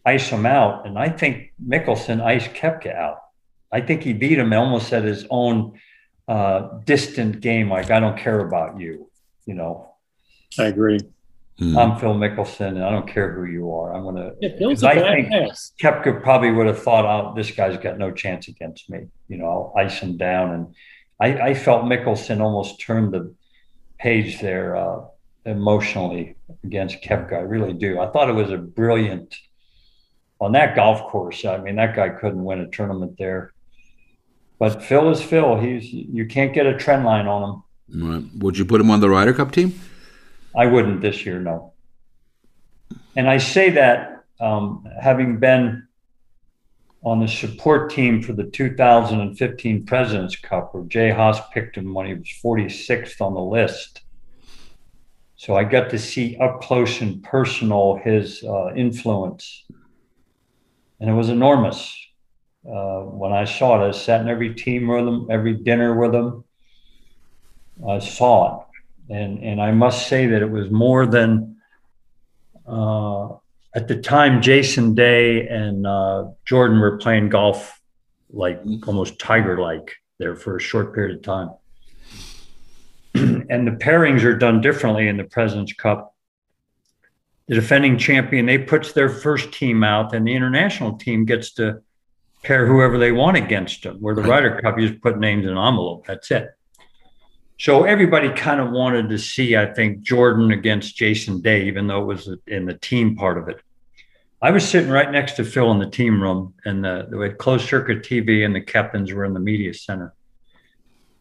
ice him out, and I think Mickelson iced Koepka out. I think he beat him almost at his own uh, distant game. Like I don't care about you, you know. I agree. Mm. I'm Phil Mickelson, and I don't care who you are. I'm gonna. Yeah, Phil's a I think pass. Koepka probably would have thought, "Oh, this guy's got no chance against me." You know, I'll ice him down, and I, I felt Mickelson almost turned the page there uh, emotionally against Koepka. I really do. I thought it was a brilliant on that golf course. I mean, that guy couldn't win a tournament there. But Phil is Phil. He's you can't get a trend line on him. Right. Would you put him on the Ryder Cup team? I wouldn't this year, no. And I say that um, having been on the support team for the 2015 President's Cup, where Jay Haas picked him when he was 46th on the list. So I got to see up close and personal his uh, influence. And it was enormous. Uh, when I saw it, I sat in every team with him, every dinner with him. I saw it and and I must say that it was more than uh, at the time. Jason Day and uh, Jordan were playing golf like almost tiger-like there for a short period of time, and the pairings are done differently in the Presidents Cup. The defending champion they puts their first team out, and the international team gets to pair whoever they want against them. Where the Ryder Cup, you just put names in an envelope. That's it. So everybody kind of wanted to see, I think, Jordan against Jason Day, even though it was in the team part of it. I was sitting right next to Phil in the team room, and the, we had closed circuit TV, and the captains were in the media center.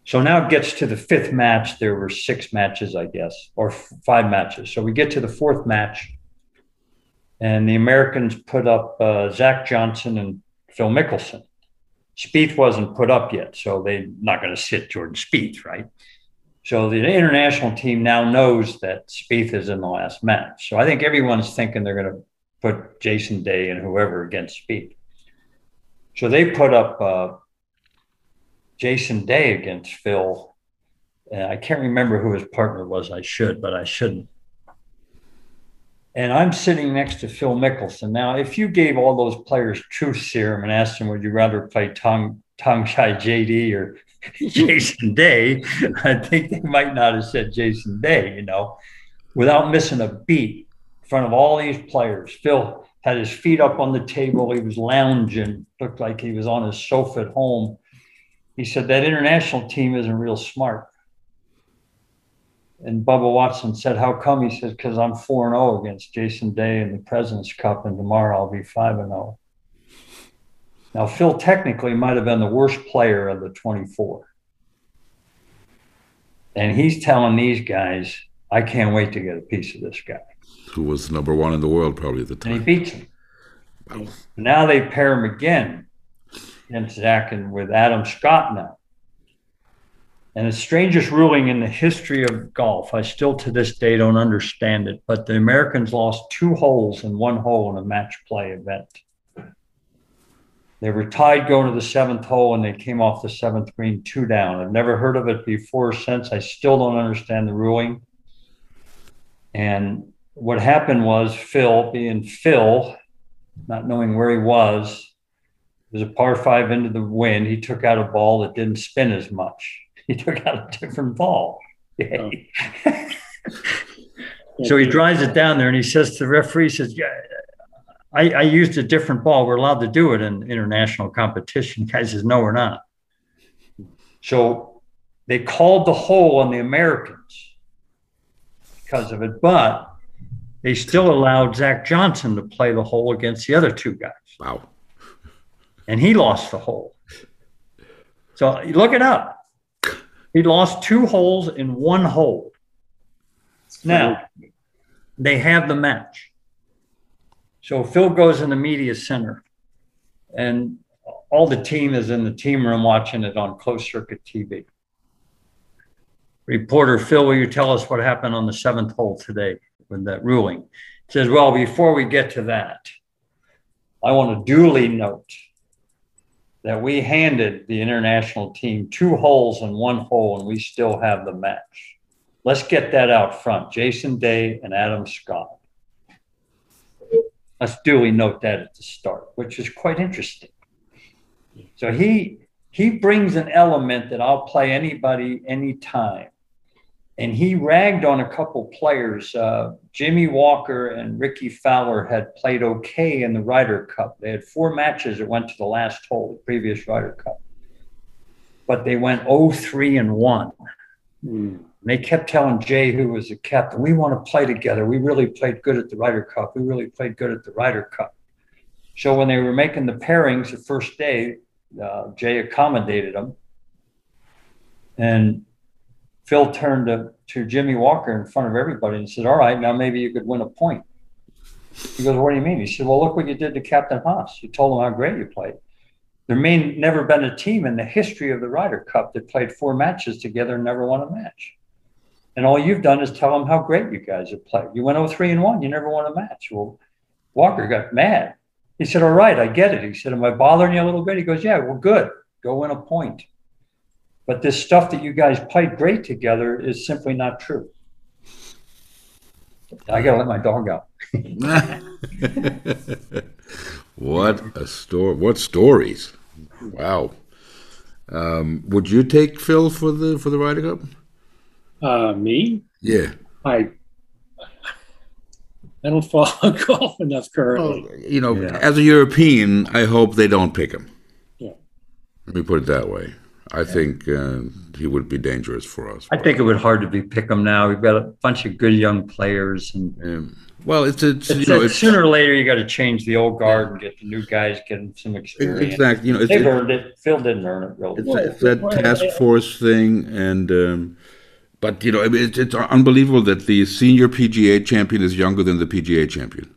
So now it gets to the fifth match. There were six matches, I guess, or f- five matches. So we get to the fourth match, and the Americans put up uh, Zach Johnson and Phil Mickelson. Spieth wasn't put up yet, so they're not going to sit Jordan Spieth, right? So the international team now knows that Spieth is in the last match. So I think everyone's thinking they're going to put Jason Day and whoever against Spieth. So they put up uh, Jason Day against Phil. And I can't remember who his partner was. I should, but I shouldn't. And I'm sitting next to Phil Mickelson. Now, if you gave all those players truth serum and asked them, would you rather play Tong Thongchai Jaidee or Jason Day, I think they might not have said Jason Day, you know, without missing a beat in front of all these players. Phil had his feet up on the table. He was lounging, looked like he was on his sofa at home. He said, That international team isn't real smart. And Bubba Watson said, How come? He said, Because I'm 4 0 against Jason Day in the President's Cup, and tomorrow I'll be 5 0. Now, Phil technically might have been the worst player of the 24. And he's telling these guys, I can't wait to get a piece of this guy. Who was number one in the world probably at the time. And he beats him. Wow. Now they pair him again against Zach and with Adam Scott now. And the strangest ruling in the history of golf, I still to this day don't understand it, but the Americans lost two holes in one hole in a match play event. They were tied going to the seventh hole and they came off the seventh green two down. I've never heard of it before since. I still don't understand the ruling. And what happened was Phil, being Phil, not knowing where he was, it was a par five into the wind. He took out a ball that didn't spin as much. He took out a different ball. Oh. so he drives it down there and he says to the referee, he says, yeah, I, I used a different ball. We're allowed to do it in international competition. Guy says, no, we're not. So they called the hole on the Americans because of it, but they still allowed Zach Johnson to play the hole against the other two guys. Wow. And he lost the hole. So look it up. He lost two holes in one hole. Now, they have the match. So Phil goes in the media center, and all the team is in the team room watching it on closed circuit TV. Reporter Phil, will you tell us what happened on the seventh hole today with that ruling? He says, Well, before we get to that, I want to duly note that we handed the international team two holes and one hole, and we still have the match. Let's get that out front. Jason Day and Adam Scott. Let's duly note that at the start, which is quite interesting. So he he brings an element that I'll play anybody anytime. And he ragged on a couple players. Uh, Jimmy Walker and Rickie Fowler had played okay in the Ryder Cup. They had four matches that went to the last hole, the previous Ryder Cup. But they went 0 3 and 1. Mm. They kept telling Jay, who was the captain, we want to play together. We really played good at the Ryder Cup. We really played good at the Ryder Cup. So when they were making the pairings the first day, uh, Jay accommodated them. And Phil turned to, to Jimmy Walker in front of everybody and said, All right, now maybe you could win a point. He goes, What do you mean? He said, Well, look what you did to Captain Haas. You told him how great you played. There may never been a team in the history of the Ryder Cup that played four matches together and never won a match. And all you've done is tell them how great you guys have played. You went 3 and 1, you never won a match. Well, Walker got mad. He said, All right, I get it. He said, Am I bothering you a little bit? He goes, Yeah, well, good. Go win a point. But this stuff that you guys played great together is simply not true. I got to let my dog out. what a story! What stories! Wow. Um, would you take Phil for the for the Ryder Cup? Uh, me? Yeah. I I don't follow golf enough currently. Well, you know, yeah. as a European, I hope they don't pick him. Yeah. Let me put it that way. I think uh, he would be dangerous for us. I think it would be hard to be pick him now. We've got a bunch of good young players, and yeah. well, it's, it's, it's, you know, it's sooner or later you got to change the old guard and get the new guys getting some experience. Exactly, you know, they earned it. Phil didn't earn it really. It's, that, that task force thing, and um, but you know, it's, it's unbelievable that the senior PGA champion is younger than the PGA champion.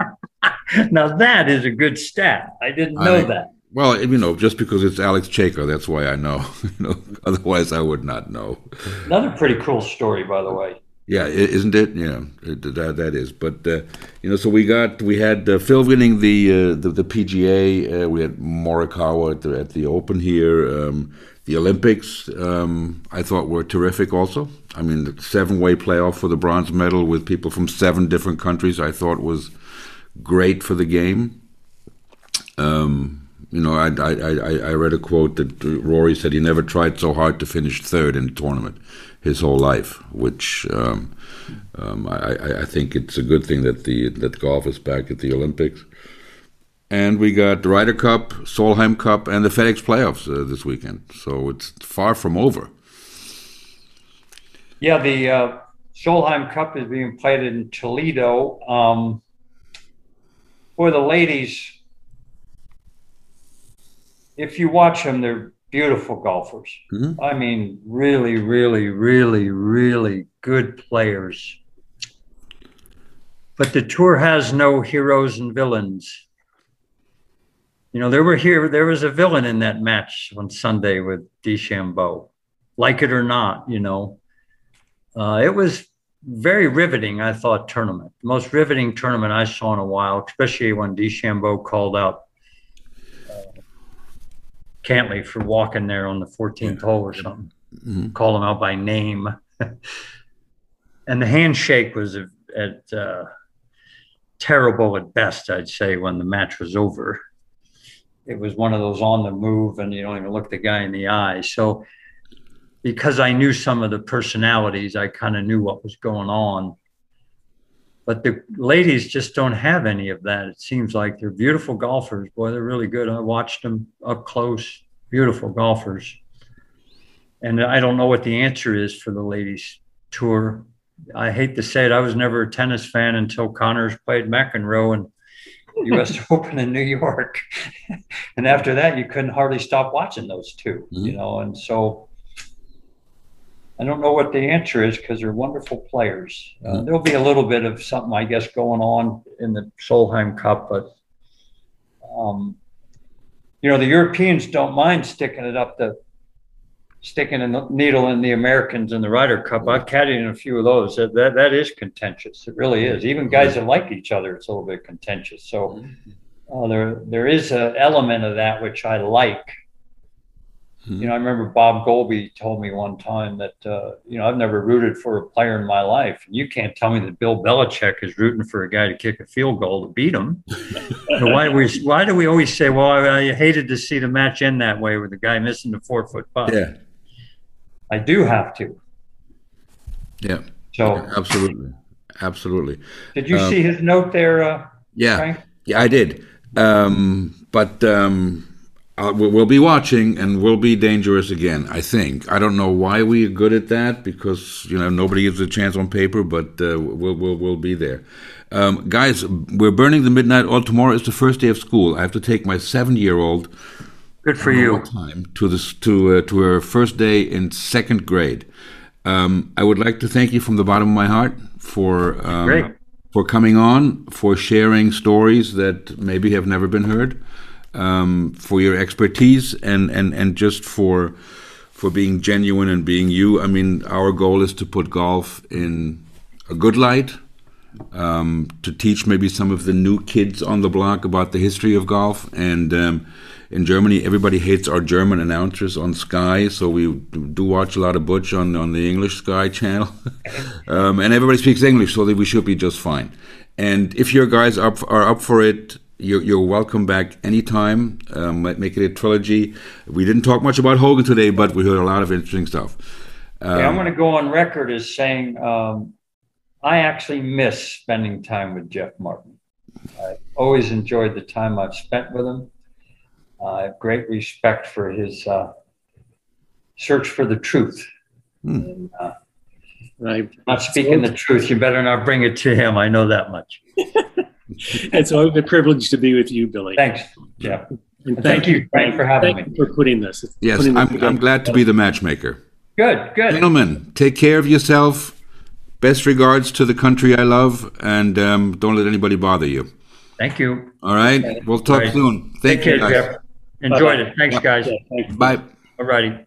now that is a good stat. I didn't know I, that. Well, you know, just because it's Alex Cejka, that's why I know. you know, otherwise I would not know. Another pretty cool story, by the way. Yeah, isn't it? Yeah, it, that that is. But uh, you know, so we got we had uh, Phil winning the uh, the, the, PGA. Uh, we had Morikawa at the, at the Open here. Um, the Olympics, um, I thought were terrific. Also, I mean, the seven-way playoff for the bronze medal with people from seven different countries, I thought was great for the game. Um, you know, I, I, I, read a quote that Rory said he never tried so hard to finish third in a tournament his whole life, which um, um, I, I think it's a good thing that the that golf is back at the Olympics. And we got the Ryder Cup, Solheim Cup, and the FedEx playoffs uh, this weekend. So it's far from over. Yeah, the uh, Solheim Cup is being played in Toledo. Um, for the ladies, if you watch them, they're beautiful golfers. Mm-hmm. I mean, really, really, really, really good players. But the tour has no heroes and villains. You know, there were here, there was a villain in that match on Sunday with DeChambeau, like it or not, you know. Uh, it was very riveting, I thought, tournament. The most riveting tournament I saw in a while, especially when DeChambeau called out Cantlay for walking there on the 14th hole or something. Mm-hmm. Call him out by name. and the handshake was at, uh, terrible at best, I'd say, when the match was over. It was one of those on the move, and you don't even look the guy in the eye. So, because I knew some of the personalities, I kind of knew what was going on. but the ladies just don't have any of that. It seems like they're beautiful golfers. Boy, they're really good. I watched them up close. Beautiful golfers. And I don't know what the answer is for the ladies tour. I hate to say it, I was never a tennis fan until Connors played McEnroe and U.S. Open in New York, and after that, you couldn't hardly stop watching those 2 Mhm. You know, and so I don't know what the answer is because they're wonderful players. Uh, Mhm. there'll be a little bit of something, I guess, going on in the Solheim Cup, but um, you know, the Europeans don't mind sticking it up the sticking a needle in the Americans in the Ryder Cup. I've caddied in a few of those. That, that that is contentious. It really is. Even guys that like each other, it's a little bit contentious. So uh, there there is an element of that which I like. Mhm. You know, I remember Bob Goalby told me one time that uh, you know I've never rooted for a player in my life. and You can't tell me that Bill Belichick is rooting for a guy to kick a field goal to beat him. Why do we why do we always say, well, I, I hated to see the match end that way with the guy missing the four foot putt? Yeah, I do have to. yeah, So absolutely, absolutely. did you Um, see his note there, uh, Yeah, Frank? yeah, I did. Um, but um, uh, we'll be watching, and we'll be dangerous again. I think. I don't know why we are good at that because you know nobody gives a chance on paper, but uh, we'll we'll we'll be there. Um, guys, we're burning the midnight oil. Tomorrow is the first day of school. I have to take my seven-year-old Good for you. time to this to uh, to her first day in second grade. Um, I would like to thank you from the bottom of my heart for um, for coming on, for sharing stories that maybe have never been heard, um, for your expertise, and and and just for for being genuine and being you. I mean, our goal is to put golf in a good light, um, to teach maybe some of the new kids on the block about the history of golf. And um, in Germany, everybody hates our German announcers on Sky, so we do watch a lot of Butch on, on the English Sky channel. um, and everybody speaks English, so we should be just fine. And if your guys up, are up for it, you're, you're welcome back anytime. Um, make it a trilogy. We didn't talk much about Hogan today, but we heard a lot of interesting stuff. Um, Yeah, I'm going to go on record as saying um, I actually miss spending time with Jeff Martin. I always enjoyed the time I've spent with him. I have great respect for his uh, search for the truth. Hmm. And, uh, I, not speaking the truth, you better not bring it to him. I know that much. it's always a privilege to be with you, Billy. Thanks, Jeff. And thank you, Frank, for having thank me. you for putting this. yes, putting this I'm, together. I'm glad to be the matchmaker. Good, good. Gentlemen, take care of yourself. Best regards to the country I love, and um, don't let anybody bother you. Thank you. All right? We'll talk Right. soon. Take Thank you, care, guys. Jeff. Enjoyed it. Thanks, guys. Yeah, thank you. Bye. All righty.